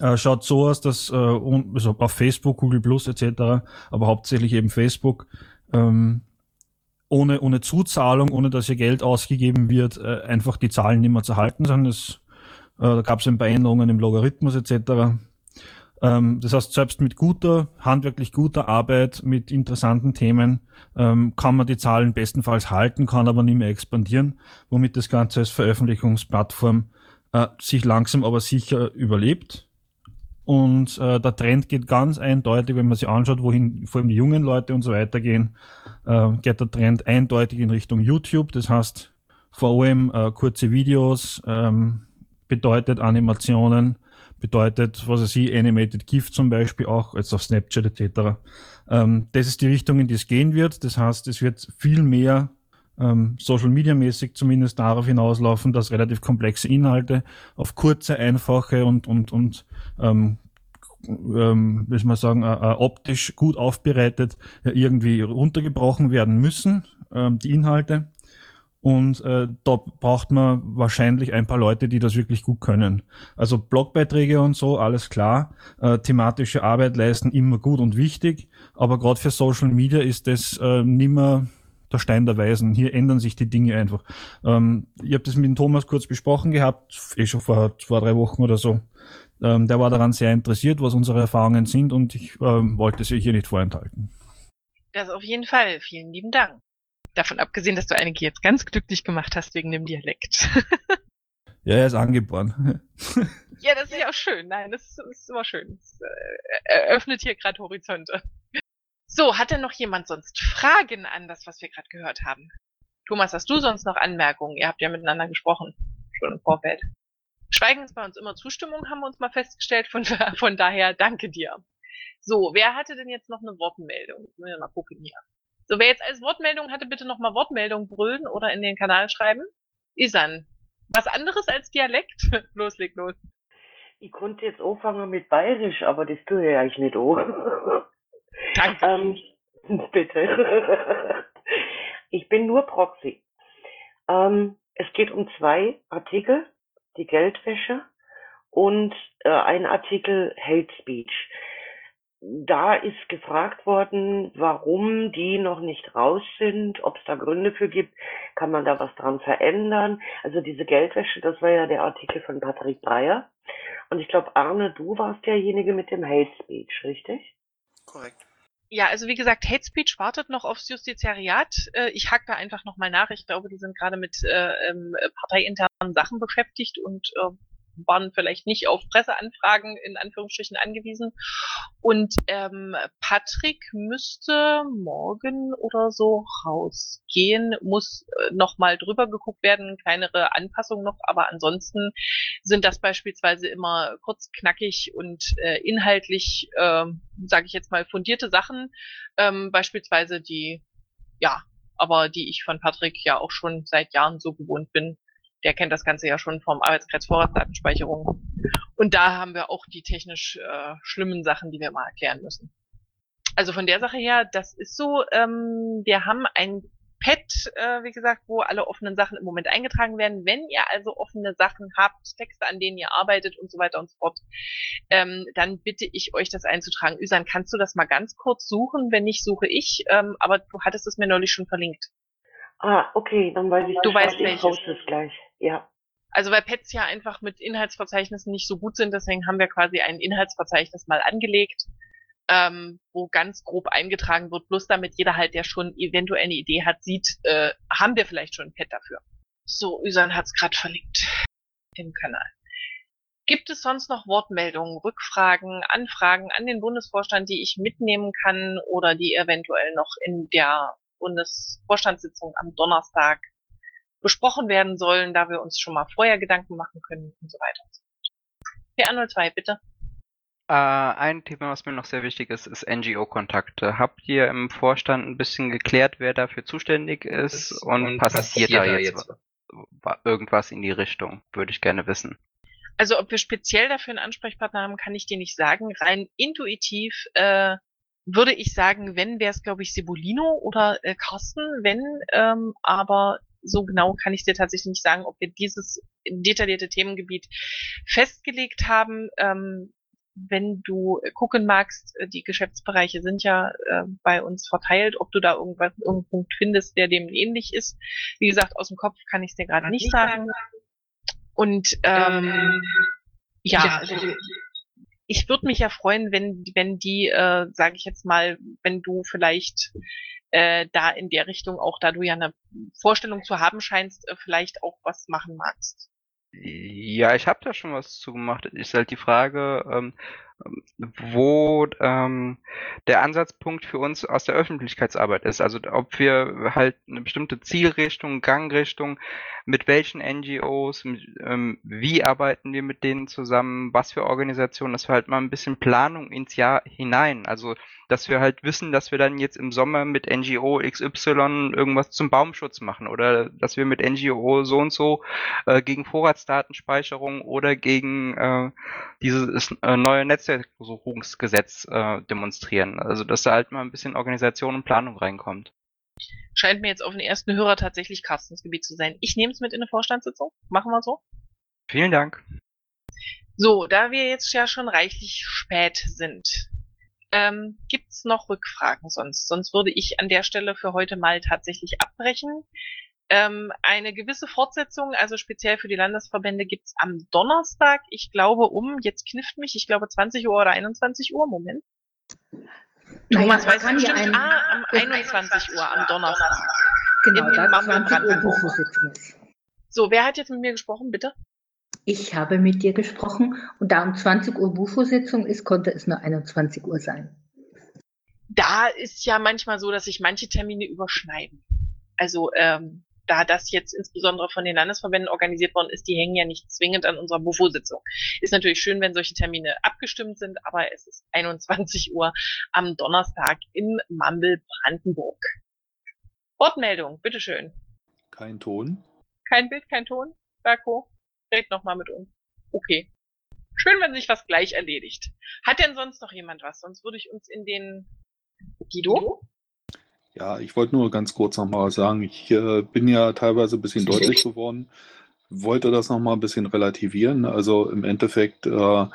äh, schaut so aus, dass äh, also auf Facebook, Google Plus etc., aber hauptsächlich eben Facebook, ähm, ohne, ohne Zuzahlung, ohne dass hier Geld ausgegeben wird, äh, einfach die Zahlen nicht mehr zu halten sind. Es, äh, da gab es ein paar Änderungen im Logarithmus etc. Ähm, das heißt, selbst mit guter, handwerklich guter Arbeit, mit interessanten Themen, ähm, kann man die Zahlen bestenfalls halten, kann aber nicht mehr expandieren, womit das Ganze als Veröffentlichungsplattform äh, sich langsam aber sicher überlebt. Und äh, der Trend geht ganz eindeutig, wenn man sich anschaut, wohin vor allem die jungen Leute und so weiter gehen, äh, geht der Trend eindeutig in Richtung YouTube. Das heißt, vor allem äh, kurze Videos, ähm, bedeutet Animationen, bedeutet, was weiß ich, Animated GIF zum Beispiel auch, als auf Snapchat etc. Ähm, das ist die Richtung, in die es gehen wird. Das heißt, es wird viel mehr ähm, Social Media mäßig zumindest darauf hinauslaufen, dass relativ komplexe Inhalte auf kurze, einfache und, und, und ähm, ähm, wie soll sagen, äh, äh, optisch gut aufbereitet äh, irgendwie runtergebrochen werden müssen, ähm, die Inhalte. Und äh, da braucht man wahrscheinlich ein paar Leute, die das wirklich gut können. Also Blogbeiträge und so, alles klar. Äh, thematische Arbeit leisten immer gut und wichtig. Aber gerade für Social Media ist das äh, nimmer der Stein der Weisen. Hier ändern sich die Dinge einfach. Ähm, ich habe das mit dem Thomas kurz besprochen gehabt, eh schon vor zwei, drei Wochen oder so. Ähm, der war daran sehr interessiert, was unsere Erfahrungen sind und ich ähm, wollte sie hier nicht vorenthalten. Das auf jeden Fall. Vielen lieben Dank. Davon abgesehen, dass du einige jetzt ganz glücklich gemacht hast wegen dem Dialekt. ja, er ist angeboren. ja, das ist ja auch schön. Nein, das ist immer schön. Das äh, eröffnet hier gerade Horizonte. So, hat denn noch jemand sonst Fragen an das, was wir gerade gehört haben? Thomas, hast du sonst noch Anmerkungen? Ihr habt ja miteinander gesprochen, schon im Vorfeld. Schweigen ist bei uns immer Zustimmung, haben wir uns mal festgestellt. Von, von daher danke dir. So, wer hatte denn jetzt noch eine Wortmeldung? Mal gucken hier. So, wer jetzt als Wortmeldung hatte, bitte nochmal Wortmeldung brüllen oder in den Kanal schreiben. Isan, was anderes als Dialekt? los, leg los. Ich konnte jetzt anfangen mit Bayerisch, aber das tue ich eigentlich nicht auch. Danke. Ähm, bitte. ich bin nur Proxy. Ähm, es geht um zwei Artikel die Geldwäsche und äh, ein Artikel Hate Speech. Da ist gefragt worden, warum die noch nicht raus sind, ob es da Gründe für gibt, kann man da was dran verändern. Also diese Geldwäsche, das war ja der Artikel von Patrick Breyer. Und ich glaube, Arne, du warst derjenige mit dem Hate Speech, richtig? Korrekt. Ja, also wie gesagt, Hate Speech wartet noch aufs Justiziariat. Äh, ich hack da einfach nochmal nach. Ich glaube, die sind gerade mit äh, ähm, parteiinternen Sachen beschäftigt und äh, waren vielleicht nicht auf Presseanfragen in Anführungsstrichen angewiesen. Und ähm, Patrick müsste morgen oder so rausgehen, muss äh, nochmal drüber geguckt werden, kleinere Anpassungen noch, aber ansonsten sind das beispielsweise immer kurz, knackig und äh, inhaltlich, äh, sage ich jetzt mal, fundierte Sachen, ähm, beispielsweise die, ja, aber die ich von Patrick ja auch schon seit Jahren so gewohnt bin. Der kennt das Ganze ja schon vom Arbeitskreis Vorratsdatenspeicherung. Und da haben wir auch die technisch äh, schlimmen Sachen, die wir mal erklären müssen. Also von der Sache her, das ist so, ähm, wir haben ein Pad, äh, wie gesagt, wo alle offenen Sachen im Moment eingetragen werden. Wenn ihr also offene Sachen habt, Texte, an denen ihr arbeitet und so weiter und so fort, ähm, dann bitte ich euch, das einzutragen. Üsan, kannst du das mal ganz kurz suchen? Wenn nicht, suche ich. Ähm, aber du hattest es mir neulich schon verlinkt. Ah, okay, dann weiß ich Du weißt ich welches. es gleich. Ja. Also weil Pads ja einfach mit Inhaltsverzeichnissen nicht so gut sind, deswegen haben wir quasi ein Inhaltsverzeichnis mal angelegt, ähm, wo ganz grob eingetragen wird, bloß damit jeder halt, der schon eventuell eine Idee hat, sieht, äh, haben wir vielleicht schon ein Pad dafür. So, Üsan hat's gerade verlinkt im Kanal. Gibt es sonst noch Wortmeldungen, Rückfragen, Anfragen an den Bundesvorstand, die ich mitnehmen kann oder die eventuell noch in der Bundesvorstandssitzung am Donnerstag besprochen werden sollen, da wir uns schon mal vorher Gedanken machen können und so weiter. P102, bitte. Äh, ein Thema, was mir noch sehr wichtig ist, ist NGO-Kontakte. Habt ihr im Vorstand ein bisschen geklärt, wer dafür zuständig ist und passiert da jetzt wa- irgendwas in die Richtung? Würde ich gerne wissen. Also ob wir speziell dafür einen Ansprechpartner haben, kann ich dir nicht sagen. Rein intuitiv äh, würde ich sagen, wenn wäre es, glaube ich, Sebolino oder äh, Carsten, wenn, ähm, aber so genau kann ich dir tatsächlich nicht sagen, ob wir dieses detaillierte Themengebiet festgelegt haben. Ähm, wenn du gucken magst, äh, die Geschäftsbereiche sind ja äh, bei uns verteilt, ob du da irgendwas, irgendeinen Punkt findest, der dem ähnlich ist. Wie gesagt, aus dem Kopf kann ich es dir gerade nicht sagen. Und ähm, ja, also, ich würde mich ja freuen, wenn wenn die, äh, sage ich jetzt mal, wenn du vielleicht äh, da in der Richtung auch, da du ja eine Vorstellung zu haben scheinst, äh, vielleicht auch was machen magst. Ja, ich habe da schon was zu gemacht. Ist halt die Frage, ähm, wo ähm, der Ansatzpunkt für uns aus der Öffentlichkeitsarbeit ist. Also ob wir halt eine bestimmte Zielrichtung, Gangrichtung, mit welchen NGOs, mit, ähm, wie arbeiten wir mit denen zusammen, was für Organisationen, dass wir halt mal ein bisschen Planung ins Jahr hinein. Also dass wir halt wissen, dass wir dann jetzt im Sommer mit NGO XY irgendwas zum Baumschutz machen oder dass wir mit NGO so und so äh, gegen Vorratsdatenspeicherung oder gegen äh, dieses äh, neue Netzwerksuchungsgesetz äh, demonstrieren. Also dass da halt mal ein bisschen Organisation und Planung reinkommt. Scheint mir jetzt auf den ersten Hörer tatsächlich Carstens Gebiet zu sein. Ich nehme es mit in eine Vorstandssitzung. Machen wir so. Vielen Dank. So, da wir jetzt ja schon reichlich spät sind, ähm, gibt's noch Rückfragen sonst? Sonst würde ich an der Stelle für heute mal tatsächlich abbrechen. Ähm, eine gewisse Fortsetzung, also speziell für die Landesverbände, gibt's am Donnerstag, ich glaube um, jetzt knifft mich, ich glaube 20 Uhr oder 21 Uhr, Moment. Thomas weiß kann bestimmt, ein- ah, am 21 Uhr am Donnerstag. Genau, da Mammel 20 Uhr Brandenburg. So, wer hat jetzt mit mir gesprochen, bitte? Ich habe mit dir gesprochen und da um 20 Uhr Bufo-Sitzung ist, konnte es nur 21 Uhr sein. da ist ja manchmal so, dass sich manche Termine überschneiden. Also ähm, da das jetzt insbesondere von den Landesverbänden organisiert worden ist, die hängen ja nicht zwingend an unserer Bufo-Sitzung. Ist natürlich schön, wenn solche Termine abgestimmt sind, aber es ist 21 Uhr am Donnerstag in Mambel, Brandenburg. Wortmeldung, bitteschön. Kein Ton. Kein Bild, kein Ton. Berko, red nochmal mit uns. Okay. Schön, wenn sich was gleich erledigt. Hat denn sonst noch jemand was? Sonst würde ich uns in den Guido? Ja, ich wollte nur ganz kurz nochmal sagen, ich äh, bin ja teilweise ein bisschen deutlich geworden, wollte das nochmal ein bisschen relativieren. Also im Endeffekt, äh,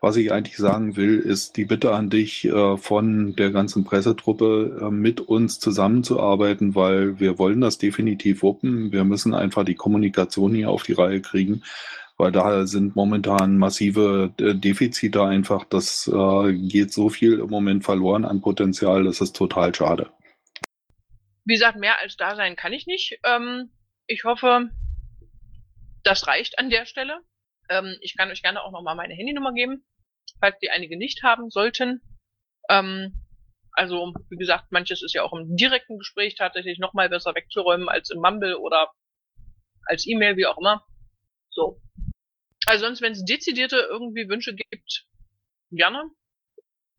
was ich eigentlich sagen will, ist die Bitte an dich äh, von der ganzen Pressetruppe äh, mit uns zusammenzuarbeiten, weil wir wollen das definitiv wuppen. Wir müssen einfach die Kommunikation hier auf die Reihe kriegen, weil da sind momentan massive äh, Defizite einfach. Das geht so viel im Moment verloren an Potenzial, das ist total schade. Wie gesagt, mehr als da sein kann ich nicht. Ähm, ich hoffe, das reicht an der Stelle. Ähm, ich kann euch gerne auch nochmal meine Handynummer geben, falls die einige nicht haben sollten. Ähm, also, wie gesagt, manches ist ja auch im direkten Gespräch tatsächlich nochmal besser wegzuräumen als im Mumble oder als E-Mail, wie auch immer. So. Also sonst, wenn es dezidierte irgendwie Wünsche gibt, gerne.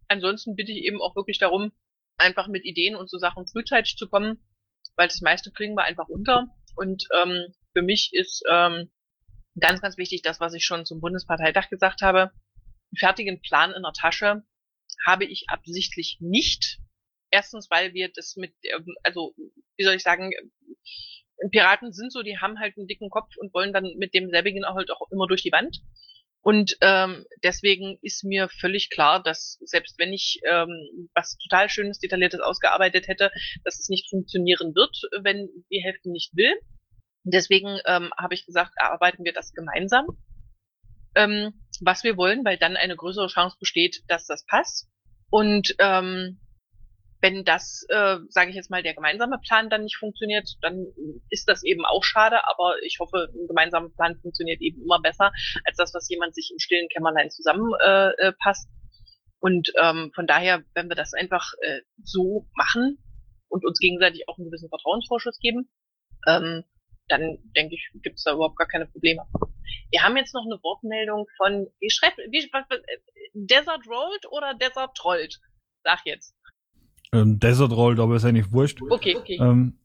Ansonsten bitte ich eben auch wirklich darum, einfach mit Ideen und so Sachen frühzeitig zu kommen, weil das meiste kriegen wir einfach unter. Und ähm, für mich ist ähm, ganz, ganz wichtig, das, was ich schon zum Bundesparteitag gesagt habe, einen fertigen Plan in der Tasche habe ich absichtlich nicht. Erstens, weil wir das mit, ähm, also wie soll ich sagen, Piraten sind so, die haben halt einen dicken Kopf und wollen dann mit demselbigen auch halt auch immer durch die Wand. Und ähm, deswegen ist mir völlig klar, dass selbst wenn ich ähm, was total Schönes, Detailliertes ausgearbeitet hätte, dass es nicht funktionieren wird, wenn die Hälfte nicht will. Deswegen ähm, habe ich gesagt, erarbeiten wir das gemeinsam, ähm, was wir wollen, weil dann eine größere Chance besteht, dass das passt. Und ähm, wenn das, äh, sage ich jetzt mal, der gemeinsame Plan dann nicht funktioniert, dann ist das eben auch schade, aber ich hoffe, ein gemeinsamer Plan funktioniert eben immer besser als das, was jemand sich im stillen Kämmerlein zusammenpasst. Äh, äh, passt. Und ähm, von daher, wenn wir das einfach äh, so machen und uns gegenseitig auch einen gewissen Vertrauensvorschuss geben, ähm, dann denke ich, gibt es da überhaupt gar keine Probleme. Wir haben jetzt noch eine Wortmeldung von, wie schreibt, wie, was, äh, Desert Rolled oder Desert Trollt? Sag jetzt. Ähm, Desert Rolled, aber ist eigentlich wurscht. Okay, okay. Ähm,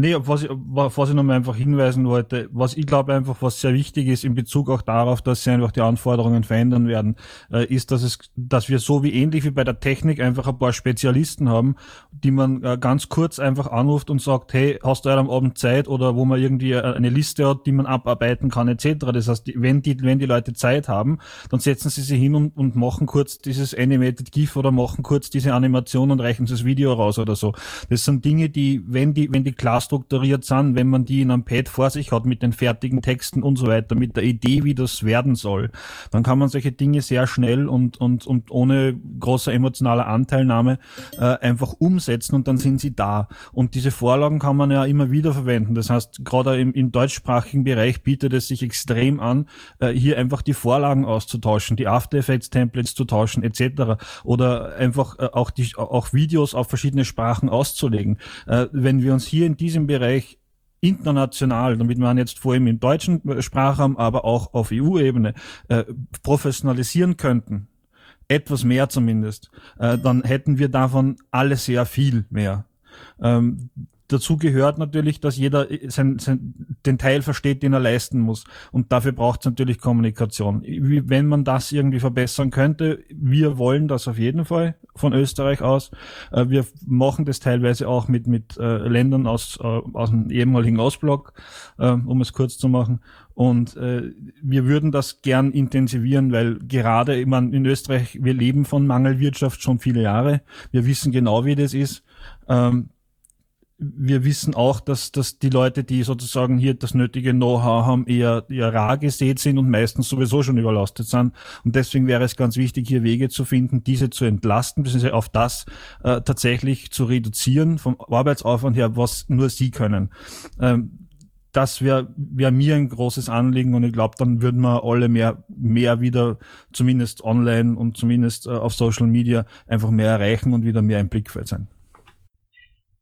Nee, was ich, was ich nochmal einfach hinweisen wollte, was ich glaube einfach, was sehr wichtig ist in Bezug auch darauf, dass sie einfach die Anforderungen verändern werden, äh, ist, dass es, dass wir so wie ähnlich wie bei der Technik einfach ein paar Spezialisten haben, die man äh, ganz kurz einfach anruft und sagt, hey, hast du heute am Abend Zeit oder wo man irgendwie äh, eine Liste hat, die man abarbeiten kann, etc. Das heißt, wenn die, wenn die Leute Zeit haben, dann setzen sie sich hin und, und machen kurz dieses Animated GIF oder machen kurz diese Animation und reichen das Video raus oder so. Das sind Dinge, die, wenn die, wenn die Class strukturiert sind, wenn man die in einem Pad vor sich hat mit den fertigen Texten und so weiter, mit der Idee, wie das werden soll, dann kann man solche Dinge sehr schnell und, und, und ohne große emotionale Anteilnahme äh, einfach umsetzen und dann sind sie da. Und diese Vorlagen kann man ja immer wieder verwenden. Das heißt, gerade im, im deutschsprachigen Bereich bietet es sich extrem an, äh, hier einfach die Vorlagen auszutauschen, die After Effects Templates zu tauschen etc. Oder einfach äh, auch die auch Videos auf verschiedene Sprachen auszulegen. Äh, wenn wir uns hier in diesem Bereich international, damit man jetzt vor allem im deutschen Sprachraum, aber auch auf EU-Ebene äh, professionalisieren könnten, etwas mehr zumindest, äh, dann hätten wir davon alle sehr viel mehr. Ähm, dazu gehört natürlich, dass jeder sein, sein, den Teil versteht, den er leisten muss. Und dafür braucht es natürlich Kommunikation. Wenn man das irgendwie verbessern könnte, wir wollen das auf jeden Fall von Österreich aus. Äh, wir machen das teilweise auch mit, mit äh, Ländern aus, äh, aus dem ehemaligen Ostblock, äh, um es kurz zu machen. Und äh, wir würden das gern intensivieren, weil gerade ich meine, in Österreich, wir leben von Mangelwirtschaft schon viele Jahre. Wir wissen genau, wie das ist. Ähm, wir wissen auch, dass, dass die Leute, die sozusagen hier das nötige Know-how haben, eher, eher rar gesät sind und meistens sowieso schon überlastet sind. Und deswegen wäre es ganz wichtig, hier Wege zu finden, diese zu entlasten, beziehungsweise auf das äh, tatsächlich zu reduzieren, vom Arbeitsaufwand her, was nur sie können. Ähm, das wäre wär mir ein großes Anliegen und ich glaube, dann würden wir alle mehr, mehr wieder, zumindest online und zumindest äh, auf Social Media, einfach mehr erreichen und wieder mehr im Blickfeld sein.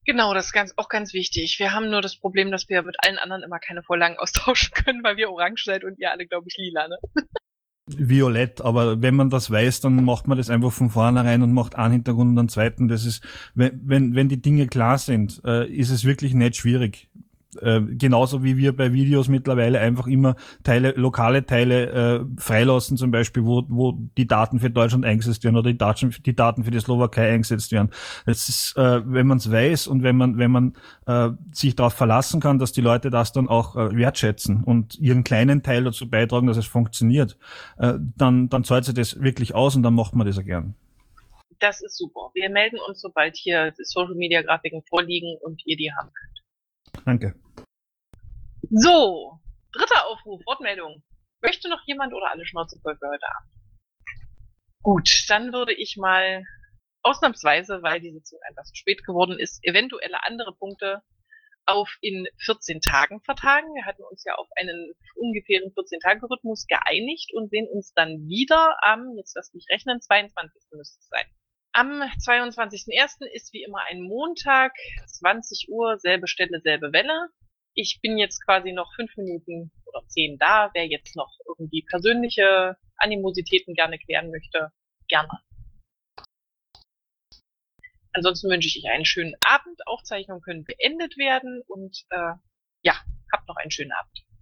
Genau, das ist ganz, auch ganz wichtig. Wir haben nur das Problem, dass wir mit allen anderen immer keine Vorlagen austauschen können, weil wir orange seid und ihr alle, glaube ich, lila, ne? Violett, aber wenn man das weiß, dann macht man das einfach von vornherein und macht einen Hintergrund und einen zweiten. Das ist, wenn, wenn, wenn die Dinge klar sind, äh, ist es wirklich nicht schwierig äh, genauso wie wir bei Videos mittlerweile einfach immer Teile, lokale Teile äh, freilassen, zum Beispiel, wo, wo die Daten für Deutschland eingesetzt werden oder die Daten, die Daten für die Slowakei eingesetzt werden. Das ist, äh, wenn man es weiß und wenn man, wenn man äh, sich darauf verlassen kann, dass die Leute das dann auch äh, wertschätzen und ihren kleinen Teil dazu beitragen, dass es funktioniert, äh, dann, dann zahlt sich das wirklich aus und dann macht man das auch gern. Das ist super. Wir melden uns, sobald hier Social Media Grafiken vorliegen und ihr die haben könnt. Danke. So, dritter Aufruf, Wortmeldung. Möchte noch jemand oder alle Schnauze voll für heute Abend? Gut, dann würde ich mal ausnahmsweise, weil die Sitzung etwas zu spät geworden ist, eventuelle andere Punkte auf in 14 Tagen vertagen. Wir hatten uns ja auf einen ungefähren 14-Tage-Rhythmus geeinigt und sehen uns dann wieder am, jetzt lass mich rechnen, 22. müsste es sein. Am 22.01. ist wie immer ein Montag, 20 Uhr, selbe Stelle, selbe Welle. Ich bin jetzt quasi noch fünf Minuten oder zehn da. Wer jetzt noch irgendwie persönliche Animositäten gerne klären möchte, gerne. Ansonsten wünsche ich euch einen schönen Abend. Aufzeichnungen können beendet werden und äh, ja, habt noch einen schönen Abend.